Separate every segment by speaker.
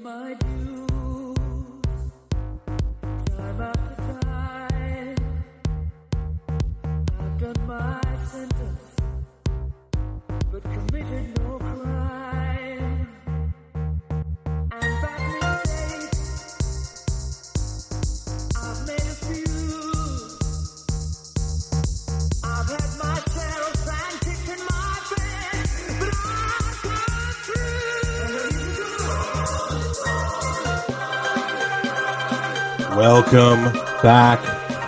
Speaker 1: my dues
Speaker 2: Welcome back,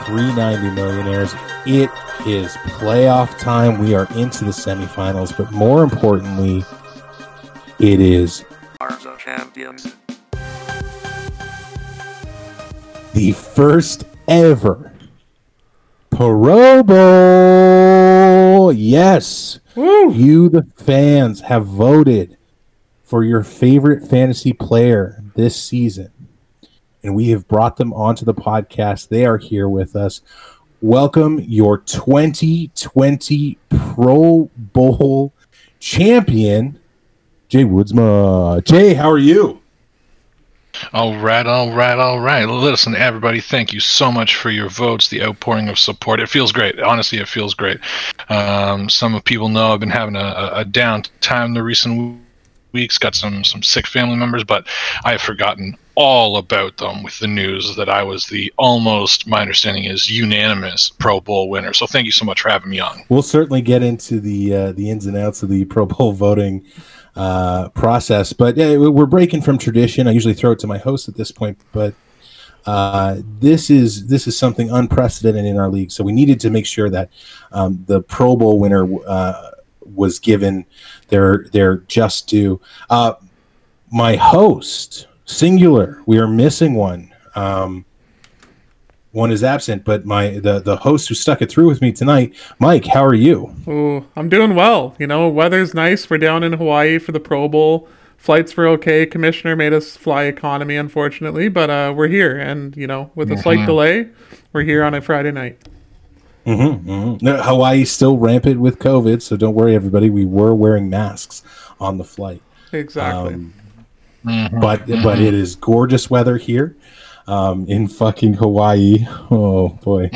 Speaker 2: 390 Millionaires. It is playoff time. We are into the semifinals, but more importantly, it is
Speaker 3: Arza champions.
Speaker 2: the first ever Pro Bowl. Yes, you, the fans, have voted for your favorite fantasy player this season. And we have brought them onto the podcast. They are here with us. Welcome your 2020 Pro Bowl champion, Jay Woodsma. Jay, how are you?
Speaker 4: All right, all right, all right. Listen, everybody, thank you so much for your votes, the outpouring of support. It feels great. Honestly, it feels great. Um, some of people know I've been having a, a, down time the recent weeks, got some some sick family members, but I have forgotten all about them with the news that I was the almost, my understanding is unanimous Pro Bowl winner. So thank you so much for having me on.
Speaker 2: We'll certainly get into the uh, the ins and outs of the Pro Bowl voting uh, process, but yeah, we're breaking from tradition. I usually throw it to my host at this point, but uh, this is this is something unprecedented in our league. So we needed to make sure that um, the Pro Bowl winner uh, was given their their just due. Uh, my host, singular, we are missing one. Um, one is absent, but my the the host who stuck it through with me tonight, Mike. How are you?
Speaker 5: Ooh, I'm doing well. You know, weather's nice. We're down in Hawaii for the Pro Bowl. Flights were okay. Commissioner made us fly economy, unfortunately, but uh, we're here. And, you know, with a slight delay, we're here on a Friday night.
Speaker 2: No, Hawaii's still rampant with COVID, so don't worry, everybody. We were wearing masks on the flight.
Speaker 5: Exactly.
Speaker 2: Um, but but it is gorgeous weather here um, in fucking Hawaii. Oh boy,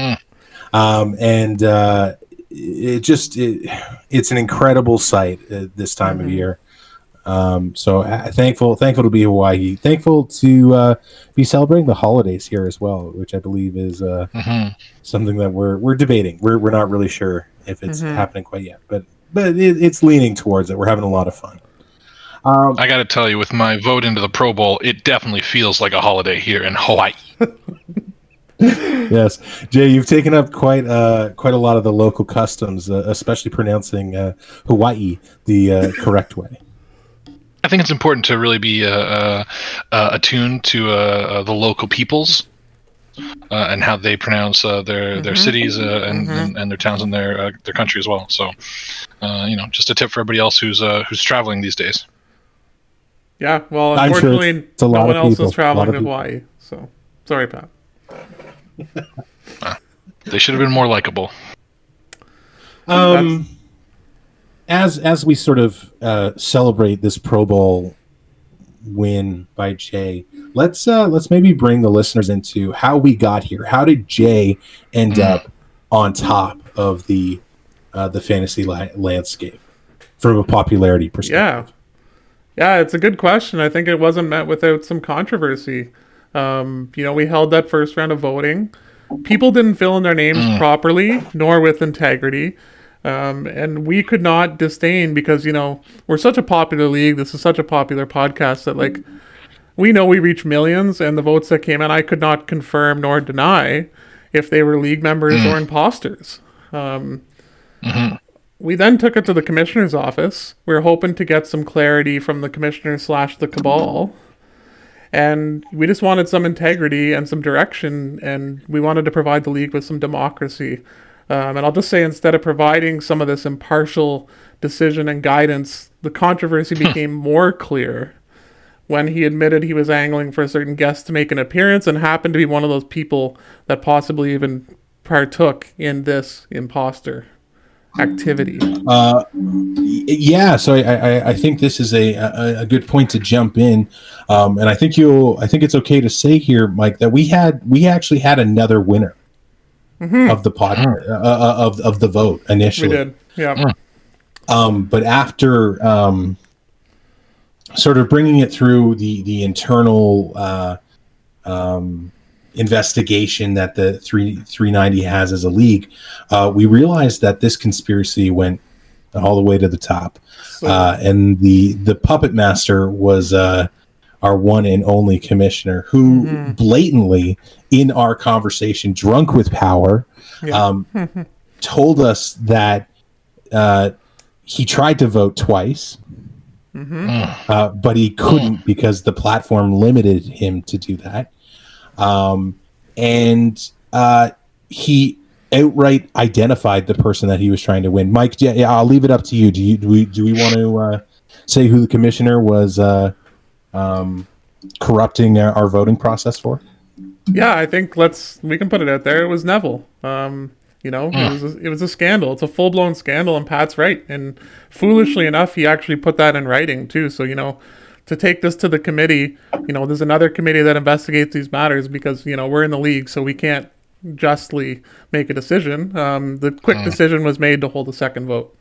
Speaker 2: um, and uh, it just it, it's an incredible sight uh, this time of year. Um, so uh, thankful thankful to be Hawaii. Thankful to uh, be celebrating the holidays here as well, which I believe is uh, something that we're we're debating. We're we're not really sure if it's happening quite yet, but but it, it's leaning towards it. We're having a lot of fun.
Speaker 4: I got to tell you, with my vote into the Pro Bowl, it definitely feels like a holiday here in Hawaii.
Speaker 2: yes, Jay, you've taken up quite uh, quite a lot of the local customs, uh, especially pronouncing uh, Hawaii the uh, correct way.
Speaker 4: I think it's important to really be uh, uh, attuned to uh, uh, the local peoples uh, and how they pronounce uh, their their cities uh, and, and and their towns and their uh, their country as well. So, uh, you know, just a tip for everybody else who's uh, who's traveling these days.
Speaker 5: Yeah, well,
Speaker 2: I'm sure
Speaker 5: unfortunately,
Speaker 2: it's- it's a lot
Speaker 5: no one
Speaker 2: of
Speaker 5: else
Speaker 2: people,
Speaker 5: is traveling to
Speaker 2: people.
Speaker 5: Hawaii. So, sorry, Pat.
Speaker 4: They should have been more likable.
Speaker 2: Um, as as we sort of uh, celebrate this Pro Bowl win by Jay, let's uh, let's maybe bring the listeners into how we got here. How did Jay end up on top of the uh, the fantasy la- landscape from a popularity perspective?
Speaker 5: Yeah, it's a good question. I think it wasn't met without some controversy. Um, you know, we held that first round of voting. People didn't fill in their names properly, nor with integrity. Um, and we could not disdain because, you know, we're such a popular league. This is such a popular podcast that, like, we know we reach millions, and the votes that came in, I could not confirm nor deny if they were league members or imposters. Um, we then took it to the commissioner's office. We were hoping to get some clarity from the commissioner slash the cabal. And we just wanted some integrity and some direction, and we wanted to provide the league with some democracy. Um, and I'll just say, instead of providing some of this impartial decision and guidance, the controversy became more clear when he admitted he was angling for a certain guest to make an appearance and happened to be one of those people that possibly even partook in this imposter. Activity.
Speaker 2: Uh, yeah, so I, I, I think this is a, a, a good point to jump in, um, and I think you'll I think it's okay to say here, Mike, that we had we actually had another winner of the pod uh, uh, of of the vote initially.
Speaker 5: We
Speaker 2: initially.
Speaker 5: did. Yeah.
Speaker 2: Um, but after um, sort of bringing it through the the internal uh, um, investigation that the three 390 has as a league, uh, we realized that this conspiracy went all the way to the top, uh, and the the puppet master was. Uh, our one and only commissioner, who blatantly, in our conversation, drunk with power,
Speaker 5: Yeah.
Speaker 2: um, told us that uh, he tried to vote twice, uh, but he couldn't because the platform limited him to do that. Um, and uh, he outright identified the person that he was trying to win. Mike, yeah, yeah, I'll leave it up to you. Do you do we do we want to uh, say who the commissioner was uh, um, corrupting our, our voting process for?
Speaker 5: Yeah, I think let's we can put it out there. It was Neville. Um, you know, it was a, it was a scandal. It's a full blown scandal, and Pat's right. And foolishly enough, he actually put that in writing too. So you know, to take this to the committee, you know, there's another committee that investigates these matters because you know we're in the league, so we can't justly make a decision. Um, the quick decision was made to hold a second vote.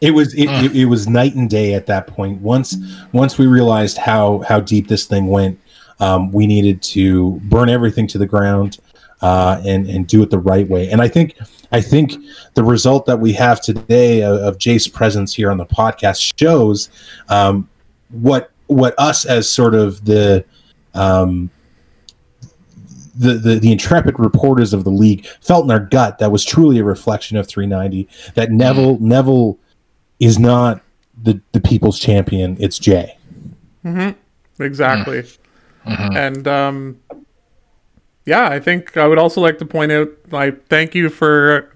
Speaker 2: It was it, it, it was night and day at that point. Once once we realized how how deep this thing went, um, we needed to burn everything to the ground uh, and and do it the right way. And I think I think the result that we have today of, of Jace's presence here on the podcast shows um, what what us as sort of the um, the, the the intrepid reporters of the league felt in our gut that was truly a reflection of 390 that Neville Neville is not the the people's champion it's Jay.
Speaker 5: Exactly. And um, yeah, I think I would also like to point out, like, thank you for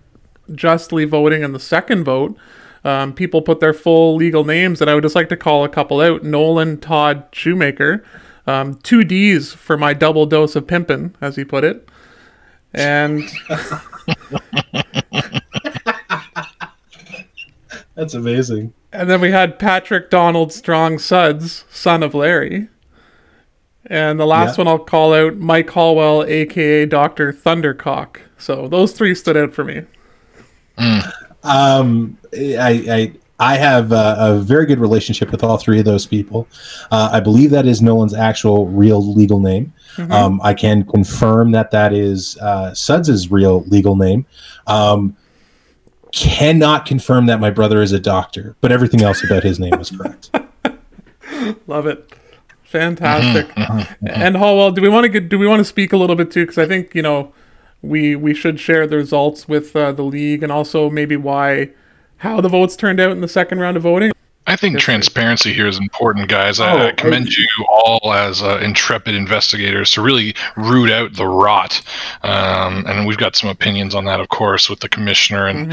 Speaker 5: justly voting in the second vote. Um, people put their full legal names, and I would just like to call a couple out: Nolan Todd Shoemaker, um, two D's for my double dose of pimpin', as he put it, and
Speaker 2: that's amazing
Speaker 5: And then we had Patrick Donald Strong Suds, son of Larry. And the last
Speaker 2: Yeah.
Speaker 5: one I'll call out Mike Hallwell, aka Dr. Thundercock. So those three stood out for me.
Speaker 2: Um I I I have a, a very good relationship with all three of those people. Uh, I believe that is Nolan's actual real legal name. Um, I can confirm that that is uh, Suds's real legal name. Um, cannot confirm that my brother is a doctor, but everything else about his name is correct.
Speaker 5: Love it. Fantastic. And Hallwell, do we want to get do we want to speak a little bit too? Because I think you know we we should share the results with uh, the league and also maybe why how the votes turned out in the second round of voting.
Speaker 4: I think
Speaker 5: Yes, sir.
Speaker 4: transparency here is important, guys.
Speaker 2: Oh,
Speaker 4: I, I commend you all as uh, intrepid investigators to really root out the rot. Um, and we've got some opinions on that, of course, with the commissioner. And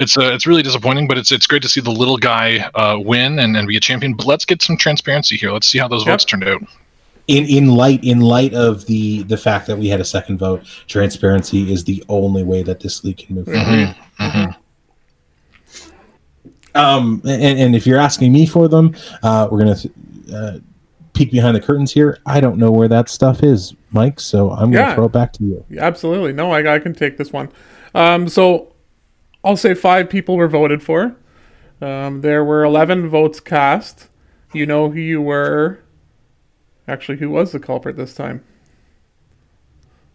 Speaker 4: it's uh, it's really disappointing, but it's it's great to see the little guy uh, win and, and be a champion. But let's get some transparency here. Let's see how those
Speaker 5: Yep.
Speaker 4: votes turned out.
Speaker 2: In in light in light of the the fact that we had a second vote, transparency is the only way that this league can move forward. Um, and, and if you're asking me for them, uh, we're gonna uh, peek behind the curtains here. I don't know where that stuff is, Mike. So I'm gonna
Speaker 5: Yeah.
Speaker 2: throw it back to you.
Speaker 5: Absolutely. No, I, I can take this one. Um, so I'll say five people were voted for. Um, there were 11 votes cast. You know who you were. Actually, who was the culprit this time?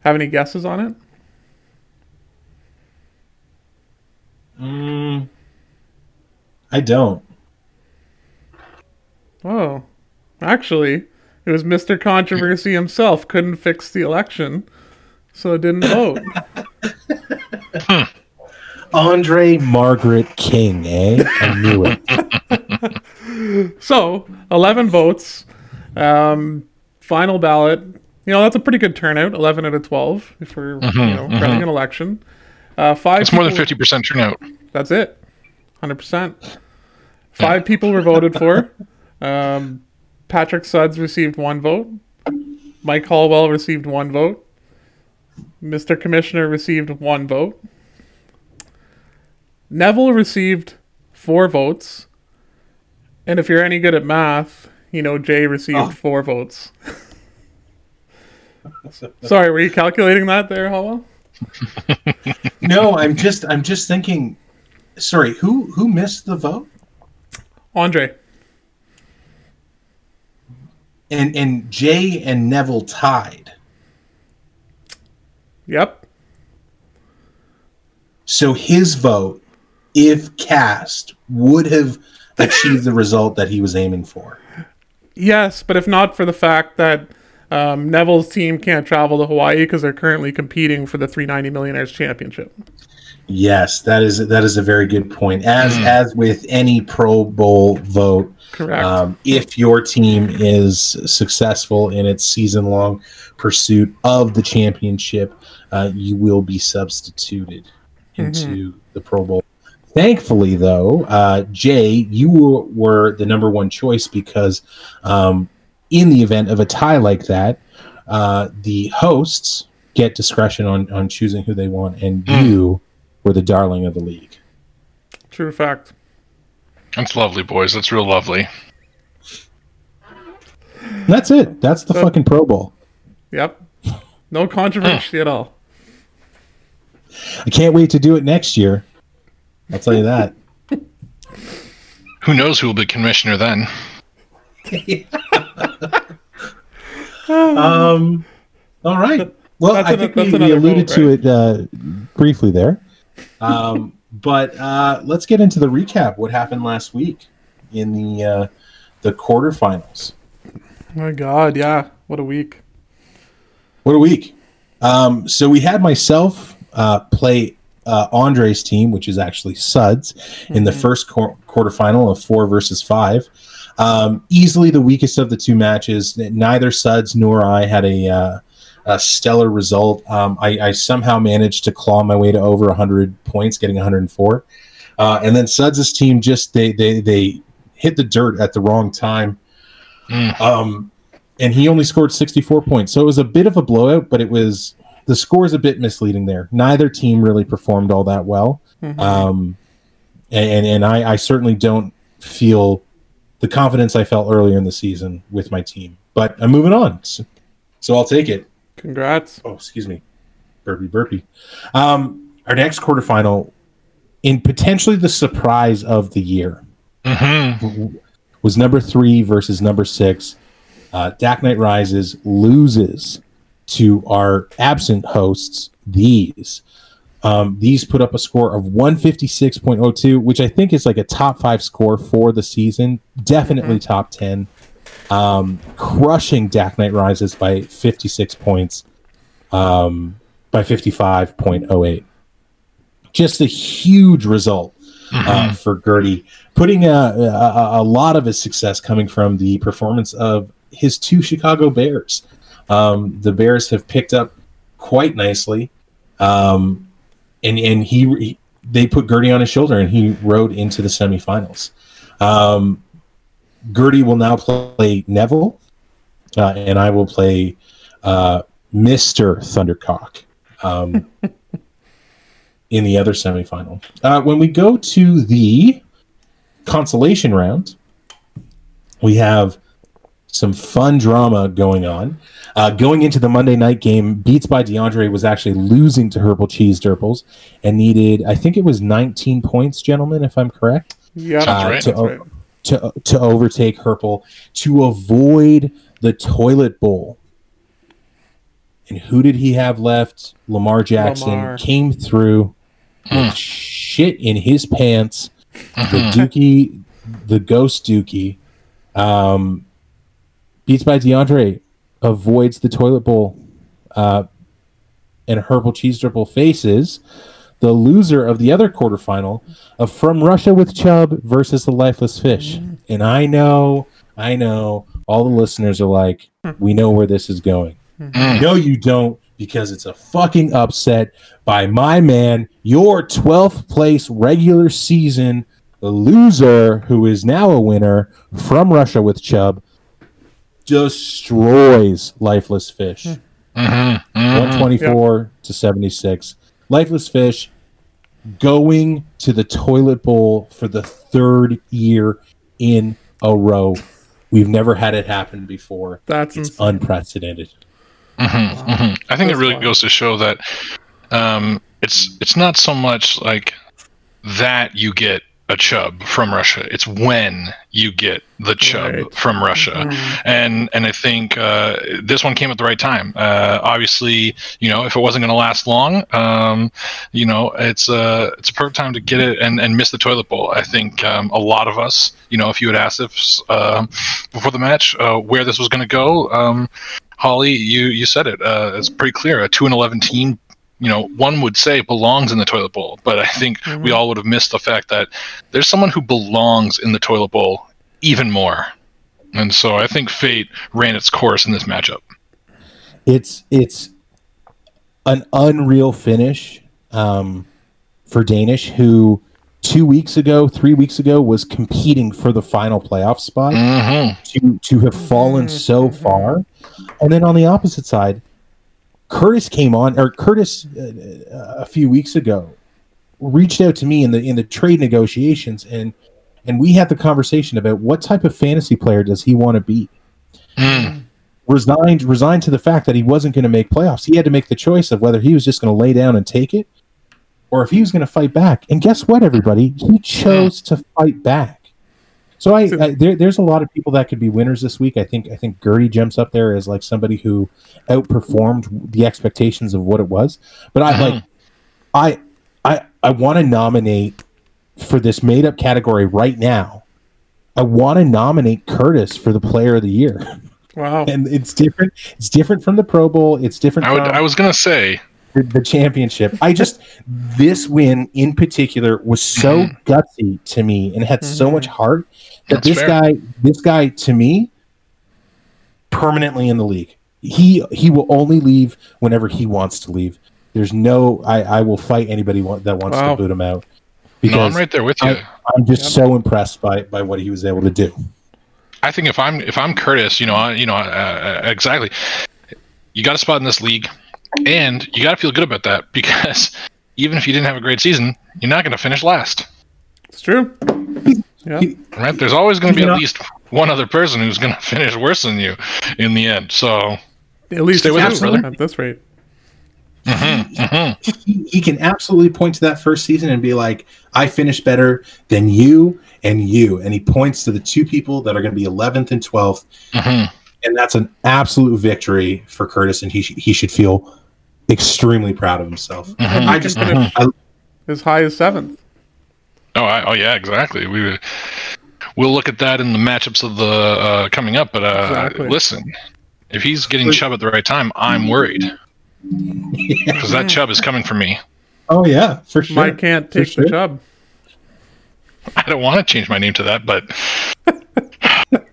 Speaker 5: Have any guesses on it?
Speaker 2: I don't.
Speaker 5: Oh, actually, it was Mr. Controversy himself. Couldn't fix the election, so didn't vote.
Speaker 2: Andre Margaret King, eh? I knew it.
Speaker 5: So, 11 votes. Um, final ballot. You know, that's a pretty good turnout. 11 out of 12 if we're, you know, running an election. Uh, five
Speaker 4: It's more than fifty percent turnout.
Speaker 5: That's it. 100%. Five people were voted for. Um, Patrick Suds received one vote. Mike Hallwell received one vote. Mr. Commissioner received one vote. Neville received four votes. And if you're any good at math, you know Jay received
Speaker 2: Oh.
Speaker 5: four votes. Sorry, were you calculating that there, Hollow?
Speaker 2: No, I'm just I'm just thinking. Sorry, who who missed the vote?
Speaker 5: Andre.
Speaker 2: And and Jay and Neville tied.
Speaker 5: Yep.
Speaker 2: So his vote, if cast, would have achieved the result that he was aiming for.
Speaker 5: Yes, but if not for the fact that um, Neville's team can't travel to Hawaii because they're currently competing for the 390 Millionaires Championship.
Speaker 2: Yes, that is that is a very good point. As as with any Pro Bowl vote,
Speaker 5: Correct.
Speaker 2: um, if your team is successful in its season long pursuit of the championship, uh, you will be substituted into the Pro Bowl. Thankfully, though, uh, Jay, you were, were the number one choice because um, in the event of a tie like that, uh, the hosts get discretion on, on choosing who they want, and you were the darling of the league.
Speaker 5: True fact.
Speaker 4: That's lovely, boys. That's real lovely.
Speaker 2: That's it. That's the fucking Pro Bowl.
Speaker 5: Yep. No controversy at all.
Speaker 2: I can't wait to do it next year. I'll tell you that.
Speaker 4: Who knows who will be commissioner then?
Speaker 2: Um, all right. Well,
Speaker 5: That's
Speaker 2: I think
Speaker 5: that's
Speaker 2: we, we
Speaker 5: another
Speaker 2: alluded
Speaker 5: vote,
Speaker 2: to it uh, briefly there. Um, but uh, let's get into the recap. What happened last week in the uh, the quarterfinals?
Speaker 5: My God, yeah. What a week.
Speaker 2: What a week! Um, so we had myself uh, play uh, Andre's team, which is actually Suds, in the first quar- quarterfinal of four versus five. Um, easily the weakest of the two matches. Neither Suds nor I had a, uh, a stellar result. Um, I, I somehow managed to claw my way to over 100 points, getting 104. Uh, and then Suds' team just they they they hit the dirt at the wrong time.
Speaker 4: Mm.
Speaker 2: Um, and he only scored 64 points. So it was a bit of a blowout, but it was the score is a bit misleading there. Neither team really performed all that well. Um, and and I, I certainly don't feel the confidence I felt earlier in the season with my team. But I'm moving on. So, so I'll take it.
Speaker 5: Congrats.
Speaker 2: Oh, excuse me. Burpee, burpee. Um, our next quarterfinal, in potentially the surprise of the year,
Speaker 4: hmm
Speaker 2: was number three versus number six. Uh, Dak Knight Rises loses to our absent hosts, these. Um, these put up a score of 156.02, which I think is like a top five score for the season. Definitely top 10. Um, crushing Dak Knight Rises by 56 points, um, by 55.08. Just a huge result uh, for Gertie, putting a, a, a lot of his success coming from the performance of his two Chicago Bears. Um, the Bears have picked up quite nicely, um, and and he, he they put Gertie on his shoulder and he rode into the semifinals. Um, Gertie will now play Neville, uh, and I will play uh, Mister Thundercock. Um, in the other semifinal. Uh, when we go to the consolation round, we have some fun drama going on. Uh, going into the Monday night game, Beats by DeAndre was actually losing to Herbal Cheese Derples and needed, I think it was 19 points, gentlemen, if I'm correct,
Speaker 5: Yeah,
Speaker 4: Sounds
Speaker 2: uh,
Speaker 4: right.
Speaker 2: to,
Speaker 5: That's right.
Speaker 2: to to overtake Herpel to avoid the toilet bowl. And who did he have left? Lamar Jackson
Speaker 5: Lamar.
Speaker 2: came through with shit in his pants. The Dookie, the ghost Dookie, um, beats by DeAndre, avoids the toilet bowl, uh, and Herbal Cheese Dribble faces the loser of the other quarterfinal of From Russia with Chubb versus the Lifeless Fish. Mm. And I know, I know, all the listeners are like, hmm. we know where this is going. Hmm. Hmm. No, you don't, because it's a fucking upset by my man, your 12th place regular season loser, who is now a winner from Russia with Chubb, destroys Lifeless Fish.
Speaker 4: hmm
Speaker 2: 124 to 76. Lifeless Fish going to the toilet bowl for the third year in a row. We've never had it happen before.
Speaker 5: That's
Speaker 2: It's
Speaker 5: insane.
Speaker 2: unprecedented.
Speaker 4: I think it really
Speaker 5: fine.
Speaker 4: goes to show that um, it's it's not so much like that you get a chub from Russia. It's when you get the chub
Speaker 5: Right.
Speaker 4: from Russia, and and I think uh, this one came at the right time. Uh, obviously, you know, if it wasn't going to last long, um, you know, it's a it's a perfect time to get it and, and miss the toilet bowl. I think um, a lot of us, you know, if you had asked us uh, before the match uh, where this was going to go, um, Holly, you you said it. Uh, it's pretty clear. A two and eleven team, you know, one would say belongs in the toilet bowl, but I think we all would have missed the fact that there's someone who belongs in the toilet bowl even more. And so I think fate ran its course in this matchup.
Speaker 2: It's it's an unreal finish um, for Danish, who two weeks ago, three weeks ago, was competing for the final playoff spot.
Speaker 4: hmm
Speaker 2: to to have fallen so far. And then on the opposite side, Curtis came on, or Curtis uh, uh, a few weeks ago reached out to me in the in the trade negotiations, and and we had the conversation about what type of fantasy player does he want to be. Hmm. Resigned resigned to the fact that he wasn't going to make playoffs. He had to make the choice of whether he was just going to lay down and take it, or if he was going to fight back. And guess what, everybody? He hmm. chose to fight back. So I, I there, there's a lot of people that could be winners this week. I think I think Gertie jumps up there as like somebody who outperformed the expectations of what it was. But I uh-huh. like I I I want to nominate for this made up category right now. I want to nominate Curtis for the player of the year.
Speaker 5: Wow.
Speaker 2: And it's different. It's different from the Pro Bowl. It's different
Speaker 4: I would.
Speaker 2: from
Speaker 4: I was gonna say.
Speaker 2: The, the championship. I just this win in particular was so gutsy to me and had so much heart that
Speaker 4: That's
Speaker 2: this
Speaker 4: fair.
Speaker 2: guy, this guy to me, permanently in the league. He he will only leave whenever he wants to leave. There's no I I will fight anybody that wants
Speaker 5: Wow.
Speaker 2: to boot him out
Speaker 4: No,
Speaker 2: because
Speaker 4: I'm right there with you.
Speaker 2: I, I'm just so impressed by by what he was able to do.
Speaker 4: I think if I'm if I'm Curtis, you know, I, you know, uh, exactly. You got a spot in this league, and you got to feel good about that because even if you didn't have a great season, you're not going to finish last.
Speaker 5: It's true. Yeah.
Speaker 4: Right? There's always going to be
Speaker 2: You
Speaker 4: at
Speaker 2: know-
Speaker 4: least one other person who's going to finish worse than you in the end. So
Speaker 5: At least
Speaker 4: Stay with
Speaker 2: us, brother.
Speaker 5: at this rate.
Speaker 2: he, he can absolutely point to that first season and be like, I finished better than you and you. And he points to the two people that are going to be 11th and 12th.
Speaker 4: mhm.
Speaker 2: And that's an absolute victory for Curtis. And he, sh- he should feel extremely proud of himself.
Speaker 4: Mm-hmm.
Speaker 2: I just,
Speaker 5: finish
Speaker 2: I,
Speaker 5: as high as seventh.
Speaker 4: oh, I, oh yeah, exactly. We we'll look at that in the matchups of the uh, coming up. But uh,
Speaker 5: Exactly.
Speaker 4: listen, if he's getting Chubb at the right time, I'm worried because that Chubb is coming for me.
Speaker 2: oh, yeah, for sure.
Speaker 5: Mike can't
Speaker 2: For
Speaker 5: take
Speaker 2: sure.
Speaker 5: the job.
Speaker 4: I don't want to change my name to that, but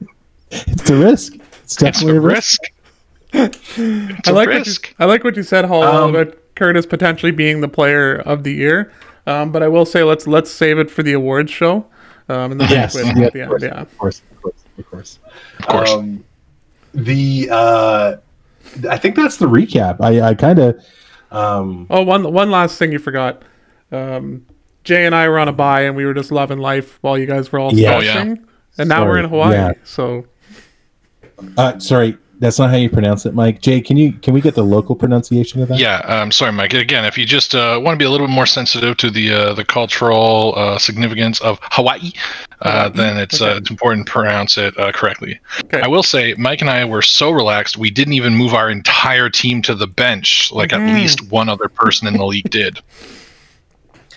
Speaker 2: It's a risk. It's
Speaker 4: it's
Speaker 2: definitely
Speaker 4: a
Speaker 2: a risk.
Speaker 4: risk. It's
Speaker 5: I
Speaker 4: a
Speaker 5: like what you. I like what you said, Hall,
Speaker 2: Um,
Speaker 5: about Curtis potentially being the player of the year. Um, but I will say let's let's save it for the awards show. Um, and the
Speaker 2: Yes, yeah,
Speaker 5: at the
Speaker 2: of,
Speaker 5: end.
Speaker 2: course,
Speaker 5: Yeah.
Speaker 2: of course, of course, of course.
Speaker 4: Of course.
Speaker 2: Um, the uh, I think that's the recap. I, I kind of um,
Speaker 5: Oh, one one last thing you forgot. Um, Jay and I were on a buy, and we were just loving life while you guys were all
Speaker 2: Yeah.
Speaker 4: Oh, yeah.
Speaker 5: And now we're in Hawaii.
Speaker 2: yeah.
Speaker 5: So
Speaker 2: uh, sorry, that's not how you pronounce it, Mike. Jay, can you can we get the local pronunciation of that?
Speaker 4: Yeah, um, sorry, Mike. Again, if you just uh, want to be a little bit more sensitive to the uh, the cultural uh, significance of Hawaii, uh, then it's uh, it's important to pronounce it uh, correctly.
Speaker 5: Okay.
Speaker 4: I will say, Mike and I were so relaxed, we didn't even move our entire team to the bench, like
Speaker 5: Mm-hmm.
Speaker 4: at least one other person in the league did.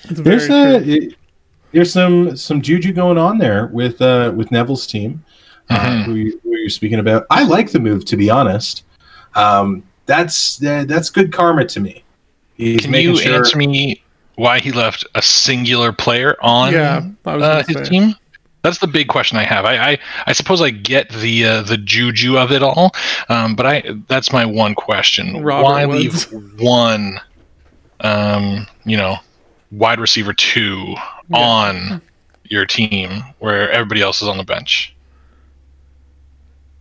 Speaker 2: There's a it- there's some some juju going on there with uh with Neville's team, uh,
Speaker 4: Mhm.
Speaker 2: who, you, who you're speaking about. I like the move to be honest. Um, that's uh, that's good karma to me. He's
Speaker 4: Can you
Speaker 2: sure.
Speaker 4: answer me why he left a singular player on
Speaker 5: Yeah,
Speaker 4: uh, his
Speaker 5: say.
Speaker 4: team? That's the big question I have. I I, I suppose I get the uh, the juju of it all, um, but I that's my one question.
Speaker 5: Robert
Speaker 4: why
Speaker 5: Woods.
Speaker 4: leave one, um, you know, wide receiver two on your team where everybody else is on the bench?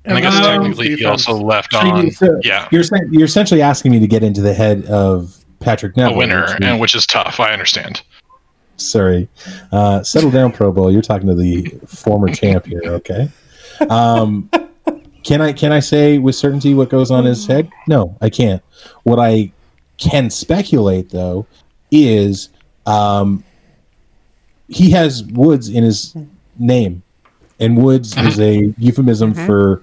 Speaker 4: And I guess
Speaker 5: Um,
Speaker 4: technically he also left
Speaker 2: So
Speaker 4: on,
Speaker 2: so
Speaker 4: yeah,
Speaker 2: You're you're essentially asking me to get into the head of Patrick
Speaker 4: a
Speaker 2: Neville,
Speaker 4: winner,
Speaker 2: which is-
Speaker 4: and which is tough. I understand.
Speaker 2: Sorry. Uh, settle down, Pro Bowl. You're talking to the former champ here, okay? Um, can I can I say with certainty what goes on his head? No, I can't. What I can speculate though is um, he has Woods in his name, and Woods is a euphemism for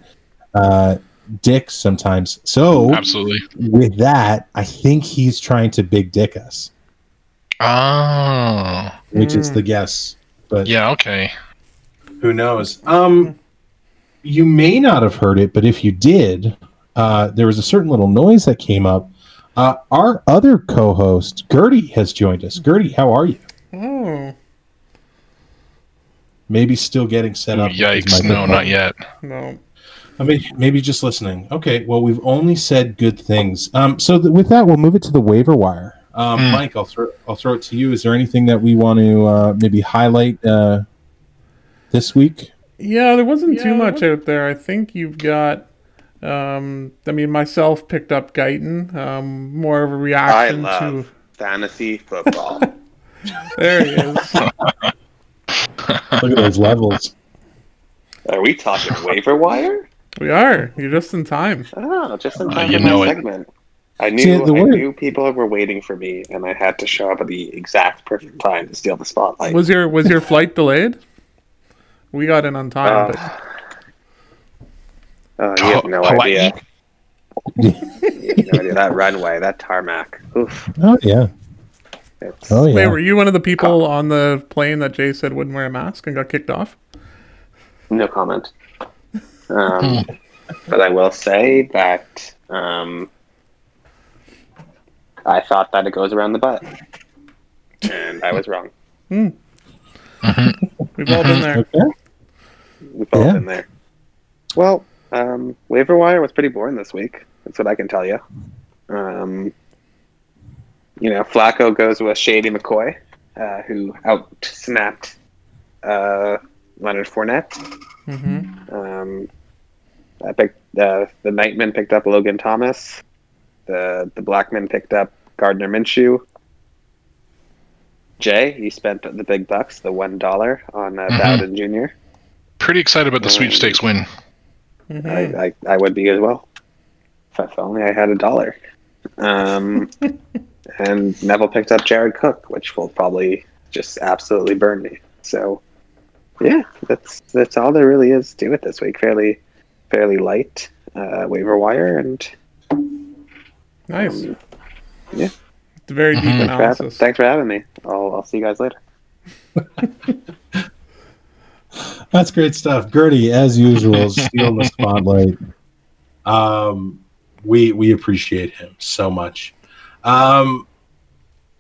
Speaker 2: uh, dick sometimes. So
Speaker 4: Absolutely.
Speaker 2: with that, I think he's trying to big dick us,
Speaker 4: Oh.
Speaker 2: which is the guess. But
Speaker 4: Yeah, okay.
Speaker 2: who knows? Um, you may not have heard it, but if you did, uh, there was a certain little noise that came up. Uh, our other co-host Gertie has joined us. Gertie, how are you?
Speaker 5: Oh
Speaker 2: Maybe still getting set up. with
Speaker 4: Yikes. No, not yet.
Speaker 5: no.
Speaker 2: I mean, maybe just listening. Okay, well, we've only said good things. Um, so th- with that, we'll move it to the waiver wire. Um,
Speaker 4: Hmm.
Speaker 2: Mike, I'll throw I'll throw it to you. Is there anything that we want to uh, maybe highlight uh, this week?
Speaker 5: Yeah, there wasn't
Speaker 6: Yeah,
Speaker 5: too much out there. I think you've got. Um, I mean, myself picked up Guyton. Um, more of a reaction I
Speaker 6: love fantasy football.
Speaker 5: There he is.
Speaker 2: Look at those levels.
Speaker 6: Are we talking waiver wire?
Speaker 5: We are. You're just in time.
Speaker 6: Oh, just in
Speaker 4: Uh,
Speaker 6: time
Speaker 4: you
Speaker 6: for my
Speaker 4: it.
Speaker 6: segment. I knew
Speaker 2: See, the
Speaker 6: I
Speaker 2: word-
Speaker 6: knew people were waiting for me, and I had to show up at the exact perfect time to steal the spotlight.
Speaker 5: Was your was your flight delayed? We got in on time,
Speaker 6: Uh, Oh, you have no
Speaker 4: Hawaii?
Speaker 6: idea. You have no idea. That runway, that tarmac. Oof.
Speaker 2: Oh yeah.
Speaker 6: It's,
Speaker 2: Oh
Speaker 5: but wait, were you one of the people on the plane that Jay said wouldn't wear a mask and got kicked off?
Speaker 6: No comment. Um, but I will say that um, I thought that it goes around the butt, and I was wrong.
Speaker 5: We've all been there.
Speaker 2: Okay.
Speaker 6: We've all
Speaker 2: Yeah.
Speaker 6: been there. Well, um, waiver wire was pretty boring this week. That's what I can tell you. Um, you know, Flacco goes with Shady McCoy, uh, who out snapped uh, Leonard Fournette.
Speaker 5: hmm
Speaker 6: Um, I picked uh, the Nightman picked up Logan Thomas. The the Blackman picked up Gardner Minshew. Jay, he spent the big bucks, the one dollar on uh,
Speaker 4: Mhm.
Speaker 6: Bowden Jr.
Speaker 4: Pretty excited about the sweepstakes win.
Speaker 5: hmm
Speaker 6: I, I, I would be as well. If, if only I had a dollar. Um, and Neville picked up Jared Cook, which will probably just absolutely burn me. So, yeah, that's that's all there really is to it this week. Fairly, fairly light uh, waiver wire, and
Speaker 5: Nice.
Speaker 6: um, yeah.
Speaker 5: It's a very deep
Speaker 4: Mhm.
Speaker 6: Thanks for, having,
Speaker 5: analysis.
Speaker 6: thanks for having me. I'll, I'll see you guys later.
Speaker 2: That's great stuff. Gertie, as usual, stealing the spotlight. Um, we we appreciate him so much. Um,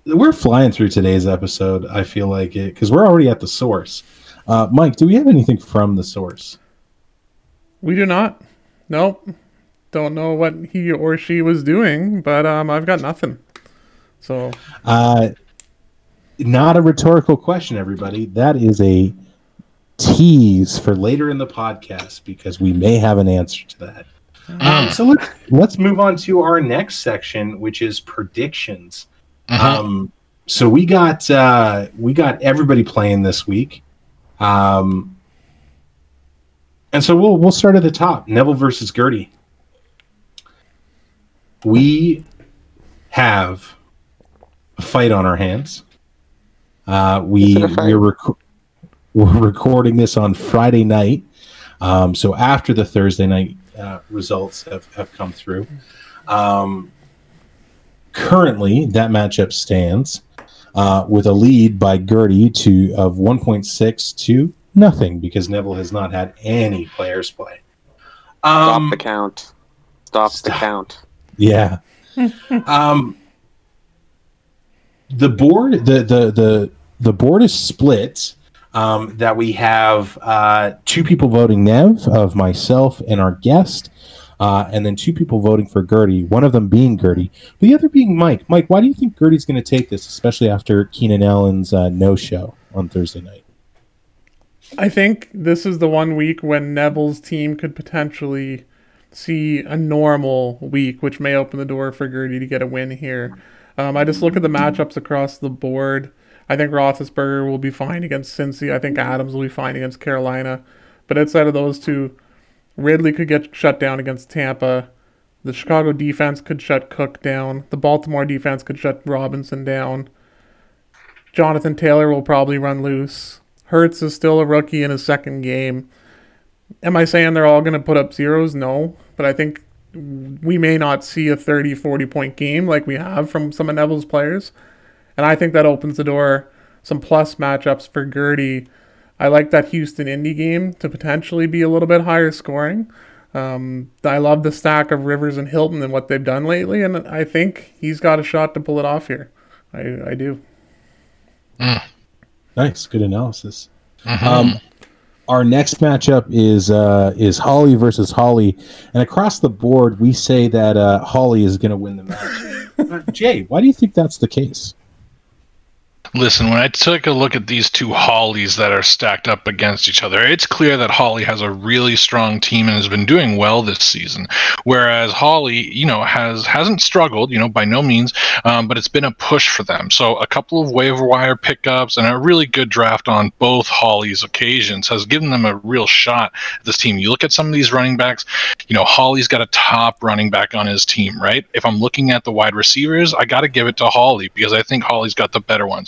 Speaker 2: we're flying through today's episode. I feel like it because we're already at the source. Uh, Mike, do we have anything from the source?
Speaker 5: We do not. Nope. Don't know what he or she was doing, but um, I've got nothing. So
Speaker 2: Uh, not a rhetorical question, everybody. That is a tease for later in the podcast because we may have an answer to that. Um, so let's let's move on to our next section, which is predictions.
Speaker 4: Mhm.
Speaker 2: Um, so we got uh, we got everybody playing this week, um, and so we'll we'll start at the top. Neville versus Gertie. We have a fight on our hands. Uh, we
Speaker 6: Is it a fight?
Speaker 2: we're rec- we're recording this on Friday night, um, so after the Thursday night uh, results have, have come through. Um, currently, that matchup stands uh, with a lead by Gertie to of 1.6 to nothing because Neville has not had any players play.
Speaker 6: Stop
Speaker 2: Um,
Speaker 6: the count. Stop, the count.
Speaker 2: yeah. um, the board, the the the the board is split. Um, that we have uh, two people voting Nev of myself and our guest, uh, and then two people voting for Gertie. One of them being Gertie, the other being Mike. Mike, why do you think Gertie's going to take this, especially after Keenan Allen's uh, no show on Thursday night?
Speaker 5: I think this is the one week when Neville's team could potentially see a normal week, which may open the door for Gertie to get a win here. Um, I just look at the matchups across the board. I think Roethlisberger will be fine against Cincy. I think Adams will be fine against Carolina. But outside of those two, Ridley could get shut down against Tampa. The Chicago defense could shut Cook down. The Baltimore defense could shut Robinson down. Jonathan Taylor will probably run loose. Hurts is still a rookie in his second game. Am I saying they're all going to put up zeros? No. But I think we may not see a 30, 40 point game like we have from some of Neville's players. And I think that opens the door some plus matchups for Gertie. I like that Houston Indy game to potentially be a little bit higher scoring. Um, I love the stack of Rivers and Hilton and what they've done lately, and I think he's got a shot to pull it off here. I, I do.
Speaker 2: Nice, good analysis. Um, our next matchup is uh, is Holly versus Holly, and across the board, we say that uh, Holly is going to win the match. Jay, why do you think that's the case?
Speaker 4: Listen, when I took a look at these two Hollies that are stacked up against each other, it's clear that Holly has a really strong team and has been doing well this season. Whereas Holly, you know, has hasn't struggled, you know, by no means, um, but it's been a push for them. So a couple of waiver wire pickups and a really good draft on both Holly's occasions has given them a real shot at this team. You look at some of these running backs, you know, Holly's got a top running back on his team, right? If I'm looking at the wide receivers, I got to give it to Holly because I think Holly's got the better ones.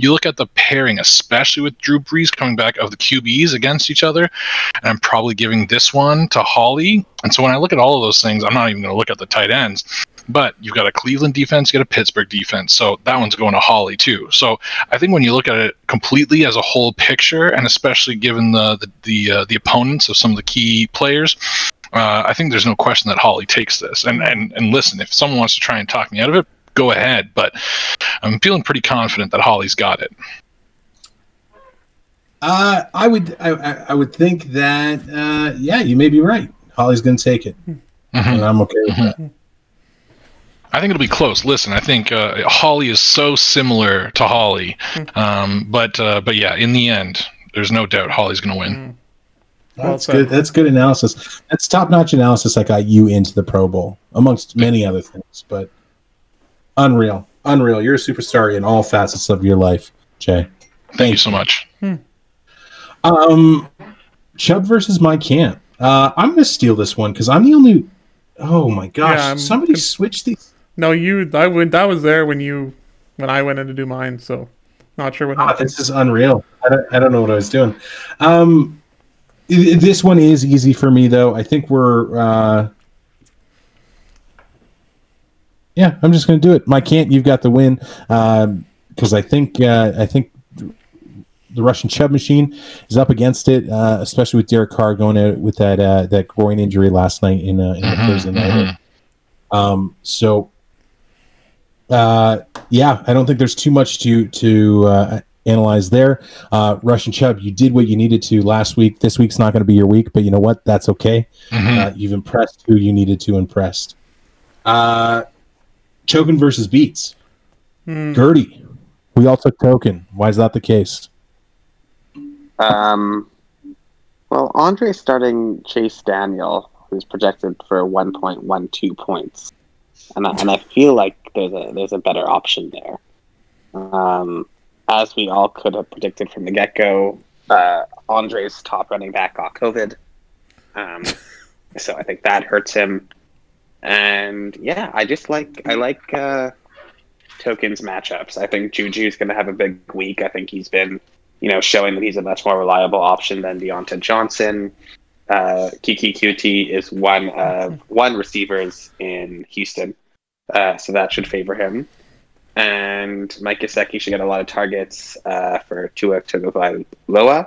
Speaker 4: You look at the pairing, especially with Drew Brees coming back of the QBs against each other, and I'm probably giving this one to Holly. And so when I look at all of those things, I'm not even going to look at the tight ends. But you've got a Cleveland defense, you got a Pittsburgh defense, so that one's going to Holly too. So I think when you look at it completely as a whole picture, and especially given the the the, uh, the opponents of some of the key players, uh, I think there's no question that Holly takes this. And and and listen, if someone wants to try and talk me out of it, go ahead. But I'm feeling pretty confident that Holly's got it.
Speaker 2: Uh, I would I, I I would think that uh, yeah, you may be right. Holly's going to take it, and I'm okay with that.
Speaker 4: I think it'll be close. Listen, I think uh, Holly is so similar to Holly, um, but uh, but yeah, in the end, there's no doubt Holly's going to win.
Speaker 5: Well
Speaker 2: That's
Speaker 5: said.
Speaker 2: good. That's good analysis. That's top notch analysis. that got you into the Pro Bowl, amongst many other things. But unreal, unreal. You're a superstar in all facets of your life, Jay.
Speaker 4: Thank you so much.
Speaker 2: Um, Chubb versus my Camp. Uh, I'm going to steal this one because I'm the only. Oh my gosh!
Speaker 5: Yeah,
Speaker 2: Somebody
Speaker 5: con-
Speaker 2: switched these.
Speaker 5: No, you. I went. That was there when you when I went in to do mine. So not sure what
Speaker 2: Ah,
Speaker 5: happened.
Speaker 2: this is unreal. I don't, I don't know what I was doing. Um, this one is easy for me though. I think we're. Uh, yeah, I'm just going to do it. Mike Kant, you've got the win because I think uh, I think the Russian Chubb machine is up against it, uh, especially with Derek Carr going out with that uh, that groin injury last night in, uh, in the Thursday night. Um, so, uh, yeah, I don't think there's too much to to uh, analyze there. Uh, Russian Chubb, you did what you needed to last week. This week's not going to be your week, but you know what? That's okay. Uh, you've impressed who you needed to impress. Token versus Beats. Gertie, we all took Token. Why is that the case?
Speaker 6: Um, well, Andre starting Chase Daniel, who's projected for 1.12 points, and I, and I feel like there's a there's a better option there. Um, as we all could have predicted from the get go, uh, Andre's top running back got COVID, um, so I think that hurts him. And yeah, I just like I like uh, tokens matchups. I think Juju's going to have a big week. I think he's been you know, showing that he's a much more reliable option than Diontae Johnson. Uh, Keke Coutee is one of one receivers in Houston, uh, so that should favor him. And Mike Gesicki should get a lot of targets uh, for Tua Tagovailoa.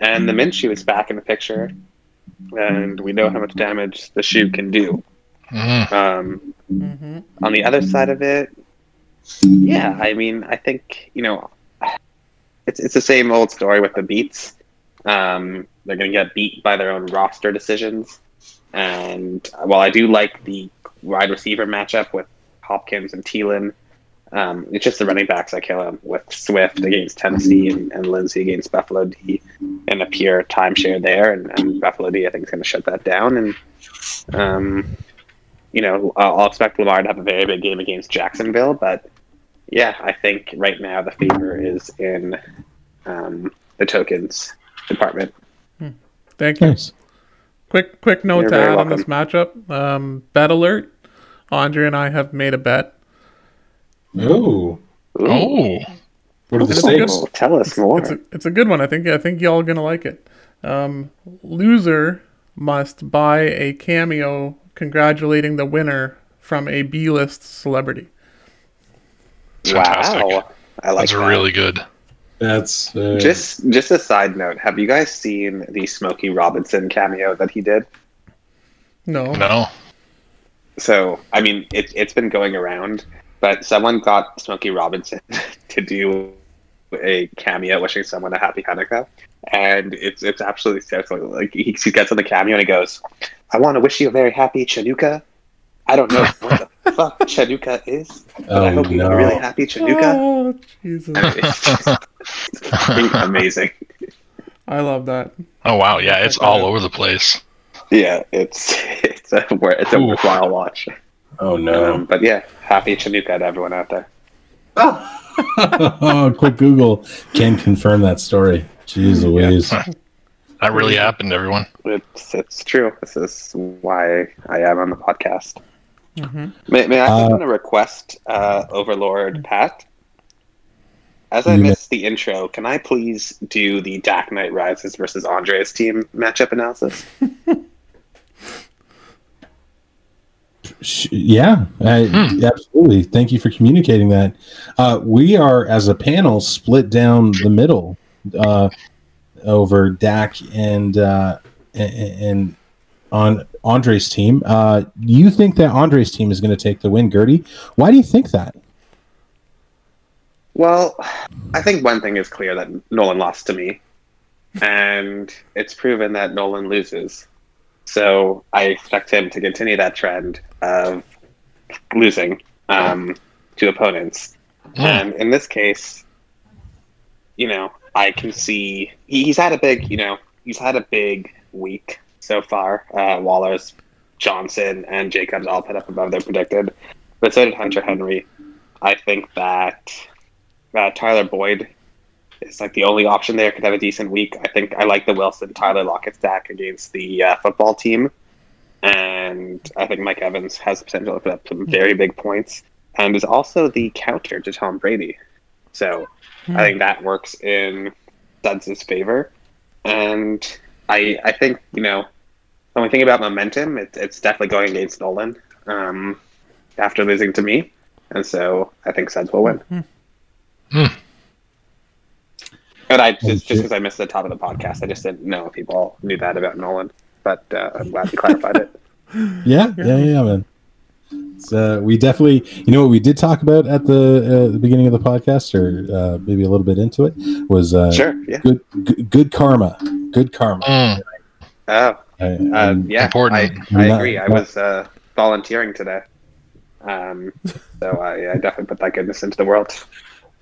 Speaker 6: And the Minshew is back in the picture, and we know how much damage the shoe can do.
Speaker 4: Mhm.
Speaker 6: Um,
Speaker 5: hmm
Speaker 6: on the other side of it, yeah, I mean, I think you know, it's it's the same old story with the beats. Um, they're going to get beat by their own roster decisions, and while I do like the wide receiver matchup with Hopkins and Thielen, um, it's just the running backs I kill him with Swift against Tennessee and, and Lindsay against Buffalo D, and a pure timeshare there, and, and Buffalo D I think is going to shut that down, and um, you know, I'll I'll expect Lamar to have a very big game against Jacksonville, but yeah, I think right now the fever is in um, the tokens department.
Speaker 5: Thank you.
Speaker 2: Nice.
Speaker 5: Quick, quick note
Speaker 6: You're
Speaker 5: to
Speaker 6: very
Speaker 5: add on this matchup. Um, bet alert. Andre and I have made a bet.
Speaker 2: Oh,
Speaker 6: Ooh.
Speaker 4: Oh,
Speaker 2: what are the
Speaker 5: It's a
Speaker 2: stakes?
Speaker 6: Oh, tell us more.
Speaker 5: It's a, it's a good one. I think I think y'all are gonna like it. Um, loser must buy a cameo congratulating the winner from a B-list celebrity.
Speaker 6: Wow. I like
Speaker 4: that's
Speaker 6: that.
Speaker 4: really good.
Speaker 2: That's uh,
Speaker 6: Just just a side note, have you guys seen the Smokey Robinson cameo that he did?
Speaker 5: No.
Speaker 4: No.
Speaker 6: So, I mean, it, it's been going around, but someone got Smokey Robinson to do a cameo wishing someone a happy Hanukkah. And it's it's absolutely so. Like, he, he gets on the cameo and he goes, I want to wish you a very happy Chanukah. I don't know what the fuck Chanukah is, but I
Speaker 2: Oh,
Speaker 6: hope you have a
Speaker 2: no.
Speaker 6: really happy Chanukah.
Speaker 5: Oh, Jesus.
Speaker 6: And it's just fucking amazing.
Speaker 5: I love that.
Speaker 4: Oh wow, yeah, it's all over the place.
Speaker 6: Yeah, it's it's a it's a
Speaker 4: Oof.
Speaker 6: worthwhile watch.
Speaker 2: oh no.
Speaker 6: Um, but yeah, happy Chanukah to everyone out there.
Speaker 2: oh, quick Google can confirm that story. Jeez Louise.
Speaker 4: That really happened, everyone.
Speaker 6: It's it's true. This is why I am on the podcast.
Speaker 5: Mm-hmm.
Speaker 6: May, may I
Speaker 2: Uh,
Speaker 6: put in a request, uh, Overlord Pat? As I
Speaker 2: You may-
Speaker 6: missed the intro, can I please do the Dak Knight Rises versus Andre's team matchup analysis?
Speaker 2: Yeah, I, absolutely. Thank you for communicating that. Uh, we are, as a panel, split down the middle uh, over Dak and uh, and, and on Andre's team. Uh, you think that Andre's team is going to take the win, Gertie? Why do you think that?
Speaker 6: Well, I think one thing is clear that Nolan lost to me, and it's proven that Nolan loses. So I expect him to continue that trend of losing um, to opponents. And in this case, you know, I can see he's had a big, you know, he's had a big week so far. Uh, Waller's, Johnson, and Jacobs all put up above their predicted, but so did Hunter Henry. I think that uh, Tyler Boyd is like the only option there. Could have a decent week. I think I like the Wilson Tyler Lockett stack against the uh, football team, and I think Mike Evans has the potential to put up some very big points, and is also the counter to Tom Brady. So I think that works in Suds' favor, and I I think you know when we think about momentum, it's it's definitely going against Nolan um, after losing to me, and so I think Suds will win. And I just just because I missed the top of the podcast, I just didn't know if people knew that about Nolan. But uh, I'm glad you clarified it.
Speaker 2: Yeah, yeah, yeah, man. So we definitely, you know, what we did talk about at the uh, the beginning of the podcast, or uh, maybe a little bit into it, was uh,
Speaker 6: Sure, yeah.
Speaker 2: good, good, good karma, good karma.
Speaker 4: Mm,
Speaker 6: Oh,
Speaker 2: I-
Speaker 6: uh,
Speaker 2: I'm-
Speaker 6: yeah.
Speaker 4: Important.
Speaker 6: I, I
Speaker 2: Not-
Speaker 6: agree. I was uh, volunteering today, um, so I, I definitely put that goodness into the world.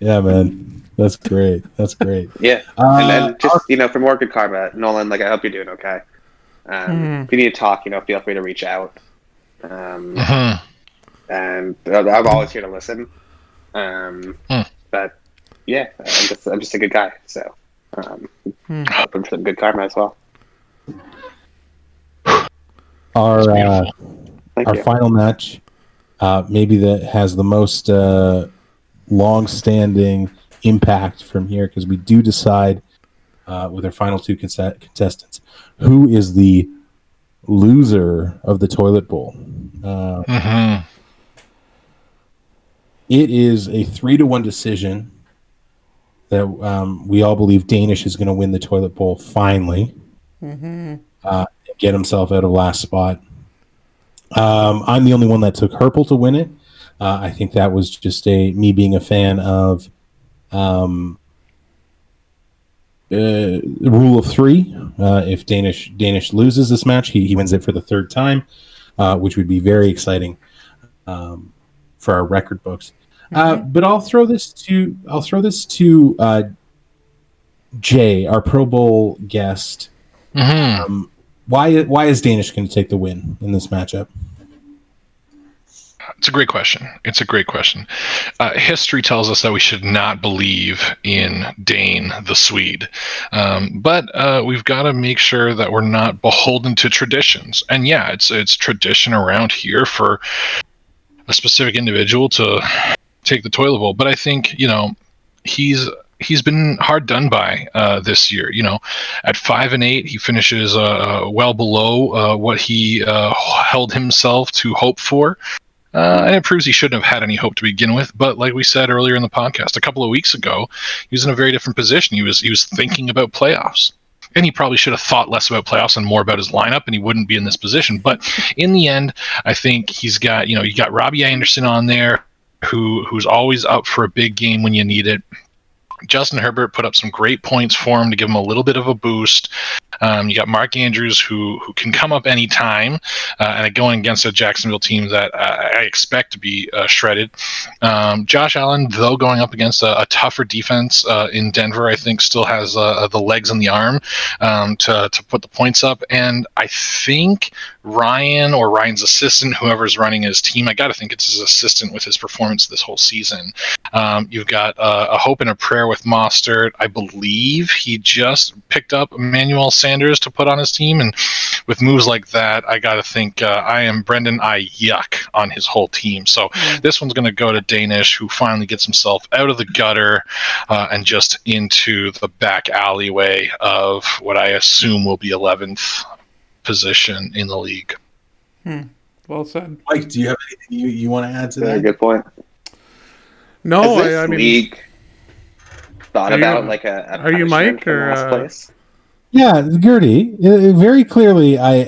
Speaker 2: yeah, man, that's great. That's great.
Speaker 6: Yeah,
Speaker 2: Uh,
Speaker 6: and then just you know, for more good karma, Nolan. Like, I hope you're doing okay. Um, If you need to talk, you know, feel free to reach out. Um,
Speaker 4: mhm.
Speaker 6: and uh, I'm always here to listen. Um,
Speaker 4: Hmm.
Speaker 6: But yeah, I'm just I'm just a good guy, so um, hoping for some good karma as well.
Speaker 2: Our uh, our
Speaker 6: you.
Speaker 2: final match, uh, maybe that has the most uh, long-standing impact from here because we do decide uh, with our final two conse- contestants who is the loser of the toilet bowl. Uh,
Speaker 4: Mhm.
Speaker 2: it is a three to one decision that um, we all believe Danish is going to win the toilet bowl finally, uh, get himself out of last spot. Um, I'm the only one that took Herpel to win it. Uh, I think that was just a me being a fan of um, uh, rule of three. Uh, if Danish Danish loses this match, he, he wins it for the third time, uh, which would be very exciting um, for our record books. Uh, but I'll throw this to I'll throw this to uh, Jay, our Pro Bowl guest.
Speaker 4: Mhm.
Speaker 2: Um, why why is Danish going to take the win in this matchup?
Speaker 4: It's a great question. It's a great question. Uh, history tells us that we should not believe in Dane the Swede, um, but uh, we've got to make sure that we're not beholden to traditions. And yeah, it's it's tradition around here for a specific individual to take the toilet bowl. But I think you know he's he's been hard done by uh, this year. You know, at five and eight, he finishes uh, well below uh, what he uh, held himself to hope for. Uh, and it proves he shouldn't have had any hope to begin with. But like we said earlier in the podcast, a couple of weeks ago, he was in a very different position. He was he was thinking about playoffs, and he probably should have thought less about playoffs and more about his lineup, and he wouldn't be in this position. But in the end, I think he's got you know you got Robbie Anderson on there, who who's always up for a big game when you need it. Justin Herbert put up some great points for him to give him a little bit of a boost. Um, you got Mark Andrews who who can come up anytime, uh, and going against a Jacksonville team that uh, I expect to be uh, shredded. Um, Josh Allen, though, going up against a, a tougher defense uh, in Denver, I think still has uh, the legs and the arm um, to to put the points up. And I think Ryan or Ryan's assistant, whoever's running his team, I got to think it's his assistant with his performance this whole season. Um, you've got uh, a hope and a prayer with Mostert. I believe he just picked up Emmanuel Sanders to put on his team, and with moves like that, I got to think uh, I am Brendan I yuck on his whole team. So this one's going to go to Danish, who finally gets himself out of the gutter uh, and just into the back alleyway of what I assume will be 11th position in the league.
Speaker 5: Well said.
Speaker 2: Mike, do you have anything you, you want to add to
Speaker 6: Yeah,
Speaker 2: that?
Speaker 6: good point.
Speaker 5: No, I, I mean,
Speaker 6: league thought
Speaker 5: Are you-
Speaker 6: like a, a
Speaker 5: are you Mike, or,
Speaker 6: last
Speaker 5: uh,
Speaker 6: place?
Speaker 2: Yeah, Gertie. uh, Very clearly, I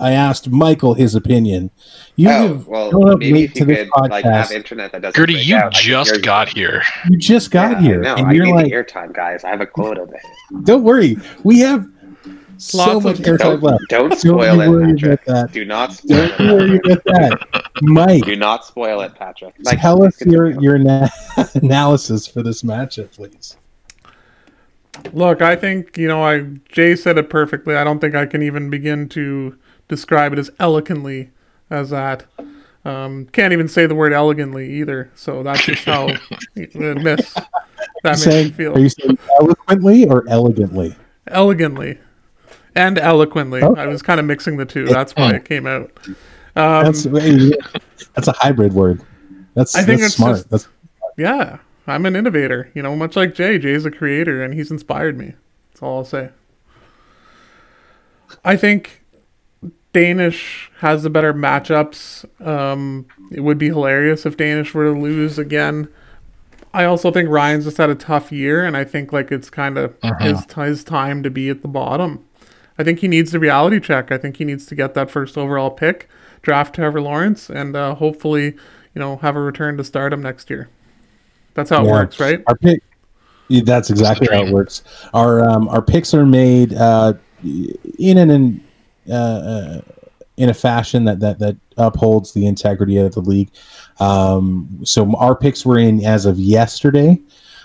Speaker 2: I asked Michael his opinion. You
Speaker 6: oh,
Speaker 2: have
Speaker 6: well,
Speaker 2: shown up
Speaker 6: maybe
Speaker 2: late
Speaker 6: if
Speaker 2: to
Speaker 6: you
Speaker 2: this
Speaker 6: could like have
Speaker 2: podcast.
Speaker 6: internet that doesn't.
Speaker 4: Gertie, you
Speaker 6: out, I could
Speaker 4: just
Speaker 6: you.
Speaker 4: got here.
Speaker 2: you just got
Speaker 6: Yeah,
Speaker 2: here,
Speaker 6: No,
Speaker 2: and
Speaker 6: I
Speaker 2: you're
Speaker 6: need
Speaker 2: like,
Speaker 6: the airtime, guys. I have a quota to
Speaker 2: "Don't worry, we have so
Speaker 5: Lots
Speaker 2: much
Speaker 5: of-
Speaker 2: airtime
Speaker 6: Don't,
Speaker 2: left.
Speaker 6: don't
Speaker 2: Don't
Speaker 6: spoil
Speaker 2: you
Speaker 6: it, Patrick.
Speaker 2: about that.
Speaker 6: Do not spoil
Speaker 2: Don't
Speaker 6: it.
Speaker 2: worry about that, Mike.
Speaker 6: Do not spoil it, Patrick. Like,
Speaker 2: tell us your your na- analysis for this matchup, please.
Speaker 5: Look, I think you know. I Jay said it perfectly. I don't think I can even begin to describe it as eloquently as that. Um, can't even say the word elegantly either. So that's just how miss that makes me feel
Speaker 2: are you saying eloquently or elegantly?
Speaker 5: elegantly and eloquently.
Speaker 2: Okay.
Speaker 5: I was kind of mixing the two. That's why it came out. Um,
Speaker 2: That's that's a hybrid word. That's
Speaker 5: I think
Speaker 2: that's
Speaker 5: it's
Speaker 2: smart.
Speaker 5: just-
Speaker 2: That's
Speaker 5: yeah, I'm an innovator. You know, much like Jay. Jay's a creator, and he's inspired me. That's all I'll say. I think Danish has the better matchups. Um, it would be hilarious if Danish were to lose again. I also think Ryan's just had a tough year, and I think like it's kind of his his time to be at the bottom. I think he needs the reality check. I think he needs to get that first overall pick, draft Trevor Lawrence, and uh, hopefully, you know, have a return to stardom next year. That's how it
Speaker 2: Yeah.
Speaker 5: works, right?
Speaker 2: Our pick. yeah, That's exactly how it works. Our um, our picks are made uh, in an in, uh, uh, in a fashion that, that that upholds the integrity of the league. Um, so our picks were in as of yesterday.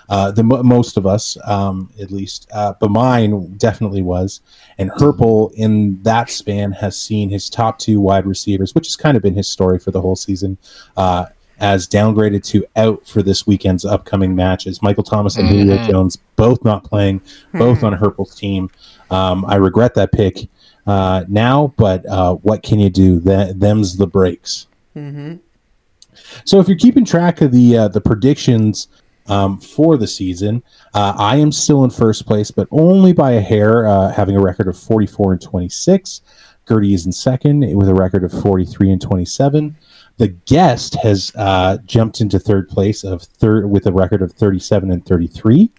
Speaker 2: Uh, the mo- most of us, um, at least, uh, but mine definitely was. And Herpel, in that span, has seen his top two wide receivers, which has kind of been his story for the whole season, uh, as downgraded to out for this weekend's upcoming matches. Michael Thomas and Julio
Speaker 4: Mhm.
Speaker 2: Jones both not playing, both on Herpel's team. Um, I regret that pick uh, now, but uh, what can you do? That them's the breaks.
Speaker 5: Mm-hmm.
Speaker 2: So if you're keeping track of the uh, the predictions um, for the season, uh, I am still in first place, but only by a hair, uh, having a record of 44 and 26. Gertie is in second with a record of 43 and 27. The guest has uh, jumped into third place of third with a record of 37 and 33,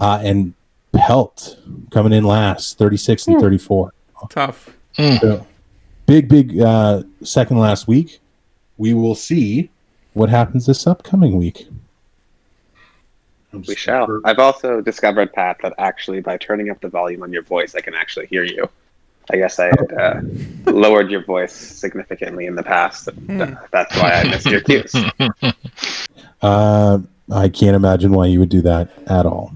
Speaker 2: uh, and Pelt coming in last, 36 and 34.
Speaker 5: Tough.
Speaker 2: So, big, big uh, second last week. We will see what happens this upcoming week.
Speaker 6: We shall. I've also discovered, Pat, that actually by turning up the volume on your voice, I can actually hear you. I guess I had uh, lowered your voice significantly in the past. and, uh, that's why I missed your cues.
Speaker 2: Uh, I can't imagine why you would do that at all.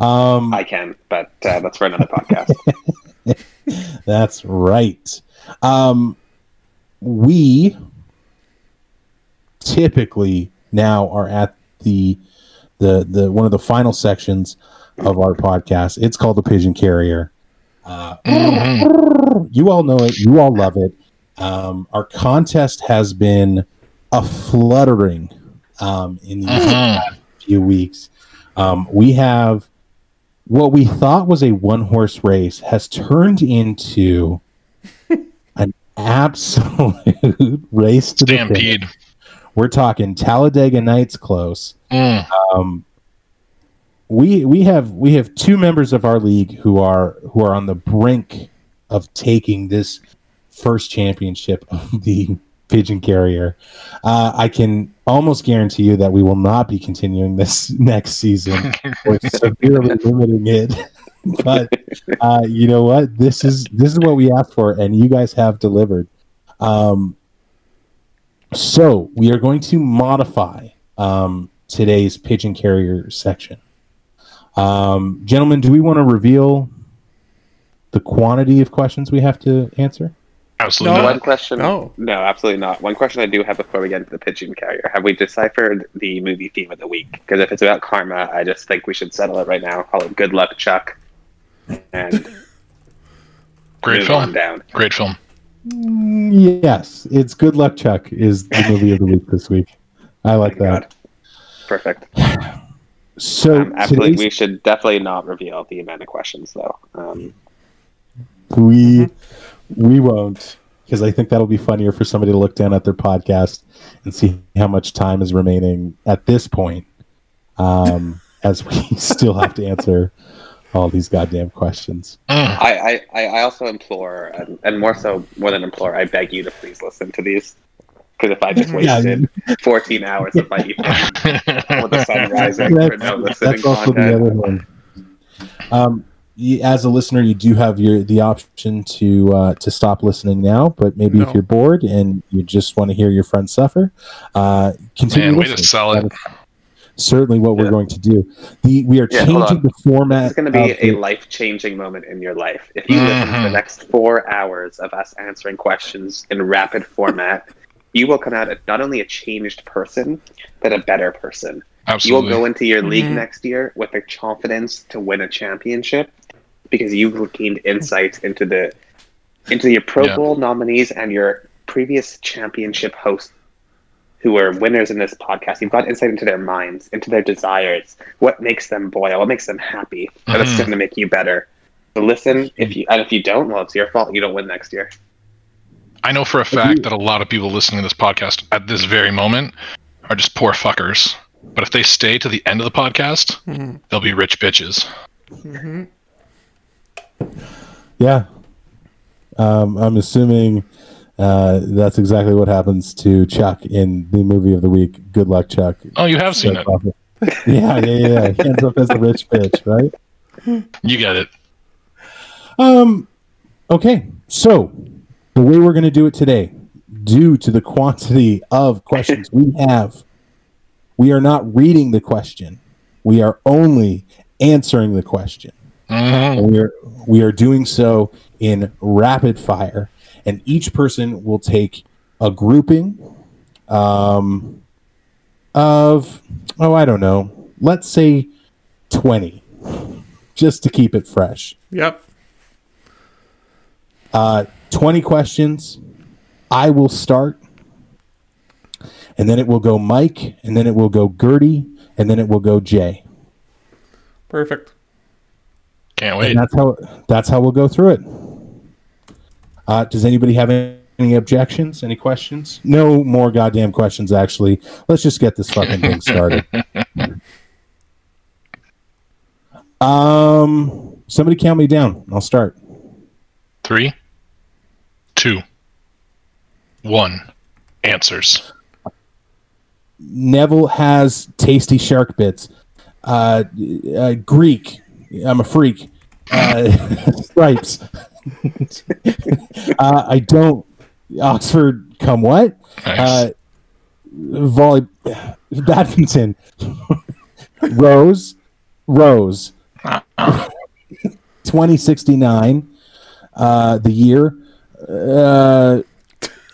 Speaker 2: Um,
Speaker 6: I can, but uh, that's for another podcast.
Speaker 2: That's right. Um, we typically now are at the the the one of the final sections of our podcast. It's called the Pigeon Carrier. Uh, you all know it. You all love it. Um, our contest has been a fluttering um, in these last few weeks. Um, we have what we thought was a one horse race has turned into an absolute race to the finish. We're talking Talladega Nights close.
Speaker 4: Mm.
Speaker 2: Um, we we have we have two members of our league who are who are on the brink of taking this first championship of the pigeon carrier. Uh, I can almost guarantee you that we will not be continuing this next season. We're severely limiting it. but uh, you know what? This is this is what we asked for, and you guys have delivered. Um, so we are going to modify um, today's pigeon carrier section. Um, gentlemen, do we want to reveal the quantity of questions we have to answer?
Speaker 4: Absolutely
Speaker 5: No.
Speaker 4: not.
Speaker 6: One question.
Speaker 5: No.
Speaker 6: no, absolutely not. One question I do have before we get into the pigeon carrier: Have we deciphered the movie theme of the week? Because if it's about karma, I just think we should settle it right now. Call it "Good Luck, Chuck," and
Speaker 4: Great film.
Speaker 6: down.
Speaker 4: Great film.
Speaker 2: Yes, it's Good Luck Chuck is the movie of the week this week. I like
Speaker 6: My
Speaker 2: that.
Speaker 6: God. Perfect.
Speaker 2: So
Speaker 6: Um, absolutely, we should definitely not reveal the amount of questions, though. Um,
Speaker 2: we we won't because I think that'll be funnier for somebody to look down at their podcast and see how much time is remaining at this point, um, as we still have to answer all these goddamn questions.
Speaker 4: Mm.
Speaker 6: I, I, I also implore, and, and more so, more than implore, I beg you to please listen to these. Because if I just
Speaker 2: Yeah.
Speaker 6: wasted 14 hours of my evening with the sun rising for no listening
Speaker 2: That's also the
Speaker 6: content,
Speaker 2: other one. Um, you, as a listener, you do have your the option to uh, to stop listening now. But maybe
Speaker 5: No.
Speaker 2: if you're bored and you just want to hear your friends suffer, uh, continue.
Speaker 4: Man, way to sell it.
Speaker 2: Certainly, what we're going to do. The we are
Speaker 6: Yeah,
Speaker 2: changing the format.
Speaker 6: It's going to be a life changing moment in your life. If you listen to the
Speaker 4: Mhm.
Speaker 6: next four hours of us answering questions in rapid format, you will come out as not only a changed person, but a better person. Absolutely. You will go into your league
Speaker 5: Mhm.
Speaker 6: next year with the confidence to win a championship because you've gained insight into the into your Pro
Speaker 4: Yeah.
Speaker 6: Bowl nominees and your previous championship hosts who were winners in this podcast. You've got insight into their minds, into their desires, what makes them boil, what makes them happy. And it's
Speaker 4: Mhm.
Speaker 6: going to make you better. So listen, if you and if you don't, well, it's your fault. You don't win next year.
Speaker 4: I know for a fact that a lot of people listening to this podcast at this very moment are just poor fuckers. But if they stay to the end of the podcast,
Speaker 5: Mhm.
Speaker 4: they'll be rich bitches.
Speaker 5: Mhm.
Speaker 2: Yeah. Um, I'm assuming uh, that's exactly what happens to Chuck in the movie of the week. Good luck, Chuck.
Speaker 4: Oh, you have seen it.
Speaker 2: yeah, yeah, yeah. He ends up as a rich bitch, right?
Speaker 4: You get it.
Speaker 2: Um. Okay, so the way we're going to do it today, due to the quantity of questions we have, we are not reading the question. We are only answering the question.
Speaker 4: hmm
Speaker 2: we are we are doing so in rapid fire, and each person will take a grouping um, of oh I don't know, let's say twenty, just to keep it fresh.
Speaker 5: Yep.
Speaker 2: Uh, twenty questions. I will start, and then it will go Mike, and then it will go Gertie, and then it will go Jay.
Speaker 5: Perfect.
Speaker 4: Can't
Speaker 2: And
Speaker 4: wait.
Speaker 2: that's how that's how we'll go through it. Uh, does anybody have any, any objections? Any questions? No more goddamn questions. Actually, let's just get this fucking thing started. um, somebody count me down. I'll start.
Speaker 4: Three, two, one. Answers.
Speaker 2: Neville has tasty shark bits. Uh, uh, Greek. I'm a freak. Uh, stripes. uh, I don't. Oxford. Come what?
Speaker 4: Nice.
Speaker 2: Uh, volley, badminton, Rose, Rose, twenty sixty nine, uh, the year, uh,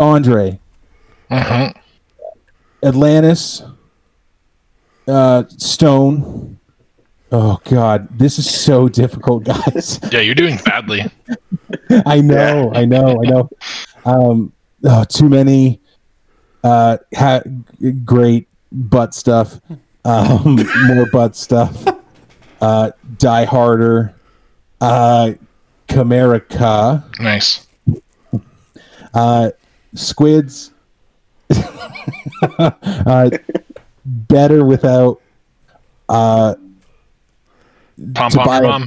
Speaker 2: Andre,
Speaker 4: Mhm.
Speaker 2: Atlantis, uh, Stone. Oh God, this is so difficult, guys.
Speaker 4: Yeah, you're doing badly.
Speaker 2: I know, I know, I know. Um, oh, too many. Uh, ha- great butt stuff. Um, more butt stuff. Uh, Die Harder. Uh, Camerica.
Speaker 4: Nice.
Speaker 2: Uh, Squids. uh, better without. Uh,
Speaker 4: Pom
Speaker 2: To
Speaker 4: pom
Speaker 2: buy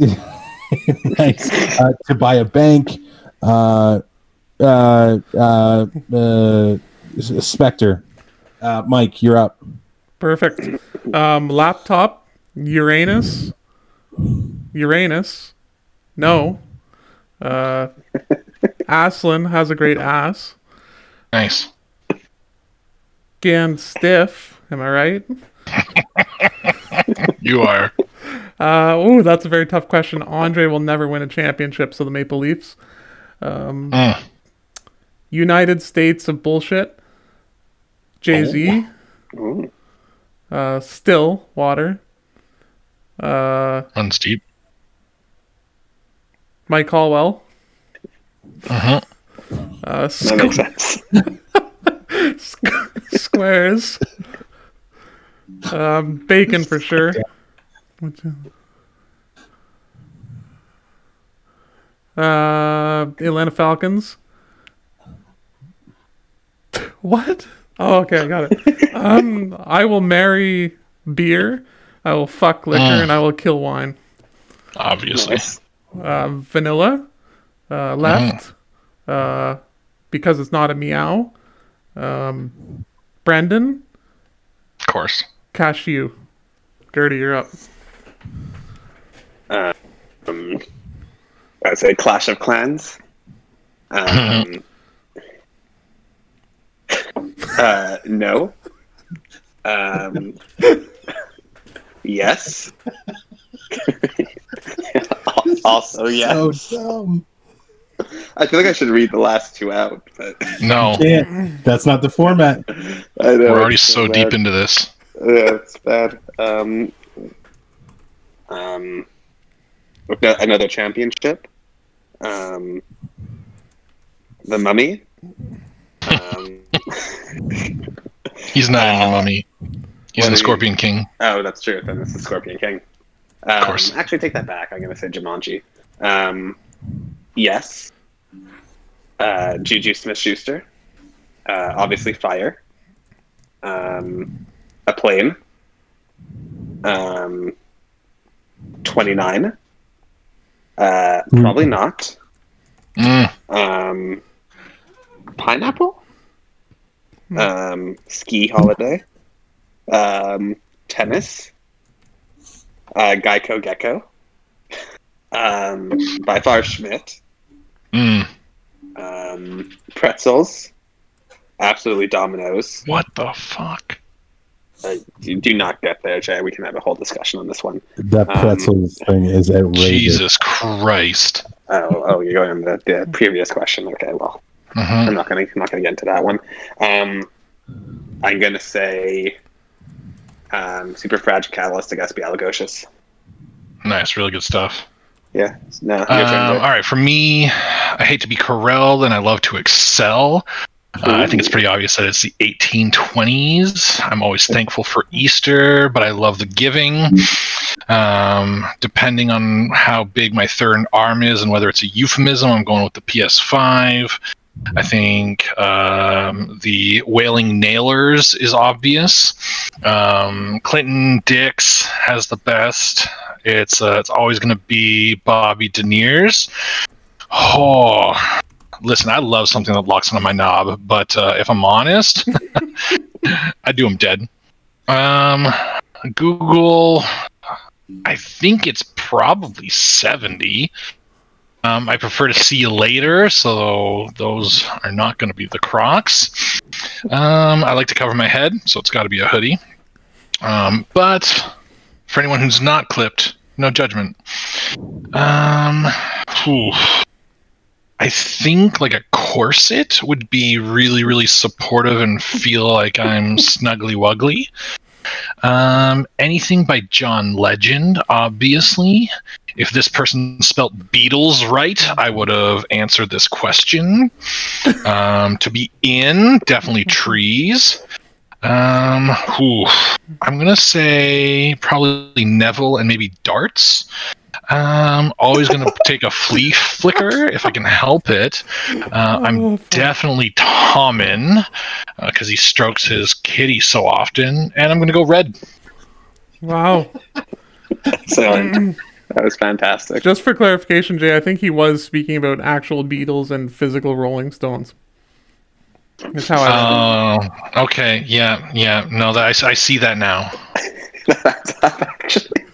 Speaker 2: a- nice. Uh, to buy a bank. Uh, uh, uh, uh, Spectre. Uh, Mike, you're up.
Speaker 5: Perfect. Um, laptop, Uranus, Uranus. No. Uh, Aslan has a great ass.
Speaker 4: Nice.
Speaker 5: Gan stiff. Am I right?
Speaker 4: You are.
Speaker 5: Uh, oh, that's a very tough question. Andre will never win a championship, so the Maple Leafs.
Speaker 4: Mm.
Speaker 5: United States of bullshit. Jay Z.
Speaker 6: Ooh.
Speaker 5: Uh, still water. Uh,
Speaker 4: Runs deep.
Speaker 5: Mike Caldwell.
Speaker 4: Uh-huh.
Speaker 5: Uh,
Speaker 6: That
Speaker 5: squ-
Speaker 6: makes sense.
Speaker 5: squares. um, bacon for sure. Uh, Atlanta Falcons. What? Oh, okay, I got it. Um, I will marry beer. I will fuck liquor,
Speaker 4: Mm.
Speaker 5: and I will kill wine.
Speaker 4: Obviously.
Speaker 5: Uh, vanilla, uh, left, uh, because it's not a meow. Um, Brendan,
Speaker 4: Of course.
Speaker 5: cashew. Gertie, you're up.
Speaker 6: Um, I'd say Clash of Clans. Um, uh, no. Um, yes. also, yes.
Speaker 2: dumb.
Speaker 6: I feel like I should read the last two out, but
Speaker 4: No.
Speaker 2: Can't. That's not the format.
Speaker 6: I know
Speaker 4: We're already
Speaker 6: it's
Speaker 4: so deep into this.
Speaker 6: Yeah, it's bad. Um, um, another championship. Um, the Mummy. Um,
Speaker 4: He's not in the
Speaker 6: Uh,
Speaker 4: mummy. He's
Speaker 6: what
Speaker 4: in
Speaker 6: do you-
Speaker 4: Scorpion King.
Speaker 6: oh, that's true. Then it's the Scorpion King. Um,
Speaker 4: course.
Speaker 6: Actually, take that back. I'm going to say Jumanji. Um, yes. Uh, Juju Smith-Schuster. Uh, obviously, Fire. Um, a plane. Um, 29. Uh,
Speaker 2: Hmm.
Speaker 6: probably not.
Speaker 4: Mm.
Speaker 6: Um, pineapple. Um, ski holiday. Um, tennis. Uh, Geico Gecko. Um, by far Schmidt.
Speaker 4: Mm.
Speaker 6: Um, pretzels. Absolutely Dominoes.
Speaker 4: What the fuck?
Speaker 6: Uh, you do not get there, Jay. We can have a whole discussion on this one.
Speaker 2: That
Speaker 6: Um,
Speaker 2: pretzel thing is outrageous.
Speaker 4: Jesus Christ.
Speaker 6: Oh, oh, you're going on the, the previous question. Okay, well,
Speaker 4: hmm
Speaker 6: I'm not gonna I'm not gonna get into that one. Um, I'm gonna say um, super fragile catalyst against Bialogocious.
Speaker 4: Nice, really good stuff.
Speaker 6: Yeah, no,
Speaker 4: Um, all right, for me, I hate to be Carell, and I love to excel. Uh, I think it's pretty obvious that it's the 1820s. I'm always thankful for Easter, but I love the giving. Um, depending on how big my third arm is and whether it's a euphemism, I'm going with the PS5. I think um, the Wailing Nailers is obvious. Um, Clinton Dix has the best. It's uh, it's always going to be Bobby Deniers. Oh, listen, I love something that locks onto my knob, but uh, if I'm honest, I do them dead. Um, Google, I think it's probably 70. Um, I prefer to see you later, so those are not going to be the Crocs. Um, I like to cover my head, so it's got to be a hoodie. Um, but for anyone who's not clipped, no judgment. Um. I think like a corset would be really, really supportive and feel like I'm snuggly wuggly. Um, anything by John Legend, obviously. If this person spelt Beatles right, I would have answered this question. Um, to be in, definitely trees. Um, I'm gonna say probably Neville and maybe darts. Um, always gonna take a flea flicker if I can help it. Uh,
Speaker 5: Oh,
Speaker 4: I'm definitely Tommen because he strokes his kitty so often, and I'm gonna go red.
Speaker 5: Wow.
Speaker 6: Excellent. that was fantastic.
Speaker 5: Just for clarification, Jay, I think he was speaking about actual Beatles and physical Rolling Stones. That's how I.
Speaker 4: Oh, okay, yeah, yeah. No, that I see that now.
Speaker 6: That's actually.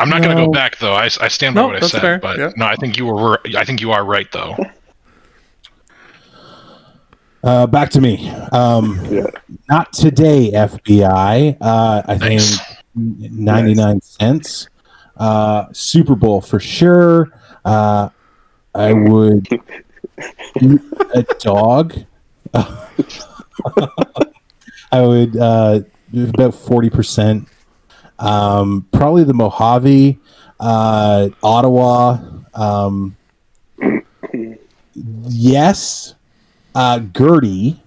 Speaker 4: I'm not gonna go back though. I stand by
Speaker 5: No,
Speaker 4: what I said,
Speaker 5: fair,
Speaker 4: but
Speaker 5: yeah.
Speaker 4: no, I think you were I think you are right though.
Speaker 2: Uh, back to me. Um,
Speaker 6: Yeah.
Speaker 2: not today, FBI. Uh, I think
Speaker 4: Nice.
Speaker 2: 99 cents. Uh, Super Bowl for sure. Uh, I would eat a dog. I would uh, about 40%. Um, probably the Mojave, uh, Ottawa. Um, yes. Uh, Gertie.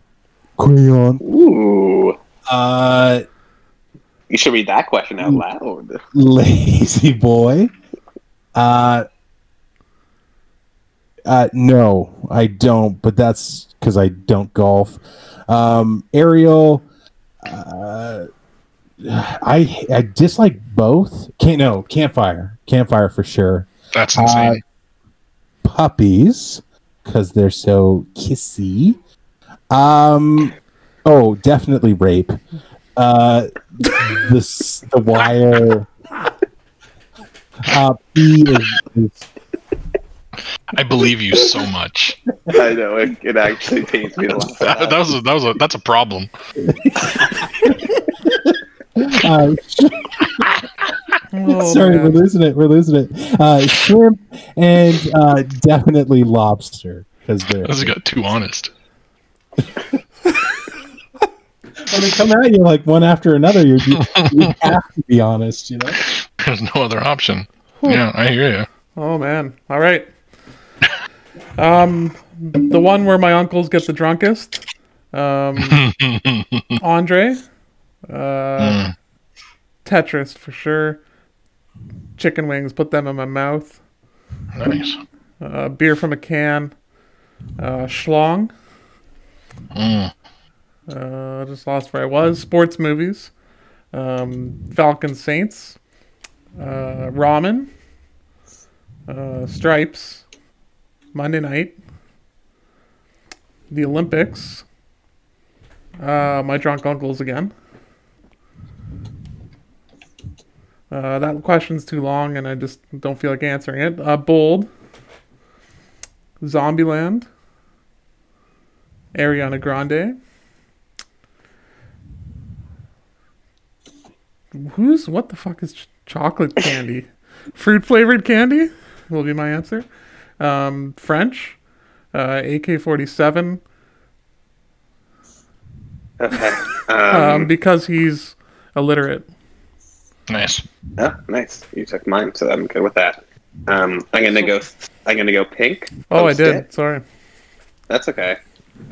Speaker 2: Crayon.
Speaker 6: Ooh.
Speaker 2: Uh,
Speaker 6: You should read that question out loud.
Speaker 2: lazy boy. Uh, uh, no, I don't, but that's because I don't golf. Um, Ariel, uh, I I dislike both. Can't no campfire, campfire for sure.
Speaker 4: That's
Speaker 2: Uh,
Speaker 4: insane.
Speaker 2: puppies because they're so kissy. Um, oh, definitely rape. Uh, the the wire. Uh, P is, is
Speaker 4: I believe you so much.
Speaker 6: I know it, it actually pains me to laugh.
Speaker 4: That, that was a, that was a that's a problem.
Speaker 2: uh,
Speaker 5: Oh,
Speaker 2: sorry,
Speaker 5: man.
Speaker 2: we're losing it. We're losing it. Uh, shrimp and uh, definitely lobster because they're
Speaker 4: This got too honest.
Speaker 2: when they come at you like one after another. You you, you have to be honest, you know.
Speaker 4: There's no other option. Yeah, I hear you.
Speaker 5: Oh man. All right. Um, the one where my uncles get the drunkest. Um, Andre. Uh, Tetris for sure. Chicken wings. Put them in my mouth.
Speaker 4: Nice.
Speaker 5: Uh, beer from a can. Uh, schlong.
Speaker 4: Mm.
Speaker 5: Uh, just lost where I was. Sports movies. Um, Falcon Saints. Uh, ramen. Uh, Stripes. Monday night. The Olympics. Uh, my drunk uncles again. Uh, that question's too long, and I just don't feel like answering it. Uh, bold. Zombieland. Ariana Grande. Who's what the fuck is ch- chocolate candy? Fruit flavored candy will be my answer. Um, French, uh, AK forty seven,
Speaker 6: Okay.
Speaker 5: um,
Speaker 6: Um,
Speaker 5: because he's illiterate.
Speaker 4: Nice.
Speaker 6: oh, nice. You took mine, so I'm good with that. Um, I'm gonna go. I'm gonna go pink.
Speaker 5: Oh, I did.
Speaker 6: it.
Speaker 5: Sorry.
Speaker 6: That's okay.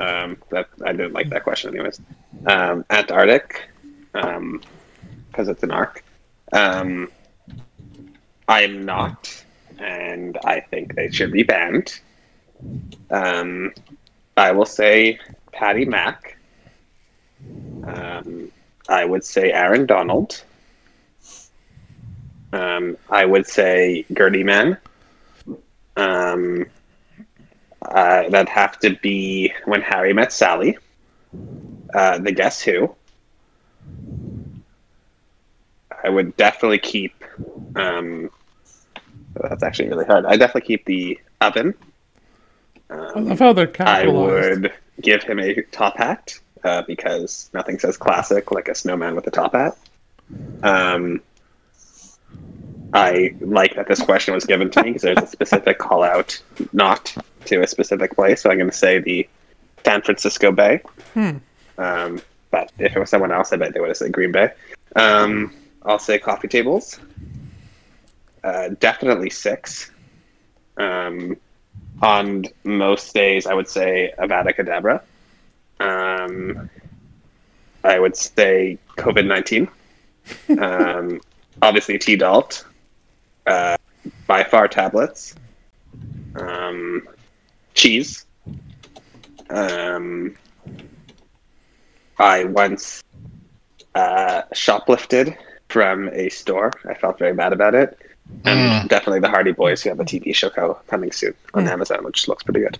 Speaker 6: Um, that I didn't like that question, anyways. Um, Antarctic, um, because it's an arc. Um, I am not, and I think they should be banned. Um, I will say Patty Mack. Um, I would say Aaron Donald. Um, I would say Gertie Man. Um, uh, that'd have to be when Harry met Sally. Uh, the Guess Who. I would definitely keep. Um, oh, that's actually really hard. I definitely keep the oven.
Speaker 5: I
Speaker 6: Um,
Speaker 5: love how they're
Speaker 6: I would give him a top hat uh, because nothing says classic like a snowman with a top hat. Um, I like that this question was given to me because there's a specific call out not to a specific place. So I'm going to say the San Francisco Bay. Um, but if it was someone else, I bet they would have said Green Bay. Um, I'll say coffee tables. Uh, definitely six. Um, on most days, I would say Avada Kedavra. Um, I would say COVID 19. Um, obviously, T Dalt. Uh, by far tablets. Um, cheese. Um, I once uh, shoplifted from a store. I felt very bad about it. And definitely the Hardy Boys, who have a TV show co- coming soon on Amazon, which looks pretty good.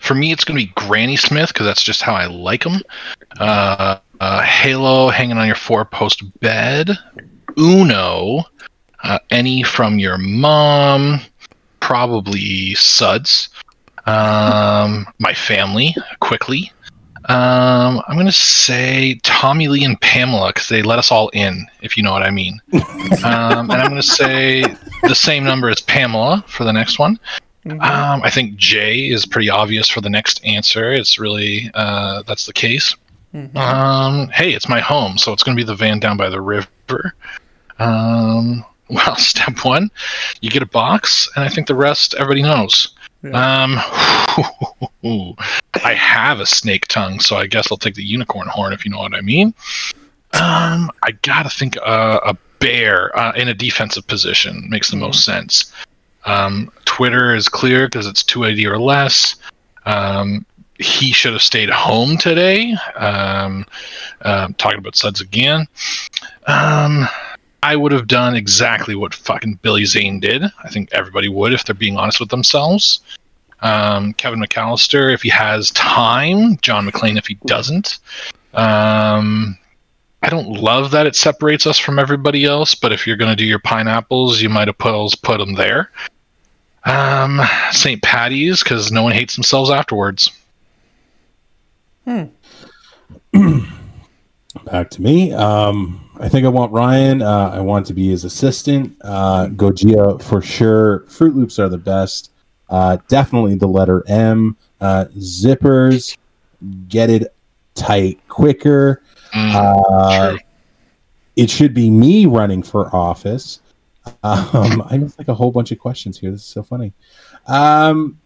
Speaker 4: For me, it's going to be Granny Smith because that's just how I like them. Uh, uh, Halo hanging on your four post bed. Uno. Uh, any from your mom. Probably Suds. Um, my family, quickly. Um, I'm going to say Tommy Lee and Pamela because they let us all in, if you know what I mean. um, and I'm going to say the same number as Pamela for the next one. Um, I think J is pretty obvious for the next answer. It's really uh, that's the case. Um, hey, it's my home, so it's going to be the van down by the river. Um, well, step one, you get a box, and I think the rest everybody knows. Um, I have a snake tongue, so I guess I'll take the unicorn horn if you know what I mean. Um, I gotta think uh, a bear uh, in a defensive position makes the most sense. Um, Twitter is clear because it's 280 or less. Um, he should have stayed home today. Um, um, talking about suds again. Um, I would have done exactly what fucking Billy Zane did. I think everybody would if they're being honest with themselves. Um, Kevin McAllister, if he has time. John McClane, if he doesn't. Um, I don't love that it separates us from everybody else, but if you're going to do your pineapples, you might have put, put them there. Um, St. Patty's, because no one hates themselves afterwards.
Speaker 2: Back to me. Um, I think I want Ryan. Uh, I want to be his assistant. Uh, Gojira for sure. Froot Loops are the best. Uh, definitely the letter M. Uh, zippers. Get it tight quicker. Uh,
Speaker 4: True.
Speaker 2: it should be me running for office. Um, I missed like a whole bunch of questions here. This is so funny. Um,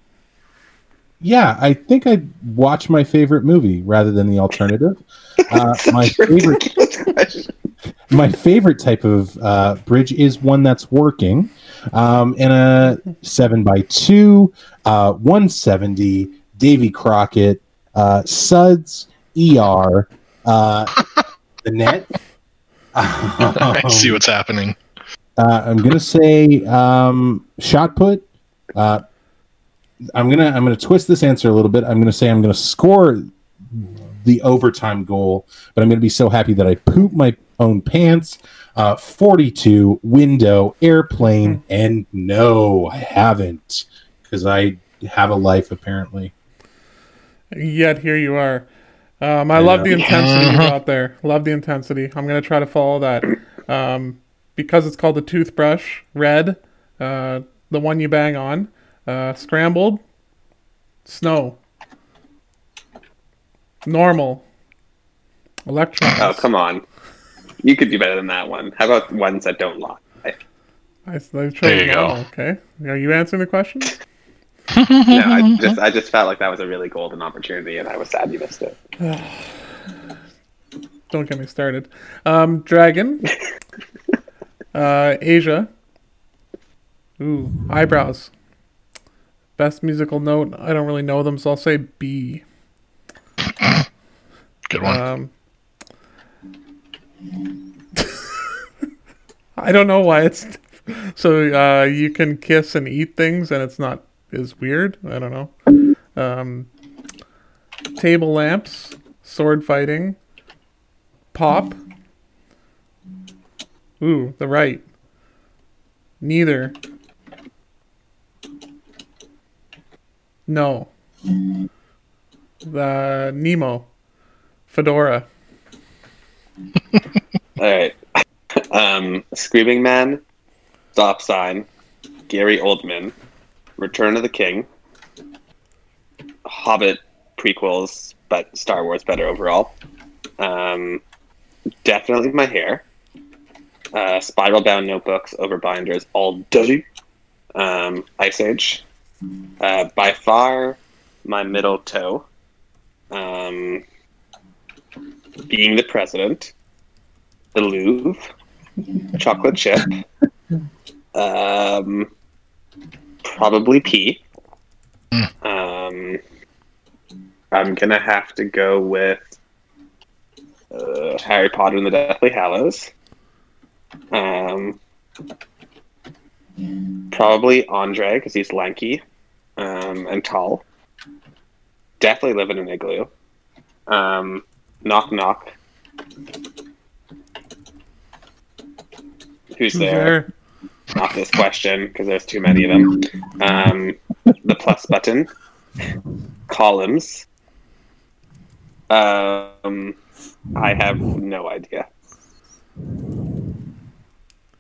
Speaker 2: yeah, I think I'd watch my favorite movie rather than the alternative. Uh, my favorite, my favorite type of uh, bridge is one that's working. Um, in a seven by two, uh, one seventy, Davy Crockett, uh, Suds, ER, uh, the net.
Speaker 4: I see what's happening.
Speaker 2: Uh, I'm gonna say um, shot put. I'm gonna I'm gonna twist this answer a little bit. I'm gonna say I'm gonna score the overtime goal, but I'm gonna be so happy that I poop my own pants. Uh, 42 window airplane, and no, I haven't because I have a life apparently.
Speaker 5: Yet here you are. Um, I love the intensity you brought there. Love the intensity. I'm gonna try to follow that. Um, because it's called the toothbrush. Red, uh, the one you bang on. Uh, scrambled. Snow. Normal. Electrons.
Speaker 6: Oh, come on. You could do better than that one. How about ones that don't lie?
Speaker 5: I, I chose
Speaker 4: There you go.
Speaker 5: normal. Okay. Are you answering the question?
Speaker 6: no, I just I just felt like that was a really golden opportunity, and I was sad you missed it.
Speaker 5: Don't get me started. Um, Dragon. uh, Asia. Ooh, eyebrows. Best musical note. I don't really know them, so I'll say B.
Speaker 4: Good one.
Speaker 5: Um, I don't know why it's so. Uh, you can kiss and eat things, and it's not is weird. I don't know. Um, table lamps, sword fighting, pop. Ooh, the right. Neither. No. The Nemo. Fedora.
Speaker 6: All right. Um, Screaming Man, Stop Sign, Gary Oldman, Return of the King, Hobbit prequels, but Star Wars better overall. Um, definitely my hair. Uh, spiral bound notebooks over binders, all dirty. Um, Ice Age. Uh, by far, my middle toe. Um, being the president. The Louvre. Chocolate chip. Um, probably pee. Um, I'm gonna have to go with uh, Harry Potter and the Deathly Hallows. Um, probably Andre because he's lanky um, and tall. Definitely live in an igloo. Um, knock knock. Who's
Speaker 5: Who's
Speaker 6: there?
Speaker 5: there?
Speaker 6: Not this question because there's too many of them. Um, the plus button. Columns. Um, I have no idea.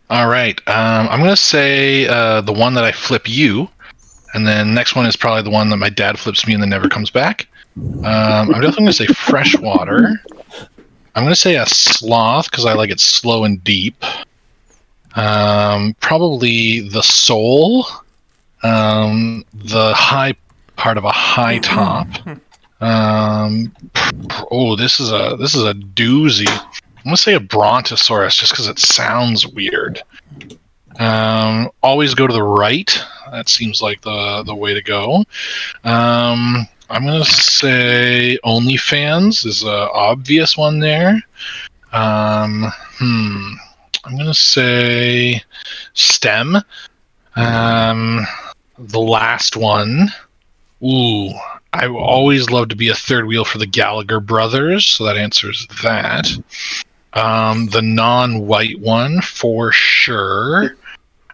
Speaker 4: All right. Um, I'm gonna say uh, the one that I flip you, and then next one is probably the one that my dad flips me and then never comes back. Um, I'm definitely gonna say freshwater. I'm gonna say a sloth because I like it slow and deep. Um, probably the soul. Um, the high part of a high top. Oh, this is a this is a doozy. I'm gonna say a brontosaurus just because it sounds weird. Um, always go to the right. That seems like the the way to go. Um, I'm gonna say OnlyFans is a obvious one there. Um, hmm. I'm gonna say STEM. Um, the last one. Ooh, I always love to be a third wheel for the Gallagher brothers, so that answers that. Um, the non-white one for sure.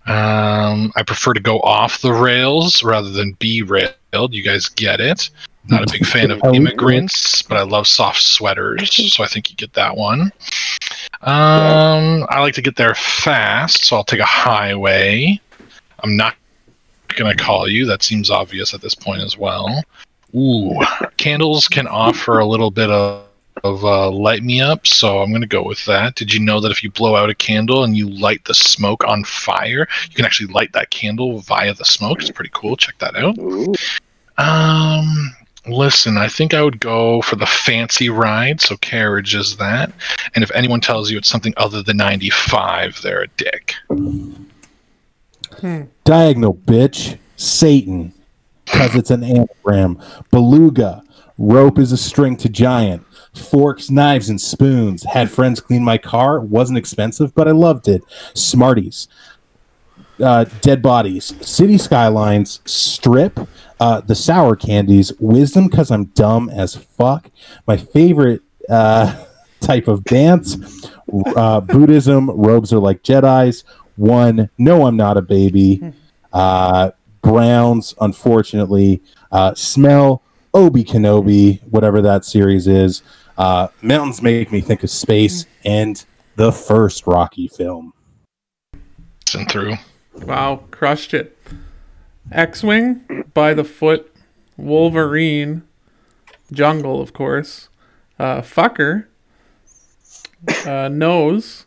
Speaker 4: Um, I prefer to go off the rails rather than be railed. You guys get it. Not a big fan of immigrants, but I love soft sweaters, so I think you get that one. Um, I like to get there fast, so I'll take a highway. I'm not gonna call you. That seems obvious at this point as well. Ooh, candles can offer a little bit of, of uh, light me up, so I'm going to go with that. Did you know that if you blow out a candle and you light the smoke on fire, you can actually light that candle via the smoke? It's pretty cool. Check that out.
Speaker 6: Ooh.
Speaker 4: Um, listen, I think I would go for the fancy ride, so carriage is that. And if anyone tells you it's something other than 95, they're a dick.
Speaker 2: Diagonal, bitch. Satan, because it's an anagram. Beluga, rope is a string to giant. Forks, knives, and spoons. Had friends clean my car. Wasn't expensive, but I loved it. Smarties, uh, dead bodies, city skylines, strip, uh, the sour candies, wisdom because I'm dumb as fuck. My favorite uh, type of dance, uh, Buddhism, robes are like Jedi's. One, no, I'm not a baby. Uh, Browns, unfortunately, uh, smell Obi Kenobi, whatever that series is. Uh, mountains make me think of space and the first Rocky film.
Speaker 4: And through.
Speaker 5: Wow, crushed it. X Wing, By the Foot, Wolverine, Jungle, of course, uh, Fucker, uh, Nose,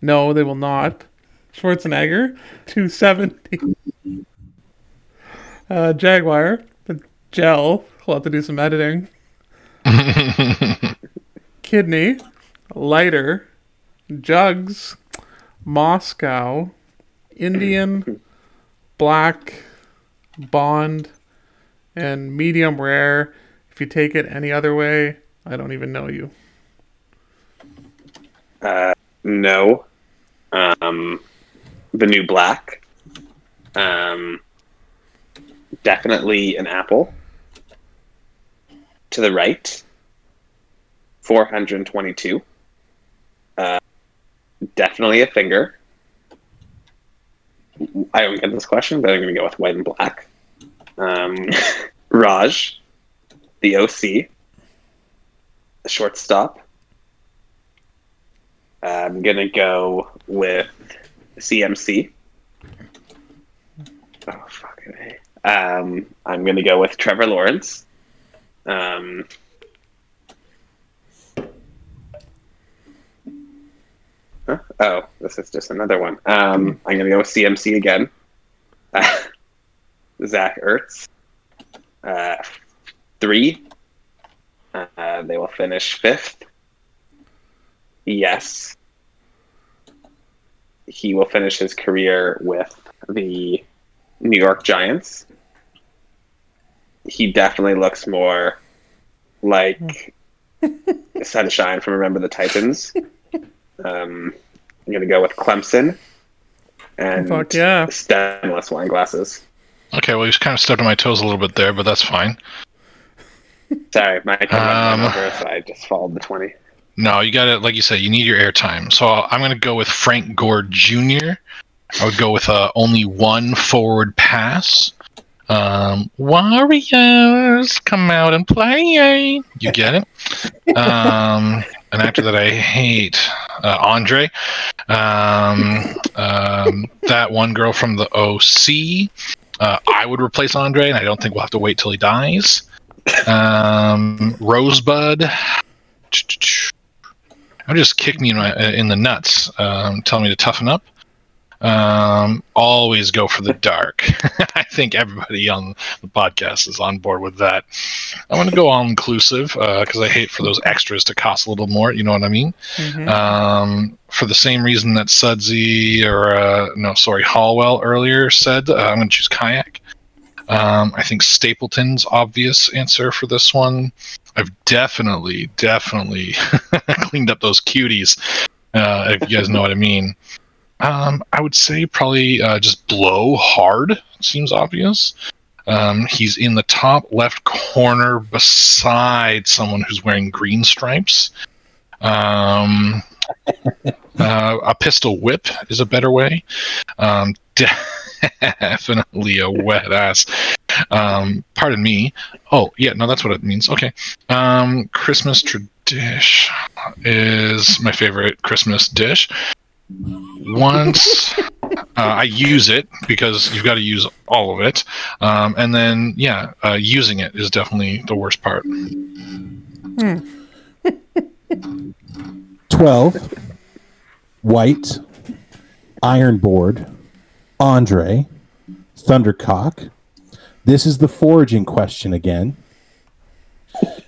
Speaker 5: No, they will not, Schwarzenegger, 270, uh, Jaguar, the Gel, we'll have to do some editing, Kidney, Lighter, Jugs, Moscow, Indian, Black, Bond, and Medium Rare. If you take it any other way, I don't even know you.
Speaker 6: No. Um, the new black. Um, definitely an apple. To the right. 422. Uh, definitely a finger. I don't get this question, but I'm going to go with white and black. Um, Raj, the OC, the shortstop. I'm gonna go with CMC. Oh fucking A. Um, I'm gonna go with Trevor Lawrence. Um, huh? Oh, this is just another one. Um, I'm gonna go with CMC again. Zach Ertz. Uh, three. Uh, they will finish fifth. Yes. He will finish his career with the New York Giants. He definitely looks more like Sunshine from Remember the Titans. Um, I'm going to go with Clemson and
Speaker 5: Fuck yeah.
Speaker 6: stemless wine glasses.
Speaker 4: Okay, well, he's kind of stepped on my toes a little bit there, but that's fine.
Speaker 6: Sorry, my time
Speaker 4: Um,
Speaker 6: went over, so I just followed the 20.
Speaker 4: No, you got to, like you said, you need your airtime. So I'm going to go with Frank Gore Jr. I would go with uh, only one forward pass. Um, Warriors, come out and play. You get it? Um, and after that, I hate uh, Andre. Um, um, that one girl from the OC. Uh, I would replace Andre, and I don't think we'll have to wait till he dies. Um, Rosebud. I'll just kick me in, my, in the nuts, um, telling me to toughen up. Um, always go for the dark. I think everybody on the podcast is on board with that. I want to go all inclusive because I hate for those extras to cost a little more. You know what I mean?
Speaker 5: Mhm.
Speaker 4: Um, for the same reason that Sudsy or uh, no, sorry, Hallwell earlier said, uh, I'm going to choose kayak. Um, I think Stapleton's obvious answer for this one. I've definitely, definitely cleaned up those cuties, uh, if you guys know what I mean. Um, I would say probably uh, just blow hard. Seems obvious. Um, he's in the top left corner beside someone who's wearing green stripes. Um, uh, a pistol whip is a better way. Um, definitely a wet ass. Um, pardon me. Oh, yeah, no, that's what it means. Okay. Um, Christmas tradish is my favorite Christmas dish. Once uh, I use it because you've got to use all of it, um, and then yeah, uh, using it is definitely the worst part.
Speaker 2: 12, White, Ironboard, Andre, Thundercock. This is the foraging question again.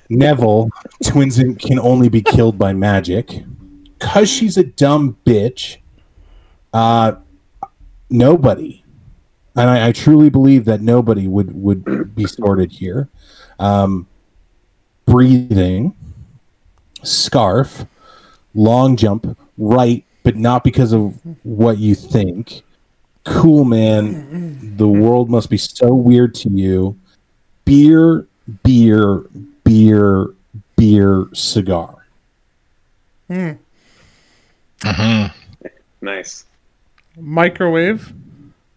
Speaker 2: Neville, twins can only be killed by magic. Because she's a dumb bitch, uh, nobody, and I, I truly believe that nobody would, would be sorted here. Um, breathing, scarf, long jump, right, but not because of what you think. Cool, man. The world must be so weird to you. Beer, beer, beer, beer, cigar.
Speaker 4: Hmm
Speaker 6: Nice.
Speaker 5: Microwave.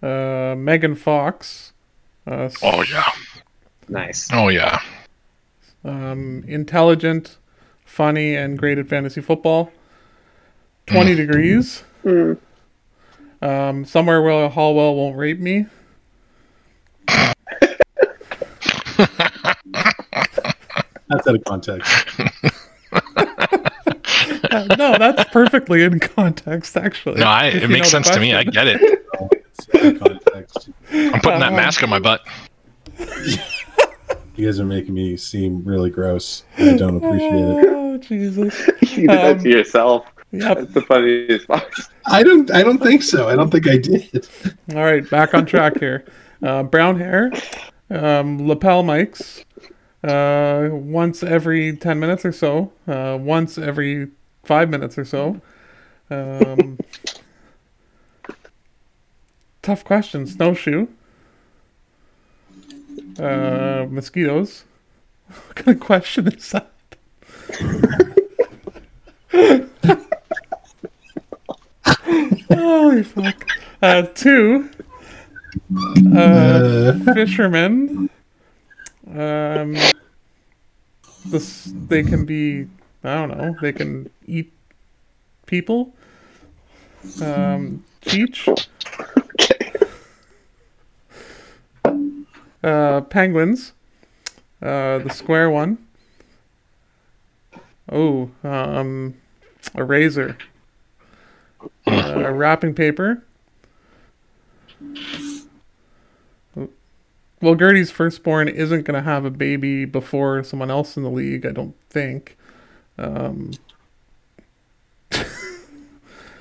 Speaker 5: Uh, Megan Fox. Uh,
Speaker 4: Oh yeah.
Speaker 6: Nice.
Speaker 4: Oh yeah.
Speaker 5: um, intelligent, funny, and great at fantasy football. 20 degrees. Um, somewhere where Hallwell won't rape me.
Speaker 2: That's out of context.
Speaker 5: No, that's perfectly in context, actually.
Speaker 4: No, I, it makes
Speaker 5: know the
Speaker 4: sense to me. I get it.
Speaker 2: It's out of context.
Speaker 4: I'm putting that mask on my butt.
Speaker 2: You guys are making me seem really gross. I don't appreciate it.
Speaker 5: Oh, Jesus.
Speaker 6: you did that
Speaker 5: Um,
Speaker 6: to yourself.
Speaker 5: Yep.
Speaker 6: That's the funniest part.
Speaker 2: I don't. I don't think so. I don't think I did.
Speaker 5: All right, back on track here. Uh, brown hair, um, lapel mics, uh, once every 10 minutes or so, uh, once every five minutes or so. Um, tough question. Snowshoe. Uh, mosquitoes. What kind of question is that? Holy fuck. Uh, two. Uh, fishermen. Um, this they can be. I don't know. They can eat people. Um.
Speaker 6: Okay.
Speaker 5: Uh, penguins. Uh, the square one. Oh, um, a razor. Uh, wrapping paper. Well, Gertie's firstborn isn't going to have a baby before someone else in the league, I don't think. Um,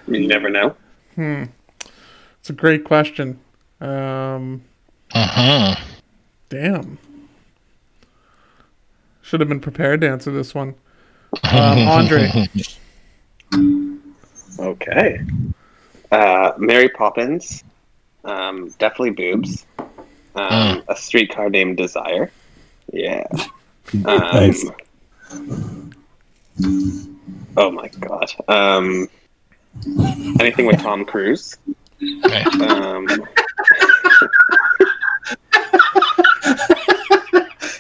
Speaker 6: You never know. Hmm.
Speaker 5: it's a great question. Um,
Speaker 4: Uh-huh.
Speaker 5: Damn. Should have been prepared to answer this one. Um, Andre.
Speaker 6: Okay. Uh, Mary Poppins. Um, definitely boobs. Um, A streetcar named Desire. Yeah. Um,
Speaker 2: Nice.
Speaker 6: Oh my god. Um, anything with Tom Cruise.
Speaker 4: Okay.
Speaker 6: Um,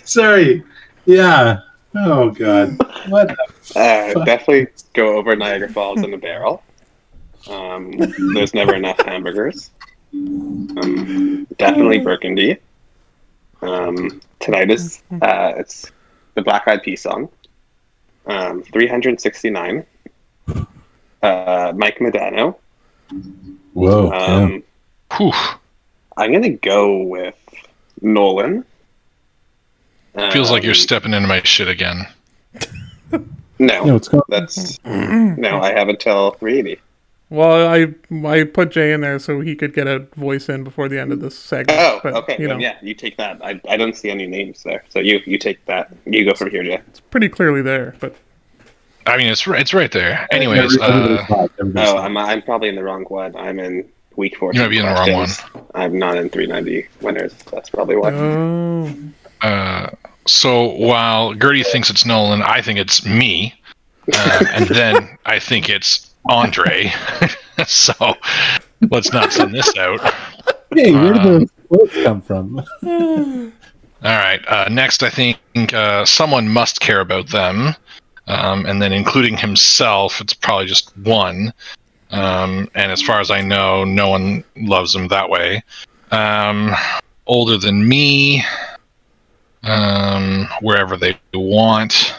Speaker 2: Sorry. Yeah. Oh God. What? the-
Speaker 6: uh, definitely go over Niagara Falls in a barrel. Um, there's never enough hamburgers. Um, definitely Burgundy. Um, tonight is uh, it's the Black Eyed Peas song. Um, 369. Uh, Mike Modano.
Speaker 2: Whoa.
Speaker 6: Um,
Speaker 4: Whew.
Speaker 6: I'm gonna go with Nolan.
Speaker 4: Feels like you're
Speaker 6: Um,
Speaker 4: stepping into my shit again.
Speaker 6: No,
Speaker 2: No, it's going.
Speaker 6: that's no. I have until 380.
Speaker 5: Well, I I put Jay in there so he could get a voice in before the end of this segment.
Speaker 6: Oh,
Speaker 5: but,
Speaker 6: okay.
Speaker 5: You know,
Speaker 6: yeah, you take that. I, I don't see any names there, so you you take that. You go from here, Jay.
Speaker 5: it's pretty clearly there. But
Speaker 4: I mean, it's right, it's right there. Anyways, uh,
Speaker 6: Oh. I'm I'm probably in the wrong one. I'm in week four.
Speaker 4: You might be in the wrong one.
Speaker 6: I'm not in 390 winners. That's probably why.
Speaker 5: oh,
Speaker 4: uh, so while Gertie thinks it's Nolan, I think it's me, uh, and then I think it's Andre. so let's not send this out.
Speaker 2: Hey, where did
Speaker 4: uh,
Speaker 2: those quotes come from?
Speaker 4: All right. Uh, next, I think uh, someone must care about them, um, and then including himself, it's probably just one. Um, and as far as I know, no one loves him that way. Um, older than me, um, wherever they want.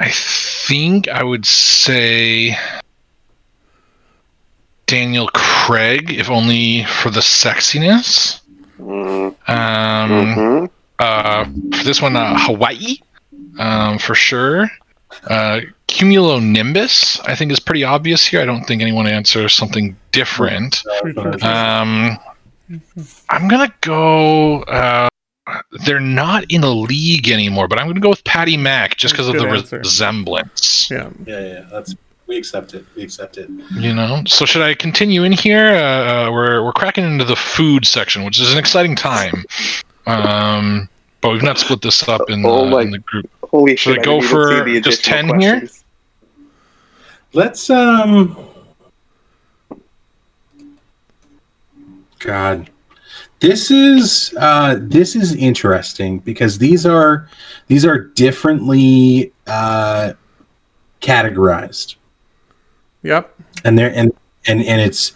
Speaker 4: I think I would say Daniel Craig, if only for the sexiness. Um,
Speaker 6: mhm.
Speaker 4: uh, for this one, uh, Hawaii, um, for sure. Uh, Cumulonimbus, I think, is pretty obvious here. I don't think anyone answers something different. Um, I'm gonna go. Uh, they're not in the league anymore, but I'm gonna go with Patty Mack just because of the
Speaker 5: answer.
Speaker 4: resemblance.
Speaker 5: yeah.
Speaker 2: Yeah, yeah. That's we accept it. We accept it.
Speaker 4: You know. So should I continue in here? Uh, we're we're cracking into the food section, which is an exciting time. Um, but we've not split this up in,
Speaker 6: Oh
Speaker 4: the,
Speaker 6: my-
Speaker 4: in the group.
Speaker 6: Holy
Speaker 4: Should
Speaker 6: shit!
Speaker 4: I go
Speaker 6: didn't
Speaker 4: for just
Speaker 6: additional
Speaker 4: 10 here?
Speaker 2: Let's um. God, this is uh, this is interesting because these are these are differently uh, categorized,
Speaker 5: Yep.
Speaker 2: and they're and and and it's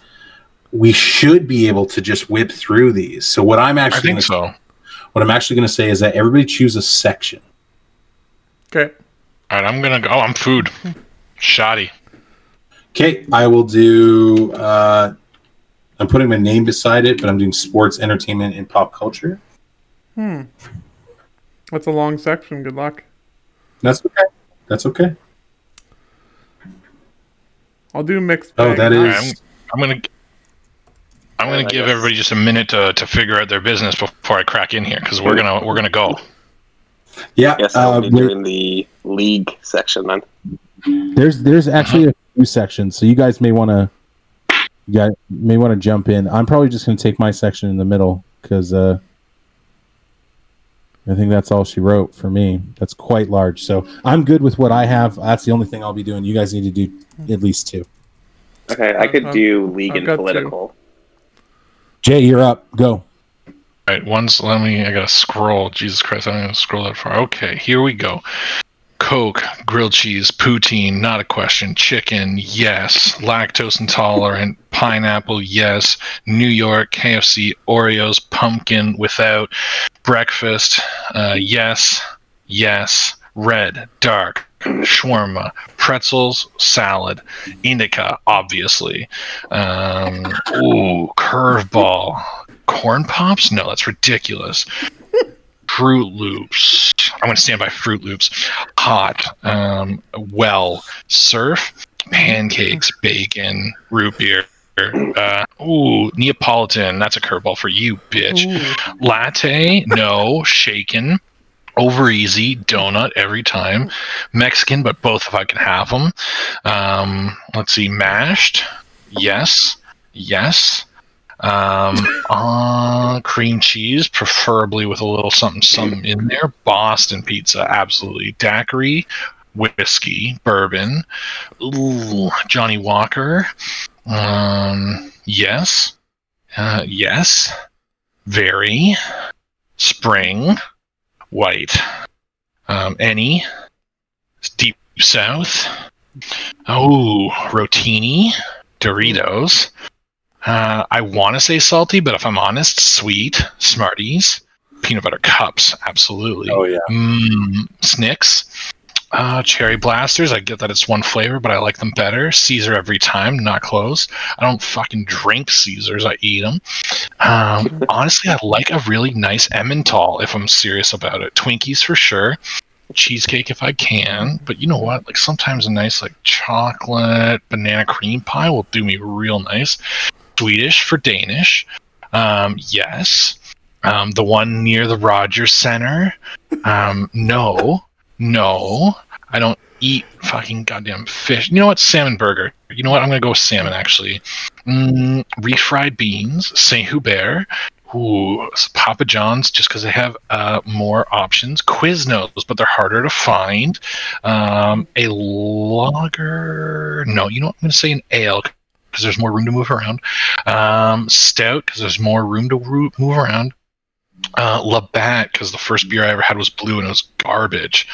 Speaker 2: we should be able to just whip through these. So what I'm
Speaker 4: I
Speaker 2: actually
Speaker 4: think
Speaker 2: gonna,
Speaker 4: so.
Speaker 2: what I'm actually going to say is that everybody choose a section.
Speaker 5: Okay.
Speaker 4: All right, I'm gonna go. Oh, I'm food. Shoddy.
Speaker 2: Okay, I will do. Uh, I'm putting my name beside it, but I'm doing sports, entertainment, and pop culture.
Speaker 5: Hmm. That's a long section. Good luck.
Speaker 2: That's okay. That's okay.
Speaker 5: I'll do mixed.
Speaker 2: Oh,
Speaker 5: bag.
Speaker 2: that
Speaker 4: All right, I'm, I'm gonna. I'm gonna
Speaker 6: I
Speaker 4: give
Speaker 6: guess.
Speaker 4: everybody just a minute to, to figure out their business before I crack in here because we're gonna we're gonna go.
Speaker 2: Yeah.
Speaker 6: Guess I'll
Speaker 2: Uh,
Speaker 6: be doing the league section then.
Speaker 2: there's there's actually a few sections, so you guys may want to. You guys may want to jump in. I'm probably just going to take my section in the middle because uh, I think that's all she wrote for me. That's quite large, so I'm good with what I have. That's the only thing I'll be doing. You guys need to do at least two.
Speaker 6: Okay, I could
Speaker 5: I've-
Speaker 6: do league
Speaker 5: I've
Speaker 6: and
Speaker 5: got two.
Speaker 6: political.
Speaker 2: Jay, you're up. Go.
Speaker 4: All right, once let me. I gotta scroll. Jesus Christ, I'm gonna scroll that far. Okay, here we go. Coke, grilled cheese, poutine, not a question. Chicken, yes. Lactose intolerant, pineapple, yes. New York, KFC, Oreos, pumpkin without. Breakfast, uh, yes, yes. Red, dark, shawarma, pretzels, salad, indica, obviously. Um, ooh, curveball, corn pops? No, that's ridiculous. Froot Loops. I'm going to stand by Froot Loops. Hot. Um, well. Surf. Pancakes. Bacon. Root beer. Uh, ooh, Neapolitan. That's a curveball for you, bitch. Latte. No. Shaken. Over easy. Donut every time. Mexican, but both if I can have them. Um, let's see. Mashed. Yes. Yes. Um, uh, cream cheese, preferably with a little something, something in there. Boston pizza, absolutely. Daiquiri, whiskey, bourbon. Ooh, Johnnie Walker. Um, yes. Uh, yes. Very. Spring. White. Um, any. Deep South. Oh, Rotini. Doritos. Uh, I want to say salty, but if I'm honest, sweet. Smarties. Peanut butter cups, absolutely.
Speaker 7: Oh yeah.
Speaker 4: Mm, Snicks. Uh, cherry blasters. I get that it's one flavor, but I like them better. Caesar every time, not close. I don't fucking drink Caesars. I eat them. Um, honestly, I like a really nice Emmental if I'm serious about it. Twinkies for sure. Cheesecake if I can, but you know what? Like sometimes a nice like chocolate banana cream pie will do me real nice. Swedish for Danish. Um, yes. Um, the one near the Rogers Center. Um, no, no, I don't eat fucking goddamn fish. You know what? Salmon burger. You know what? I'm gonna go with salmon actually. Mm, refried beans, Saint Hubert. Ooh, Papa John's just because they have uh, more options. Quiznos, but they're harder to find. Um, a lager. No, you know what? I'm gonna say an ale because there's more room to move around. Um, stout because there's more room to ro- move around. Uh, Labatt because the first beer I ever had was blue and it was garbage.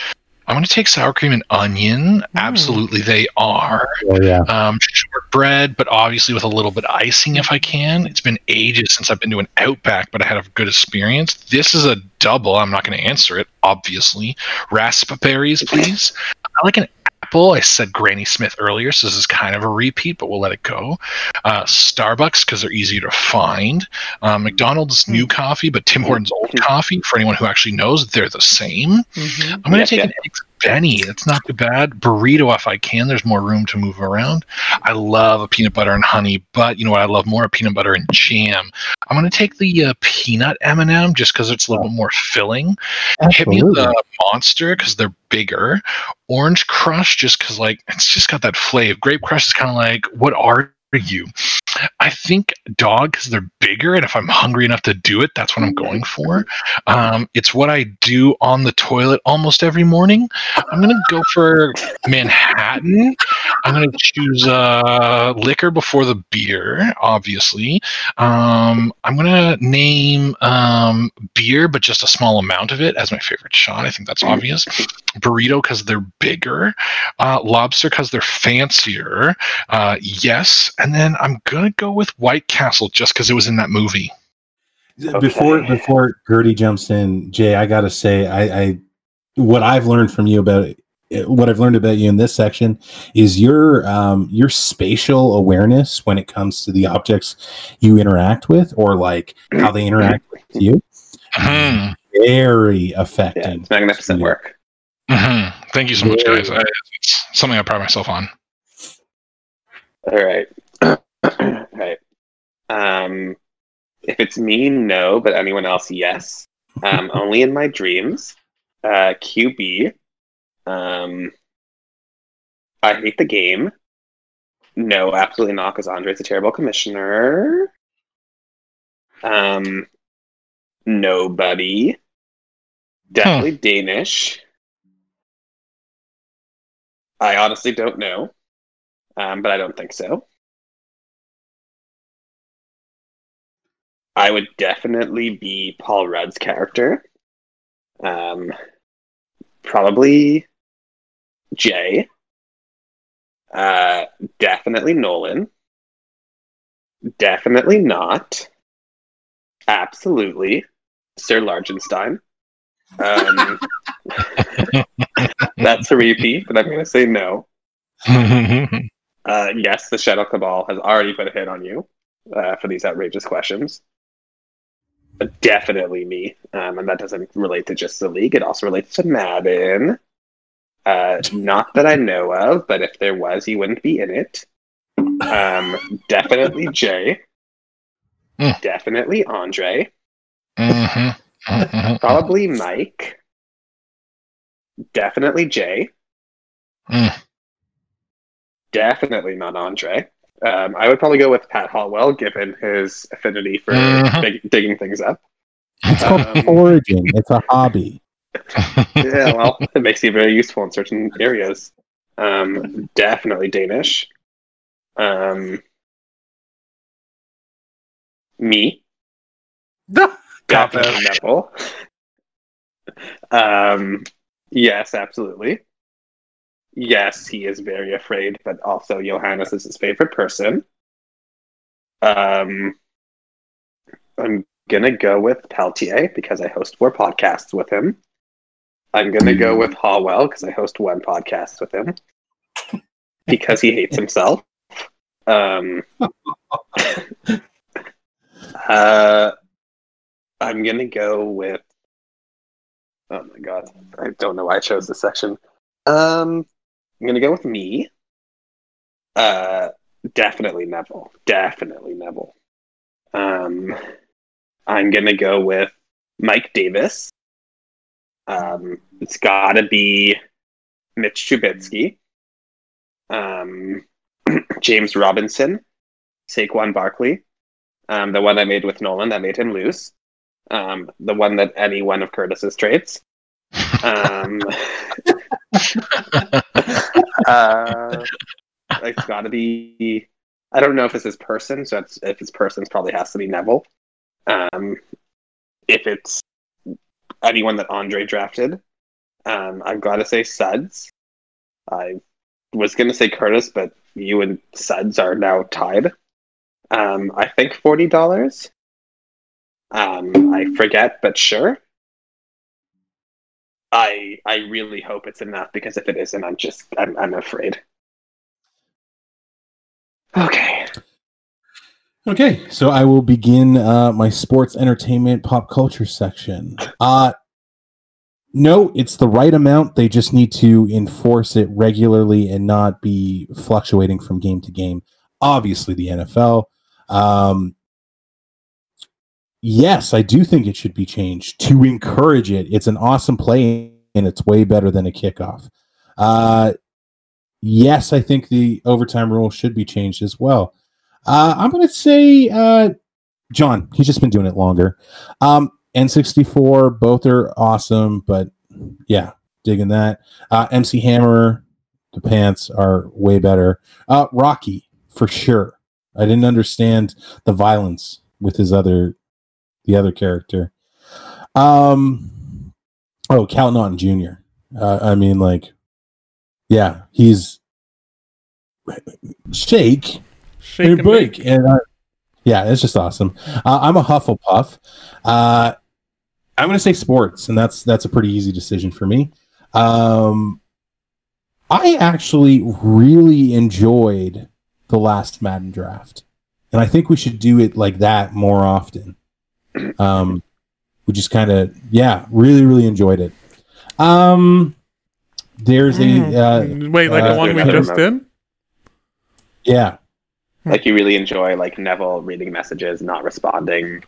Speaker 4: I'm going to take sour cream and onion. Absolutely, they are.
Speaker 2: Oh yeah.
Speaker 4: Um, shortbread, but obviously with a little bit of icing if I can. It's been ages since I've been to an Outback, but I had a good experience. This is a double. I'm not going to answer it, obviously. Raspberries, please. I like an apple. I said Granny Smith earlier, so this is kind of a repeat, but we'll let it go. Uh, Starbucks because they're easier to find. Uh, McDonald's new coffee, but Tim Hortons old coffee. For anyone who actually knows, they're the same.
Speaker 5: Mhm.
Speaker 4: I'm going to
Speaker 6: Yep,
Speaker 4: take an eggs Benny. That's not too bad. Burrito if I can. There's more room to move around. I love a peanut butter and honey, but you know what? I love more a peanut butter and jam. I'm going to take the uh, peanut M&M just because it's a little bit more filling. Hit me with the monster because they're bigger. Orange Crush just because like it's just got that flavor. Grape Crush is kind of like what are you? I think dog because they're bigger, and if I'm hungry enough to do it, that's what I'm going for. Um, it's what I do on the toilet almost every morning. I'm gonna go for Manhattan. I'm gonna choose uh, liquor before the beer, obviously. Um, I'm gonna name um, beer, but just a small amount of it as my favorite shot. I think that's obvious. Burrito because they're bigger. Uh, lobster because they're fancier. Uh, yes, and then I'm gonna go with White Castle just because it was in that movie.
Speaker 2: Before
Speaker 6: Okay.
Speaker 2: before Gertie jumps in, Jay, I gotta say, I, I what I've learned from you about what I've learned about you in this section is your um, your spatial awareness when it comes to the objects you interact with, or like how they interact with you.
Speaker 4: Mhm.
Speaker 2: Very
Speaker 6: Yeah, it's magnificent work.
Speaker 4: Mhm. Thank you so much, guys. I, it's something I pride myself on.
Speaker 6: All right. All right. Um, if it's me, no, but anyone else, yes. Um, only in my dreams. Uh, QB. Um, I hate the game. No, absolutely not, because Andre's a terrible commissioner. Um, nobody. Definitely Danish. I honestly don't know, um, but I don't think so. I would definitely be Paul Rudd's character. Um, probably Jay. Uh, definitely Nolan. Definitely not. Absolutely, Sir Largenstein. Um, that's a repeat, but I'm going to say no. Uh, yes, the Shadow Cabal has already put a hit on you uh, for these outrageous questions. But definitely me, um, and that doesn't relate to just the league. It also relates to Madden. Uh, not that I know of, but if there was, he wouldn't be in it. Um, definitely Jay.
Speaker 4: Mm.
Speaker 6: Definitely Andre.
Speaker 4: Mhm. Mhm.
Speaker 6: Probably Mike. Definitely Jay.
Speaker 4: Mm.
Speaker 6: Definitely not Andre. Um, I would probably go with Pat Hallwell, given his affinity for
Speaker 4: Mhm.
Speaker 6: dig- digging things up.
Speaker 2: It's called
Speaker 6: Um,
Speaker 2: foraging. It's a hobby.
Speaker 6: yeah, well, it makes you very useful in certain areas. Um, definitely Danish. Um, me.
Speaker 4: Cop
Speaker 6: Definitely. Neville. Um, yes, absolutely. Yes, he is very afraid, but also Johannes is his favorite person. Um, I'm gonna go with Peltier because I host four podcasts with him. I'm gonna go with Hallwell because I host one podcast with him because he hates himself. Um, uh, I'm gonna go with. Oh my god, I don't know why I chose this section. Um, I'm gonna go with me. Uh, definitely Neville. Definitely Neville. Um, I'm gonna go with Mike Davis. Um, it's gotta be Mitch Trubisky. Um, James Robinson, Saquon Barkley, um, the one I made with Nolan that made him lose, um, the one that any one of Curtis's trades. Um, uh, it's got to be. I don't know if it's his person, so it's, if it's person, it probably has to be Neville. Um, if it's anyone that Andre drafted, um, I've got to say Suds. I was going to say Curtis, but you and Suds are now tied. Um, I think forty dollars. Um, I forget, but sure. I I really hope it's enough because if it isn't, I'm just I'm I'm afraid. Okay.
Speaker 2: Okay, so I will begin uh, my sports, entertainment, pop culture section. Uh, no, it's the right amount. They just need to enforce it regularly and not be fluctuating from game to game. Obviously, the NFL. Um, yes, I do think it should be changed to encourage it. It's an awesome play and it's way better than a kickoff. Uh, yes, I think the overtime rule should be changed as well. Uh, I'm going to say uh, John. He's just been doing it longer. Um, N64, both are awesome, but yeah, digging that. Uh, MC Hammer, the pants are way better. Uh, Rocky, for sure. I didn't understand the violence with his other, the other character. Um, oh, Cal Naughton Jr. Uh, I mean, like, yeah, he's shake
Speaker 5: Shake
Speaker 2: and break. And uh, yeah, it's just awesome. Uh, I'm a Hufflepuff. Uh, I'm going to say sports, and that's that's a pretty easy decision for me. Um, I actually really enjoyed the last Madden draft, and I think we should do it like that more often. Um, we just kind of yeah, really really enjoyed it. Um, there's a uh,
Speaker 5: Mm. Wait, like
Speaker 2: uh,
Speaker 5: the one we just did?
Speaker 2: yeah.
Speaker 6: Like you really enjoy like Neville reading messages, not responding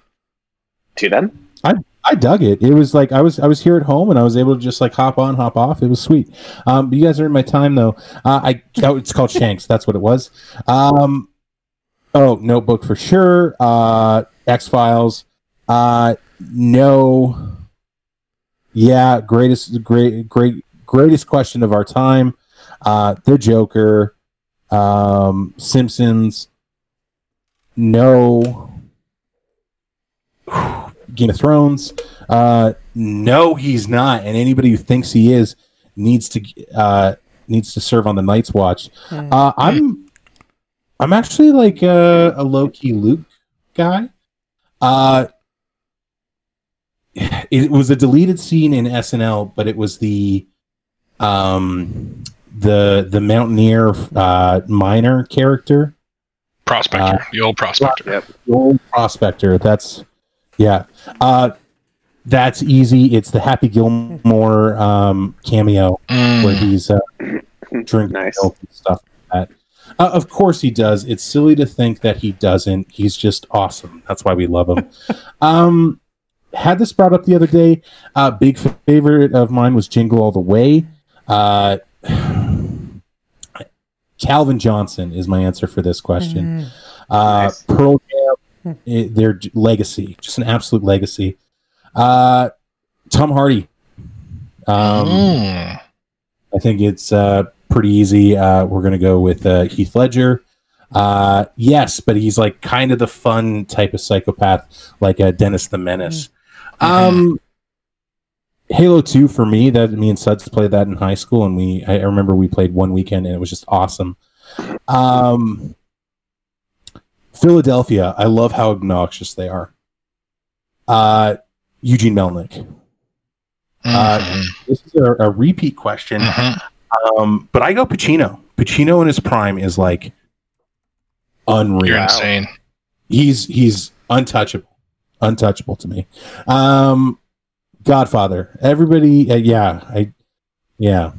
Speaker 6: to them.
Speaker 2: I I dug it. It was like I was I was here at home and I was able to just like hop on, hop off. It was sweet. Um, you guys are in my time though. Uh, I oh, it's called Shanks. That's what it was. Um, oh, Notebook for sure. Uh, X Files. Uh, no. Yeah, greatest great great greatest question of our time. Uh, the Joker. Um, Simpsons. No. Game of Thrones. Uh, no, he's not. And anybody who thinks he is needs to uh, needs to serve on the Night's Watch. Uh, I'm I'm actually like a, a low key Luke guy. Uh, it was a deleted scene in SNL, but it was the um the the mountaineer uh, miner character,
Speaker 4: Prospector,
Speaker 2: Uh,
Speaker 4: the old prospector.
Speaker 6: Yep.
Speaker 2: the old prospector. That's yeah. Uh, that's easy. It's the Happy Gilmore um, cameo
Speaker 4: Mm.
Speaker 2: where he's uh, drinking
Speaker 6: Nice.
Speaker 2: milk and stuff like that. Uh, of course he does. It's silly to think that he doesn't. He's just awesome. That's why we love him. um, had this brought up the other day. Uh, big favorite of mine was Jingle All the Way. Uh, Calvin Johnson is my answer for this question. Uh,
Speaker 6: Nice.
Speaker 2: Pearl Jam, i- their legacy, just an absolute legacy. Uh, Tom Hardy. Um,
Speaker 4: Mm.
Speaker 2: I think it's uh, pretty easy. Uh, we're going to go with uh, Heath Ledger. Uh, yes, but he's like kind of the fun type of psychopath, like uh, Dennis the Menace. Um, Halo Two for me. That me and Suds played that in high school, and we I remember we played one weekend, and it was just awesome. Um, Philadelphia. I love how obnoxious they are. Uh, Eugene Melnyk. Uh,
Speaker 4: Mhm.
Speaker 2: This is a, a repeat question.
Speaker 4: Mhm.
Speaker 2: Um, but I go Pacino. Pacino in his prime is like unreal.
Speaker 4: You're insane.
Speaker 2: He's he's untouchable, untouchable to me. Um, Godfather. Everybody, uh, yeah, I, yeah.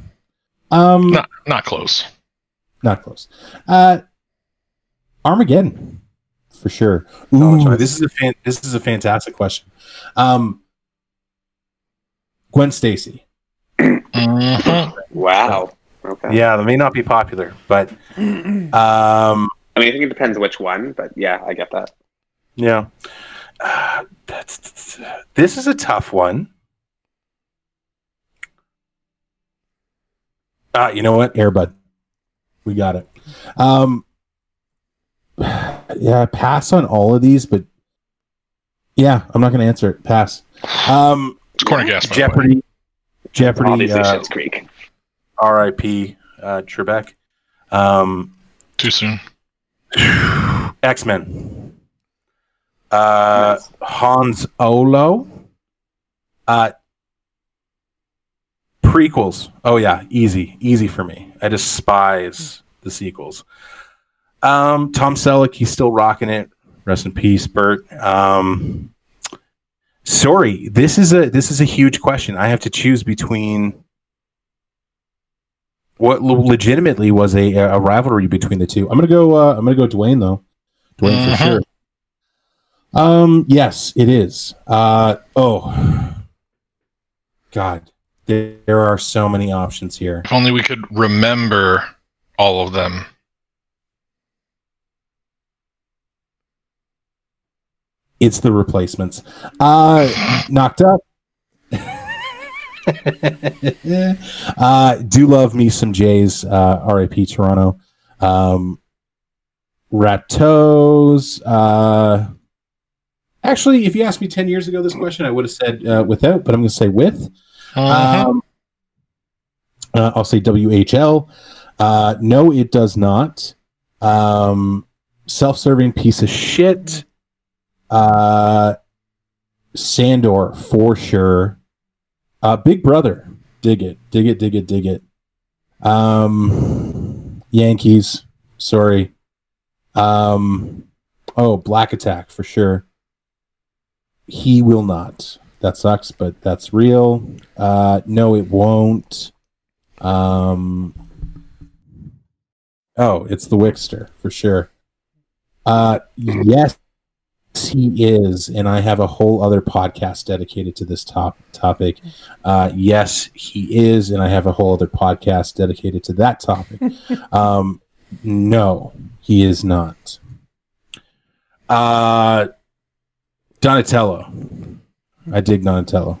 Speaker 2: Um,
Speaker 4: Not not close.
Speaker 2: not close. Uh, Armageddon, for sure. Ooh,
Speaker 6: choice.
Speaker 2: this is a fan, this is a fantastic question. Um, Gwen Stacy.
Speaker 4: Mhm.
Speaker 6: Wow. Okay.
Speaker 2: Yeah, that may not be popular, but um,
Speaker 6: I mean, I think it depends which one, but yeah, I get that.
Speaker 2: yeah. Uh, that's this is a tough one. Uh, you know what? Airbud. We got it. Um, yeah, pass on all of these, but yeah, I'm not going to answer it. Pass. Um,
Speaker 4: It's corner gas. by way.
Speaker 2: Jeopardy. Jeopardy.
Speaker 6: Obviously,
Speaker 2: Uh,
Speaker 6: Schitt's Creek.
Speaker 2: R.I.P. Uh, Trebek. Um,
Speaker 4: Too soon.
Speaker 2: X Men. Uh,
Speaker 6: Nice.
Speaker 2: Han Solo. Uh, prequels. Oh yeah, easy, easy for me. I despise the sequels. Um, Tom Selleck, he's still rocking it. Rest in peace, Bert. Um, sorry, this is a this is a huge question. I have to choose between what le- legitimately was a, a rivalry between the two. I'm gonna go. Uh, I'm gonna go Dwayne though. Dwayne for
Speaker 4: Mhm.
Speaker 2: sure. Um. Yes, it is. Uh. Oh. God, there, there are so many options here.
Speaker 4: If only we could remember all of them.
Speaker 2: It's the replacements. Uh. Knocked up. uh, do love me some Jays. Uh, R.I.P. Toronto. Um, Ratos. Uh, actually, if you asked me ten years ago this question, I would have said uh, without, but I'm going to say with.
Speaker 4: Mhm.
Speaker 2: Um, uh, I'll say WHL. Uh, no, it does not. Um, self-serving piece of shit. Uh, Sandor for sure. Uh, Big Brother, dig it, dig it, dig it, dig it. Um, Yankees, sorry. Um, oh, Black Attack for sure. He will not. That sucks, but that's real. Uh, no, it won't. Um, oh, it's the Wixter for sure. Uh, yes, he is, and I have a whole other podcast dedicated to this top topic. Uh, yes, he is, and I have a whole other podcast dedicated to that topic. um, no, he is not. Uh, Donatello. I dig Donatello.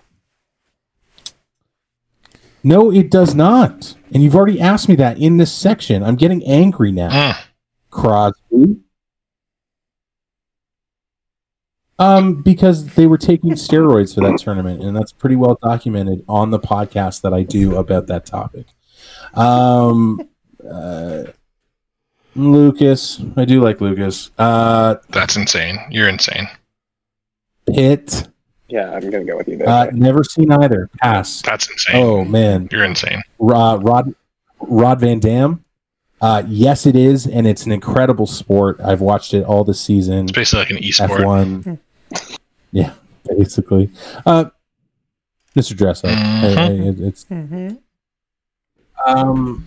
Speaker 2: No, it does not. And you've already asked me that in this section. I'm getting angry now.
Speaker 4: Mm.
Speaker 2: Crosby. Um, because they were taking steroids for that tournament, and that's pretty well documented on the podcast that I do about that topic. Um, uh, Lucas, I do like Lucas. Uh,
Speaker 4: That's insane. You're insane.
Speaker 2: Pitt,
Speaker 6: Yeah, I'm gonna go with you there.
Speaker 2: uh, never seen either. Pass.
Speaker 4: That's insane.
Speaker 2: Oh man,
Speaker 4: You're insane.
Speaker 2: Rod Rod, Rod Van Dam. Uh, yes, it is, and it's an incredible sport. I've watched it all this season.
Speaker 4: It's basically like an
Speaker 2: F
Speaker 4: e-sport.
Speaker 2: one. yeah, basically. Uh, Mr. Dress Up.
Speaker 4: Mhm.
Speaker 2: I- I- it- it's
Speaker 5: Mm-hmm.
Speaker 2: um.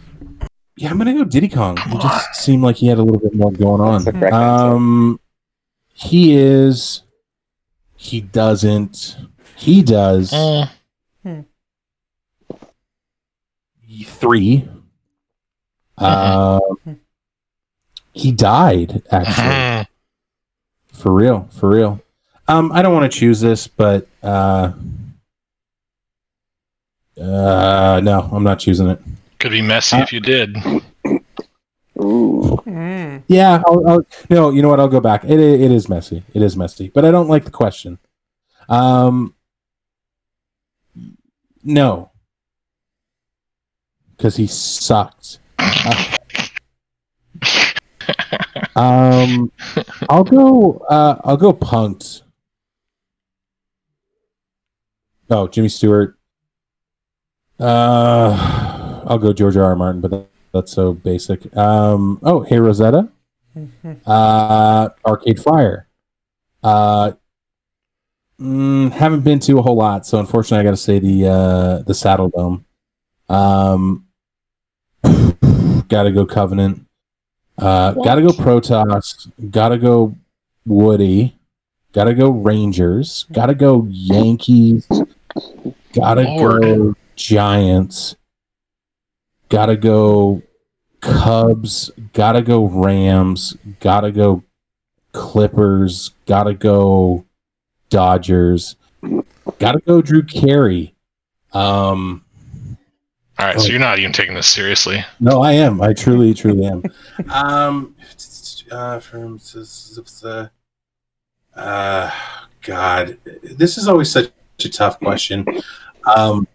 Speaker 2: Yeah, I'm gonna go Diddy Kong. He just seemed like he had a little bit more going on.
Speaker 6: That's the correct answer.
Speaker 2: Um, he is. He doesn't. He does
Speaker 4: Mm,
Speaker 2: three. Um, he died actually.
Speaker 4: mhm.
Speaker 2: For real, for real. Um, I don't want to choose this, but uh, uh, no, I'm not choosing it.
Speaker 4: Could be messy if you did.
Speaker 6: Ooh,
Speaker 5: Mm.
Speaker 2: Yeah, I'll, I'll, no, you know what? I'll go back. It, it is messy. It is messy, but I don't like the question. Um, no, because he sucked. Uh, um, I'll go. Uh, I'll go punked. Oh, Jimmy Stewart. Uh, I'll go George R. R. Martin, but that, that's so basic. Um, oh, Hey Rosetta. Uh, Arcade Fire. Uh, mm, haven't been to a whole lot, so unfortunately, I got to say the uh, the Saddle Dome. Um, got to go Covenant. Uh, got to go Protoss. Got to go Woody. Got to go Rangers. Got to go Yankees. Got to go Giants. Got to go Cubs. Got to go Rams. Got to go Clippers. Got to go Dodgers. Got to go Drew Carey. Um,
Speaker 4: All right, so you're not even taking this seriously.
Speaker 2: no, I am. I truly, truly am. um, uh, from uh, uh, God, this is always such a tough question. Um,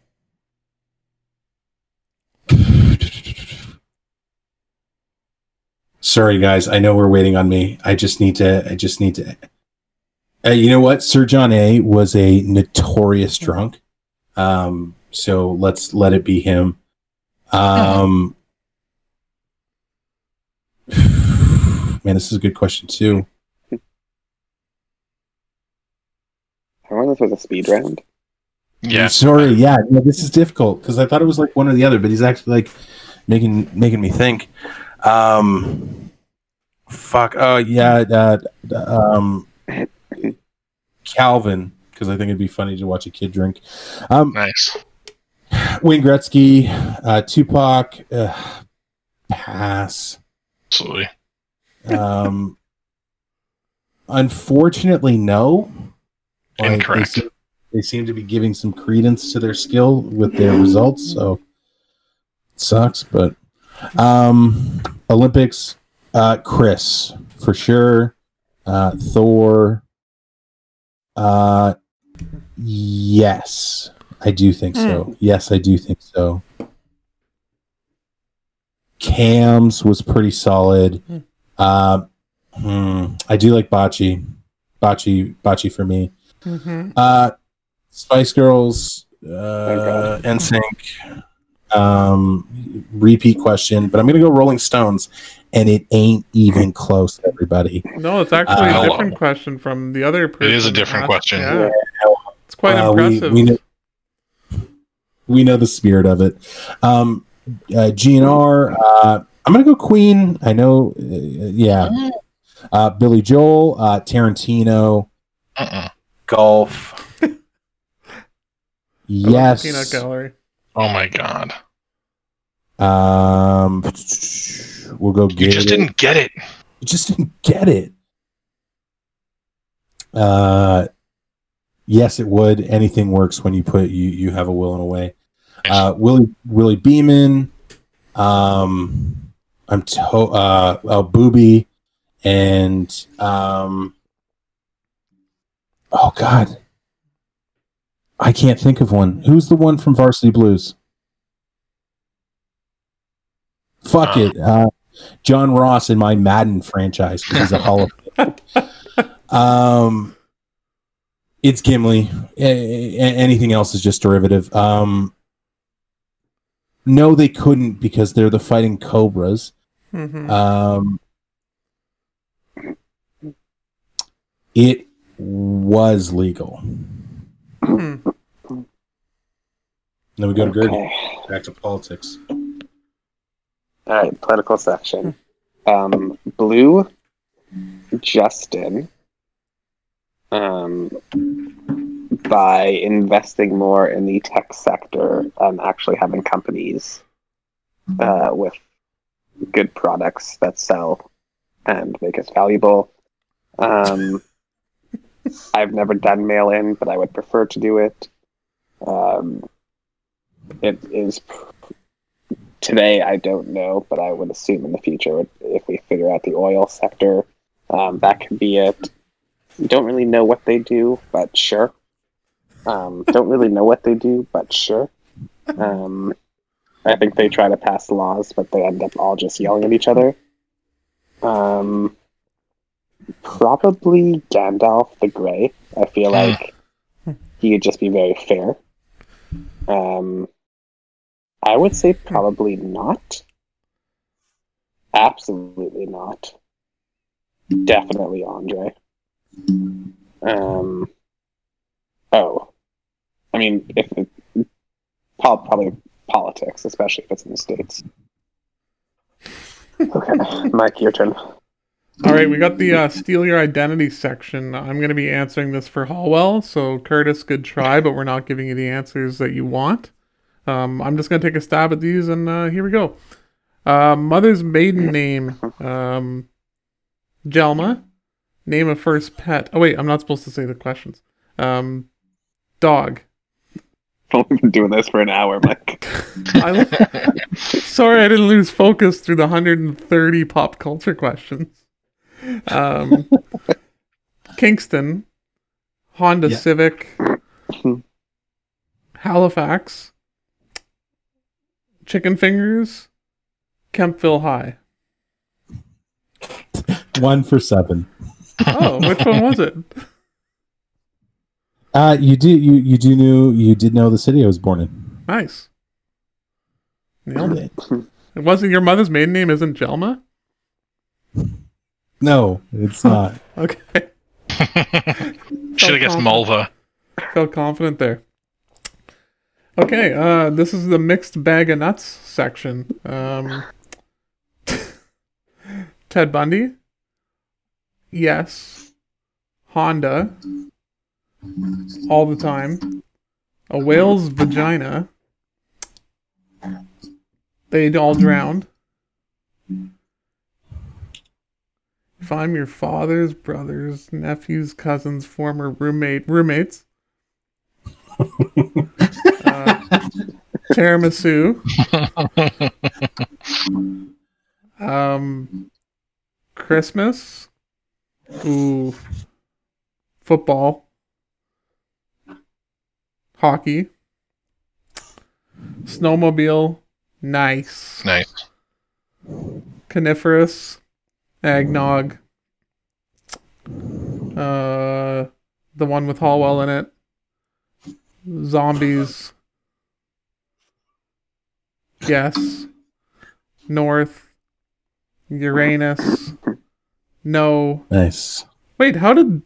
Speaker 2: sorry, guys. I know we're waiting on me. I just need to. I just need to. Uh, you know what? Sir John A was a notorious drunk. Um, so let's let it be him. Um, man, this is a good question too.
Speaker 6: I wonder if this was a speed round.
Speaker 4: Yeah.
Speaker 2: Sorry. Yeah. No, this is difficult because I thought it was like one or the other, but he's actually like making making me think. Um, fuck. Oh yeah. Uh, um, Calvin, because I think it'd be funny to watch a kid drink. Um,
Speaker 4: Nice.
Speaker 2: Wayne Gretzky, uh, Tupac, uh, pass.
Speaker 4: Absolutely.
Speaker 2: Um, unfortunately, no. Like,
Speaker 4: Incorrect.
Speaker 2: They seem, they seem to be giving some credence to their skill with their results, so it sucks. But um, Olympics, uh, Chris for sure. Uh, Thor. Uh, yes, I do think so. Yes, I do think so. Cams was pretty solid.
Speaker 5: Hmm.
Speaker 2: Uh, hmm, I do like Bocce. Bocce, Bocce for me.
Speaker 5: Mm-hmm.
Speaker 2: Uh, Spice Girls, uh,
Speaker 6: God.
Speaker 2: NSYNC. Um, repeat question, but I'm gonna go Rolling Stones, and it ain't even close, everybody.
Speaker 5: No, it's actually
Speaker 2: Uh,
Speaker 5: a different question from the other person.
Speaker 4: is a different
Speaker 5: asked.
Speaker 4: question.
Speaker 5: Yeah, it's quite
Speaker 2: Uh,
Speaker 5: impressive.
Speaker 2: we know, we know the spirit of it. Um, uh, GNR, uh, I'm gonna go Queen. I know, uh, yeah. Uh, Billy Joel, uh, Tarantino,
Speaker 4: Uh-uh.
Speaker 2: golf.
Speaker 5: I love the
Speaker 2: yes.
Speaker 5: Peanut gallery.
Speaker 4: Oh my god.
Speaker 2: Um, we'll go get.
Speaker 4: You just
Speaker 2: it.
Speaker 4: didn't get it.
Speaker 2: You just didn't get it. Uh, yes, it would. Anything works when you put you you have a will and a way. Uh, Willie Willie Beamen. Um, I'm to uh, uh Booby, and um. Oh God, I can't think of one. Who's the one from Varsity Blues? Fuck it. Uh, John Ross in my Madden franchise because he's a Hall of Um, it's Gimli. A- a- anything else is just derivative. Um, no, they couldn't because they're the fighting cobras.
Speaker 5: Mhm.
Speaker 2: Um, it was legal. Then we go to Gertie.
Speaker 6: Okay.
Speaker 2: Back to politics.
Speaker 6: All right, political section. Um, Blue, Justin, um, by investing more in the tech sector and actually having companies uh, with good products that sell and make us valuable. Um, I've never done mail in, but I would prefer to do it. Um, it is today I don't know, but I would assume in the future if we figure out the oil sector, um, that could be it. Don't really know what they do, but sure. Um, don't really know what they do, but sure. Um, I think they try to pass laws, but they end up all just yelling at each other. Um, probably Gandalf the Grey. I feel like he would just be very fair. Um, I would say probably not. Absolutely not. Definitely Andre. Um. Oh, I mean, if it, pol- probably politics, especially if it's in the states. Okay, Mike, your turn.
Speaker 5: All right, we got the uh, steal your identity section. I'm going to be answering this for Hallwell. So, Curtis, good try, but we're not giving you the answers that you want. Um, I'm just going to take a stab at these, and uh, here we go. Uh, mother's maiden name, um, Jelma. Name of first pet. Oh, wait, I'm not supposed to say the questions. Um, dog.
Speaker 6: We've been doing this for an hour, Mike.
Speaker 5: I, sorry, I didn't lose focus through the 130 pop culture questions. Um, Kingston, Honda
Speaker 2: Yeah.
Speaker 5: Civic, Halifax, Chicken Fingers, Kemptville High.
Speaker 2: One for seven.
Speaker 5: Oh, which one was it?
Speaker 2: Uh, you do you you do knew you did know the city I was born in.
Speaker 5: Nice. Nailed it. It wasn't your mother's maiden name, isn't Jelma?
Speaker 2: No, it's not.
Speaker 5: Okay.
Speaker 4: Should have guessed
Speaker 5: confident.
Speaker 4: Mulva.
Speaker 5: Felt confident there. Okay, uh, this is the mixed bag of nuts section. Um, Ted Bundy? Yes. Honda? All the time. A whale's vagina? They all drowned. If I'm your father's brother's nephew's cousin's former roommate roommates, uh, tiramisu, um, Christmas, ooh, football, hockey, snowmobile, nice,
Speaker 4: Nice.
Speaker 5: coniferous, eggnog, uh, the one with Hallwell in it, zombies, yes, north, Uranus, no.
Speaker 2: Nice.
Speaker 5: Wait, how did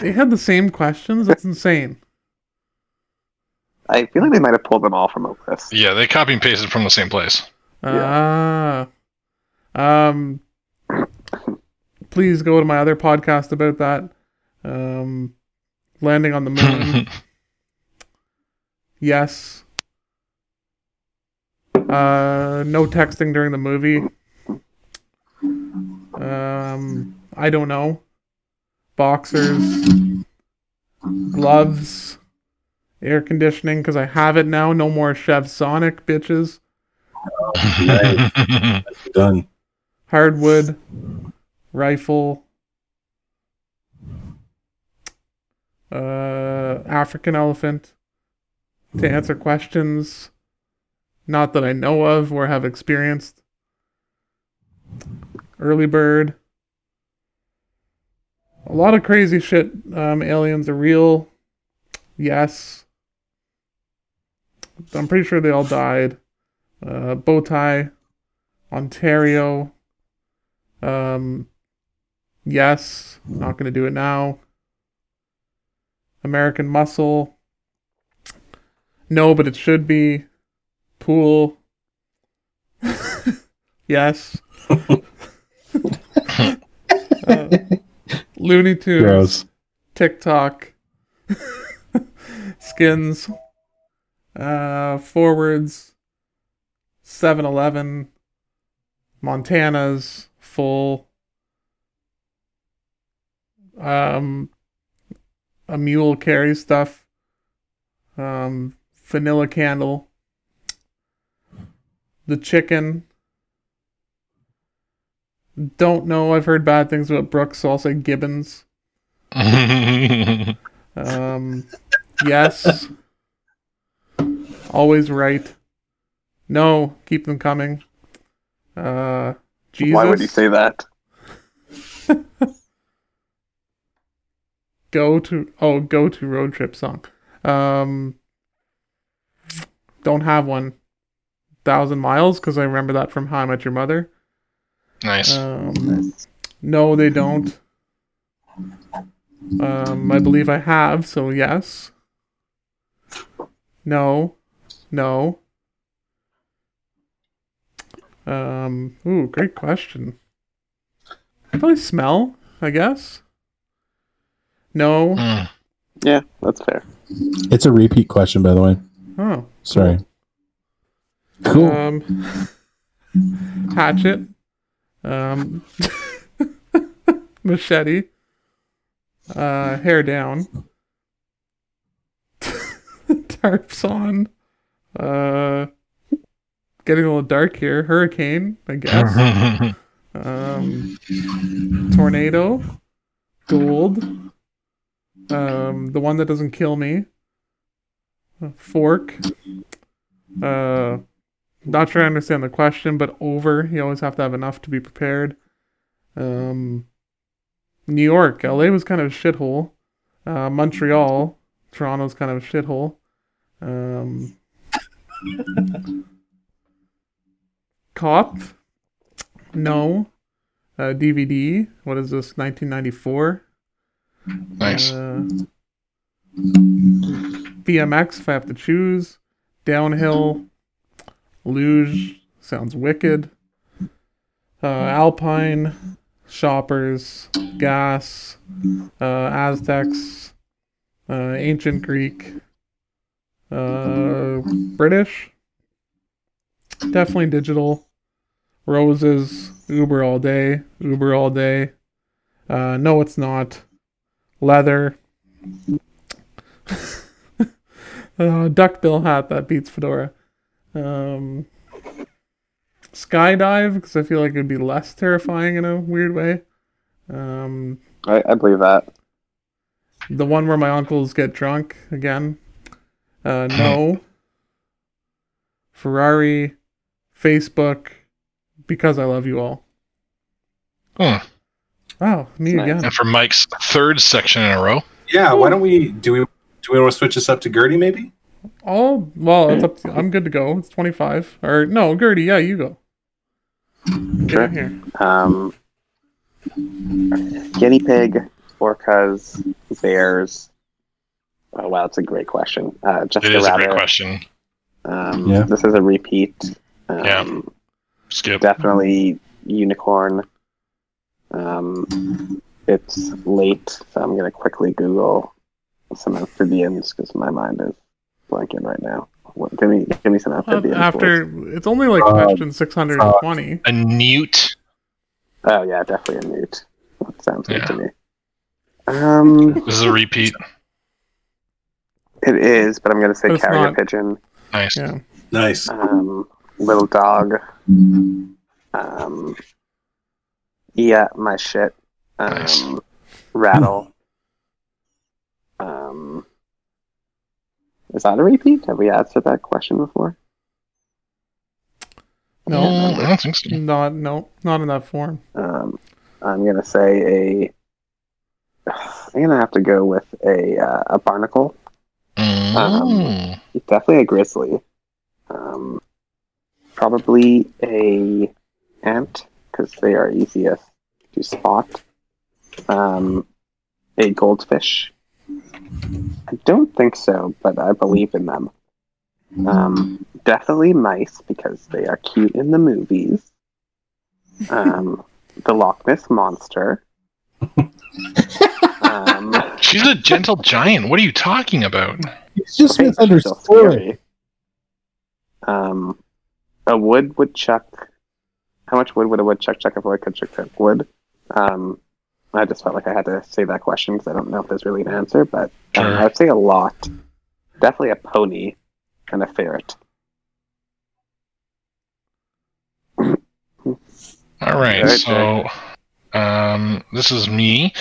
Speaker 5: they had the same questions? That's insane.
Speaker 6: I feel like they might have pulled them all from a list.
Speaker 4: Yeah, they copy and pasted from the same place.
Speaker 5: Ah. Um please go to my other podcast about that. Um landing on the moon. yes. Uh no texting during the movie. Um I don't know. Boxers. Gloves. Air conditioning because I have it now. No more Chev Sonic bitches.
Speaker 2: Done.
Speaker 5: Hardwood, rifle, uh, African elephant to answer questions, Not that I know of or have experienced. Early bird. A lot of crazy shit. Um, aliens are real. Yes. I'm pretty sure they all died. Uh, bow tie. Ontario. Um, yes. Not gonna do it now. American Muscle. No, but it should be. Pool. yes. Uh, Looney Tunes.
Speaker 2: Gross.
Speaker 5: TikTok. Skins. Uh, forwards. 7 Eleven. Montana's. Full. Um, a mule carries stuff. Um, vanilla candle. The chicken. Don't know. I've heard bad things about Brooks, so I'll say Gibbons. Um, yes. Always right. No, keep them coming. Uh, Jesus.
Speaker 6: Why would you say that?
Speaker 5: go to oh go to road trip song um don't have one. Thousand miles because i remember that from how i met your mother.
Speaker 4: Nice.
Speaker 5: um no they don't. Um i believe i have so yes. No. No um ooh great question probably smell i guess no
Speaker 4: Mm.
Speaker 6: Yeah, that's fair.
Speaker 2: It's a repeat question, by the way.
Speaker 5: oh
Speaker 2: Sorry. Cool.
Speaker 5: Um, hatchet. Um, machete. Uh, hair down. Tarps on. Uh, getting a little dark here. Hurricane, I guess. Um, tornado. Gold. Um, the one that doesn't kill me. Fork. Uh, not sure I understand the question, but over. You always have to have enough to be prepared. Um, New York, LA was kind of a shithole. Uh, Montreal, Toronto's kind of a shithole. Um, Cop, no. Uh, DVD, what is this? 1994.
Speaker 4: nice.
Speaker 5: Uh, BMX, if I have to choose. Downhill. Luge, sounds wicked. Uh, Alpine. Shoppers. Gas. Uh, Aztecs. Uh, ancient Greek. Uh, British. Definitely digital. Roses. Uber all day. Uber all day. Uh, no, it's not. Leather. uh, duckbill hat that beats fedora. Um, skydive because I feel like it'd be less terrifying in a weird way. Um,
Speaker 6: I, I believe that.
Speaker 5: the one where my uncles get drunk again. Uh, no. Ferrari, Facebook, because I love you all.
Speaker 4: Hmm.
Speaker 5: Wow, me
Speaker 6: Nice.
Speaker 5: again.
Speaker 4: And for Mike's third section in a row.
Speaker 7: Yeah, why don't we do we do we want to switch this up to Gertie maybe?
Speaker 5: Oh well, it's up to, I'm good to go. It's 25. Or no, Gertie, yeah, you go. Get
Speaker 6: Sure.
Speaker 5: here.
Speaker 6: Um, guinea pig, orcas, bears. Oh wow, that's a great question. Uh,
Speaker 4: It
Speaker 6: Jessica
Speaker 4: is a great question.
Speaker 6: Um,
Speaker 2: Yeah.
Speaker 6: This is a repeat. Um,
Speaker 4: Yeah. Skip.
Speaker 6: Definitely unicorn. Um, it's late, so I'm gonna quickly Google some amphibians because my mind is blanking right now. What, give me, give me some
Speaker 5: Uh,
Speaker 6: amphibians. boys.
Speaker 5: after it's only like
Speaker 2: Uh,
Speaker 5: question 620.
Speaker 4: A newt.
Speaker 6: Oh yeah, definitely a newt. That sounds good to me. Um,
Speaker 4: This is a repeat.
Speaker 6: it is, but I'm gonna say
Speaker 5: But it's
Speaker 6: carrier
Speaker 5: not.
Speaker 6: pigeon.
Speaker 4: Nice.
Speaker 5: Yeah.
Speaker 7: Nice.
Speaker 6: Um, little dog. Um, yeah, my shit. Um,
Speaker 4: Nice.
Speaker 6: rattle. Um, is that a repeat? Have we answered that question before?
Speaker 5: No,
Speaker 4: I don't think so.
Speaker 5: not no, not in that form.
Speaker 6: Um, I'm gonna say a. I'm gonna have to go with a uh, a barnacle.
Speaker 4: Mm.
Speaker 6: Definitely a grizzly. Um, probably a ant because they are easiest to spot. Um, a goldfish. I don't think so, but I believe in them. Um, definitely mice because they are cute in the movies. Um, the Loch Ness monster. um,
Speaker 4: She's a gentle giant. What are you talking about?
Speaker 2: It's just
Speaker 6: Okay,
Speaker 2: misunderstood.
Speaker 6: scary. Um, a wood woodchuck. How much wood would a woodchuck chuck if a woodchuck chuck wood? Um, I just felt like I had to say that question because I don't know if there's really an answer, but um,
Speaker 4: Sure.
Speaker 6: I'd say a lot. Definitely a pony and a ferret.
Speaker 4: All right,
Speaker 6: Right,
Speaker 4: so um, this is me.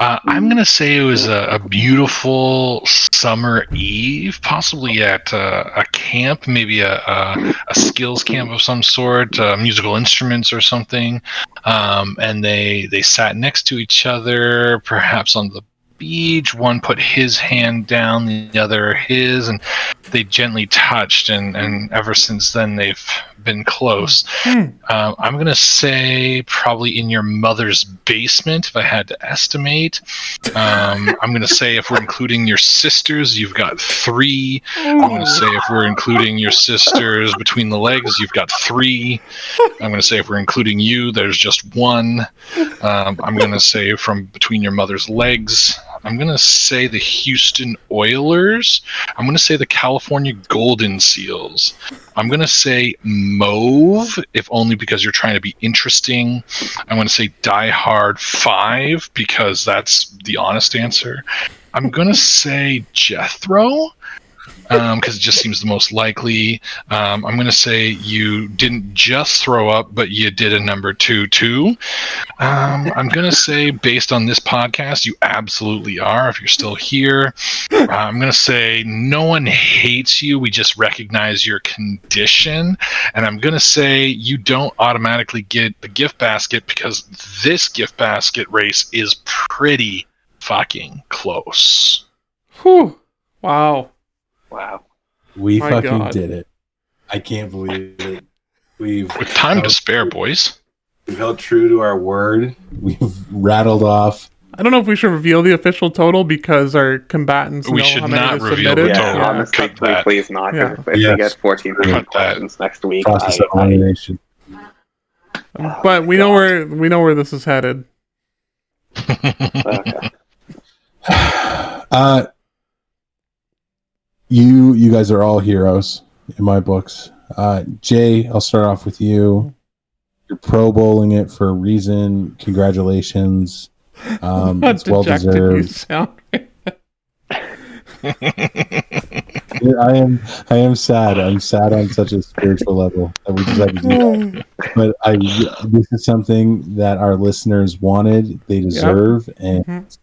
Speaker 4: Uh, I'm gonna say it was a, a beautiful summer eve, possibly at uh, a camp, maybe a, a, a skills camp of some sort, uh, musical instruments or something. Um, and they they sat next to each other, perhaps on the beach. One put his hand down, the other his, and they gently touched. And, and ever since then, they've been close.
Speaker 5: Hmm.
Speaker 4: Um, I'm gonna say probably in your mother's basement, if I had to estimate. Um, I'm gonna say if we're including your sisters, you've got three. I'm gonna say if we're including your sisters between the legs, you've got three. I'm gonna say if we're including you, there's just one. Um, I'm gonna say from between your mother's legs. I'm gonna say the Houston Oilers. I'm gonna say the California Golden Seals. I'm gonna say mauve, if only because you're trying to be interesting. I'm gonna say Die Hard Five because that's the honest answer. I'm gonna say Jethro because it just seems the most likely. Um, I'm gonna say you didn't just throw up, but you did a number two too. Um, I'm gonna say based on this podcast, you absolutely are. If you're still here, uh, I'm gonna say no one hates you. We just recognize your condition, and I'm gonna say you don't automatically get the gift basket because this gift basket race is pretty fucking close.
Speaker 5: Whew. Wow.
Speaker 6: Wow.
Speaker 2: We
Speaker 5: My
Speaker 2: fucking
Speaker 5: God.
Speaker 2: did it. I can't believe it. We've
Speaker 4: With time to spare, boys.
Speaker 7: We've held true to our word.
Speaker 2: we've rattled off.
Speaker 5: I don't know if we should reveal the official total because our combatants
Speaker 4: We
Speaker 5: know
Speaker 4: should
Speaker 5: how many
Speaker 4: not
Speaker 5: they
Speaker 4: reveal
Speaker 5: submitted.
Speaker 4: the
Speaker 6: Yeah, honestly,
Speaker 4: Cut that.
Speaker 6: please not.
Speaker 5: Yeah.
Speaker 6: If
Speaker 2: Yes.
Speaker 6: we get 1400
Speaker 4: Cut that.
Speaker 6: questions next week,
Speaker 2: Process
Speaker 6: I,
Speaker 2: of
Speaker 6: I,
Speaker 2: elimination.
Speaker 5: But we know where we know where this is headed.
Speaker 6: okay.
Speaker 2: Uh, you you guys are all heroes in my books. Uh, Jay, I'll start off with you. You're pro bowling it for a reason. Congratulations. Um, it's well deserved. I am I am sad. I'm sad on such a spiritual level that we had to do that. But I this is something that our listeners wanted, they deserve, and
Speaker 5: Mhm.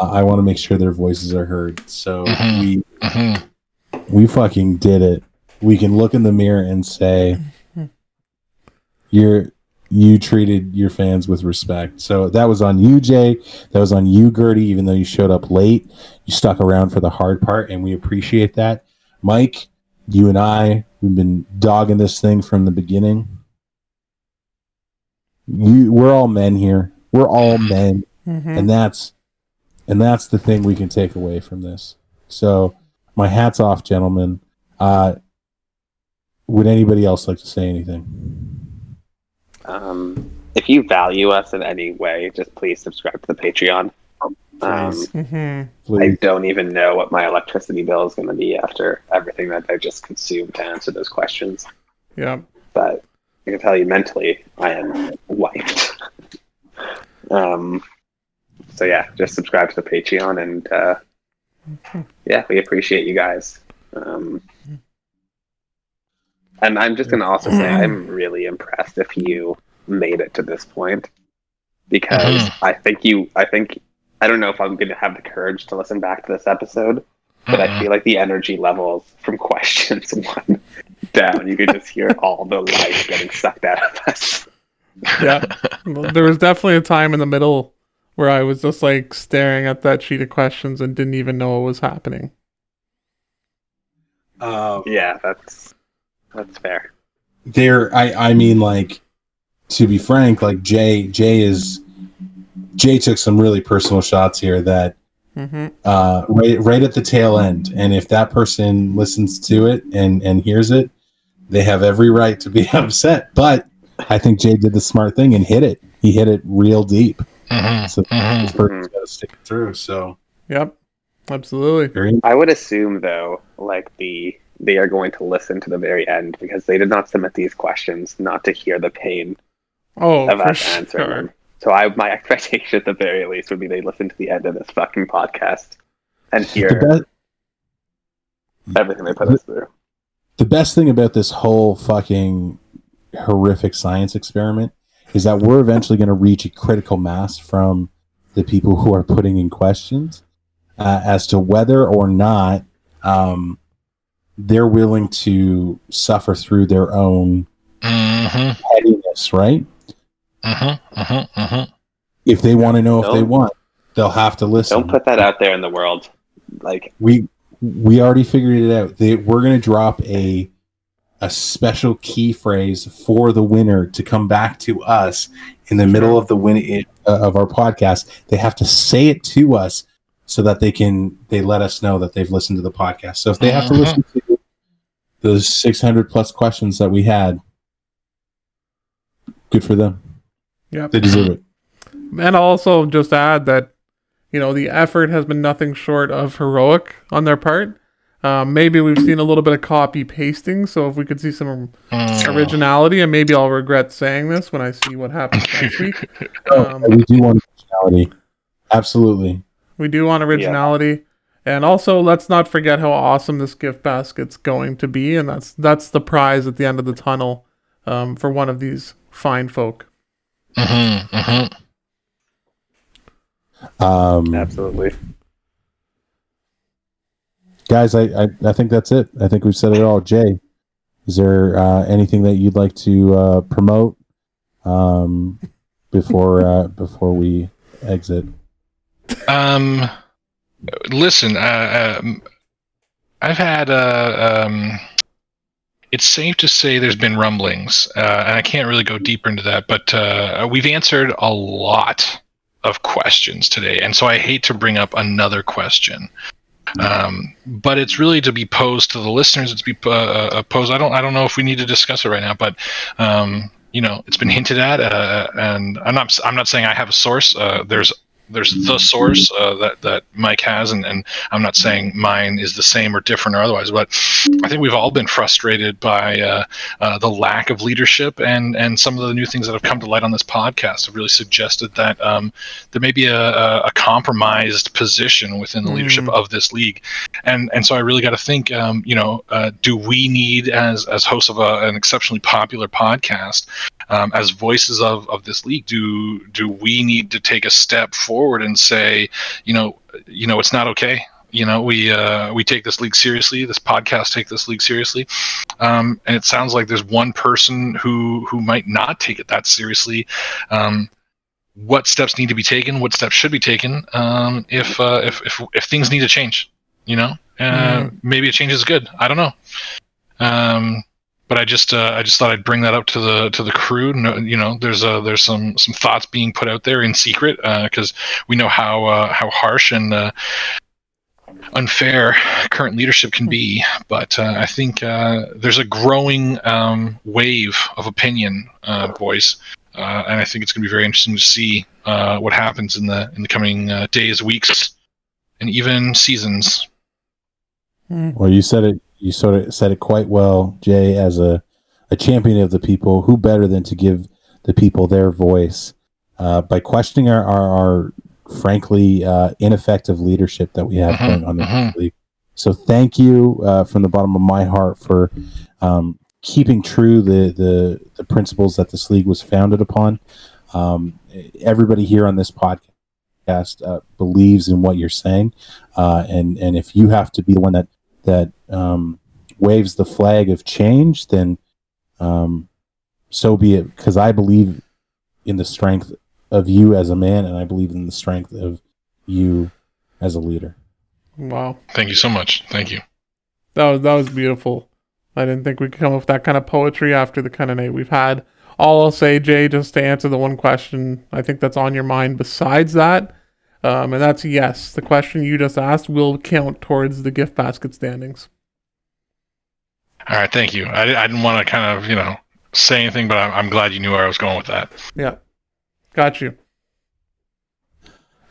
Speaker 2: Uh, I want to make sure their voices are heard. So
Speaker 4: Mhm.
Speaker 2: we
Speaker 4: Mhm.
Speaker 2: we fucking did it. We can look in the mirror and say you're you treated your fans with respect. So that was on you, Jay. That was on you, Gertie, even though you showed up late. You stuck around for the hard part, and we appreciate that. Mike, you and I, we've been dogging this thing from the beginning. You we're all men here. We're all men
Speaker 5: Mhm.
Speaker 2: and that's and that's the thing we can take away from this so my hats off gentlemen uh would anybody else like to say anything
Speaker 6: Um, if you value us in any way, just please subscribe to the Patreon. Um,
Speaker 2: Please.
Speaker 5: Mhm.
Speaker 6: I don't even know what my electricity bill is going to be after everything that I just consumed to answer those questions.
Speaker 5: Yeah.
Speaker 6: But I can tell you mentally, I am wiped. um, so yeah, just subscribe to the Patreon, and uh, yeah, we appreciate you guys. Um, and I'm just going to also say I'm really impressed if you made it to this point because
Speaker 4: Mhm.
Speaker 6: I think you, I think, I don't know if I'm going to have the courage to listen back to this episode, but I
Speaker 4: Mhm.
Speaker 6: feel like the energy levels from questions one down, you could just hear all the life getting sucked out of us.
Speaker 5: Yeah. Well, there was definitely a time in the middle where I was just like staring at that sheet of questions and didn't even know what was happening.
Speaker 7: Uh,
Speaker 6: Yeah, that's that's fair.
Speaker 2: there I I mean like to be frank, like Jay Jay is Jay took some really personal shots here that
Speaker 5: hmm
Speaker 2: uh right right at the tail end. And if that person listens to it and and hears it, they have every right to be upset. But I think Jay did the smart thing and hit it. He hit it real deep.
Speaker 4: Mhm,
Speaker 2: So
Speaker 4: mhm.
Speaker 2: this person's got to stick it through. So
Speaker 5: Yep. Absolutely.
Speaker 6: I would assume though, like the they are going to listen to the very end because they did not submit these questions not to hear the pain
Speaker 5: Oh,
Speaker 6: of
Speaker 5: for
Speaker 6: us answering them. So I my expectation at the very least would be they listen to the end of this fucking podcast and
Speaker 2: the,
Speaker 6: hear
Speaker 2: best
Speaker 6: everything they put us through.
Speaker 2: the best thing about this whole fucking horrific science experiment is that we're eventually going to reach a critical mass from the people who are putting in questions uh, as to whether or not um, they're willing to suffer through their own
Speaker 4: Mhm,
Speaker 2: pettiness, right?
Speaker 4: mhm, mhm, mhm.
Speaker 2: If they want to know if they want, they'll have to listen.
Speaker 6: Don't put that out there in the world. Like
Speaker 2: we we already figured it out. They, we're going to drop a a special key phrase for the winner to come back to us in the middle of the win uh, of our podcast. They have to say it to us so that they can they let us know that they've listened to the podcast. So if they have to
Speaker 4: Mhm.
Speaker 2: listen to the 600 plus questions that we had, good for them.
Speaker 5: Yeah,
Speaker 2: They deserve it.
Speaker 5: And I'll also just add that, you know, the effort has been nothing short of heroic on their part. Um, maybe we've seen a little bit of copy pasting, so if we could see some
Speaker 4: Mm.
Speaker 5: originality, and maybe I'll regret saying this when I see what happens next week. Um,
Speaker 2: we do want originality. Absolutely.
Speaker 5: we do want originality, and also let's not forget how awesome this gift basket's going to be, and that's that's the prize at the end of the tunnel um, for one of these fine folk.
Speaker 4: Mhm, mhm.
Speaker 2: Um,
Speaker 6: absolutely.
Speaker 2: Guys I, I i think that's it i think we've said it all jay is there uh, anything that you'd like to uh, promote um, before uh, before we exit
Speaker 4: Um, listen, uh, um, I've had. Uh, um, it's safe to say there's been rumblings, uh, and I can't really go deeper into that. But we've answered a lot of questions today, and so I hate to bring up another question. Um, but it's really to be posed to the listeners. It's be uh, uh, posed. I don't. I don't know if we need to discuss it right now, but um, you know, it's been hinted at, uh, and I'm not. I'm not saying I have a source. Uh, there's there's the source uh, that that Mike has, and, and I'm not saying mine is the same or different or otherwise, but I think we've all been frustrated by uh, uh, the lack of leadership and and some of the new things that have come to light on this podcast have really suggested that um, there may be a, a, compromised position within the leadership
Speaker 5: Mm.
Speaker 4: of this league, and and so I really got to think, um, you know, uh, do we need as as hosts of a, an exceptionally popular podcast um, as voices of, of this league, do do we need to take a step forward and say, you know, you know, it's not okay. You know, we uh, we take this league seriously. This podcast take this league seriously, um, and it sounds like there's one person who who might not take it that seriously. Um, what steps need to be taken? What steps should be taken um, if, uh, if if if things need to change? You know, uh,
Speaker 5: Mhm.
Speaker 4: maybe a change is good. I don't know. Um, but I just uh, I just thought I'd bring that up to the to the crew. No, you know, there's uh, there's some some thoughts being put out there in secret because we know how uh, how harsh and uh, unfair current leadership can be. But uh, I think uh, there's a growing um, wave of opinion, uh, boys, uh, and I think it's going to be very interesting to see uh, what happens in the in the coming uh, days, weeks, and even seasons.
Speaker 2: well you said it you sort of said it quite well jay as a, a champion of the people who better than to give the people their voice uh, by questioning our, our, our frankly uh, ineffective leadership that we have
Speaker 4: Mhm,
Speaker 2: going on in the league. So thank you uh, from the bottom of my heart for um, keeping true the, the the principles that this league was founded upon. Um, everybody here on this podcast uh, believes in what you're saying, uh, and and if you have to be the one that that um, waves the flag of change, then um, so be it. Because I believe in the strength of you as a man, and I believe in the strength of you as a leader.
Speaker 5: Wow.
Speaker 4: Thank you so much. Thank you.
Speaker 5: That was that was beautiful. I didn't think we could come up with that kind of poetry after the kind of night we've had. All I'll say, Jay, just to answer the one question I think that's on your mind besides that, um, and that's yes. The question you just asked will count towards the gift basket standings.
Speaker 4: All right, thank you. I, I didn't want to kind of, you know, say anything, but I'm, I'm glad you knew where I was going with that.
Speaker 5: Yeah, got you.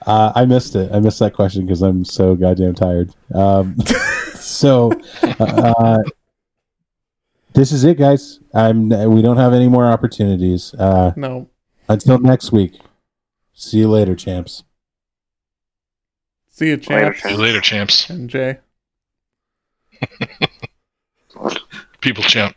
Speaker 2: Uh, I missed it. I missed that question because I'm so goddamn tired. Um, so, uh, this is it, guys. I'm. We don't have any more opportunities. Uh,
Speaker 5: No,
Speaker 2: until next week. See you later, champs.
Speaker 5: See you,
Speaker 6: Later,
Speaker 5: champs
Speaker 4: See later, champs.
Speaker 5: and Jay.
Speaker 4: People champ.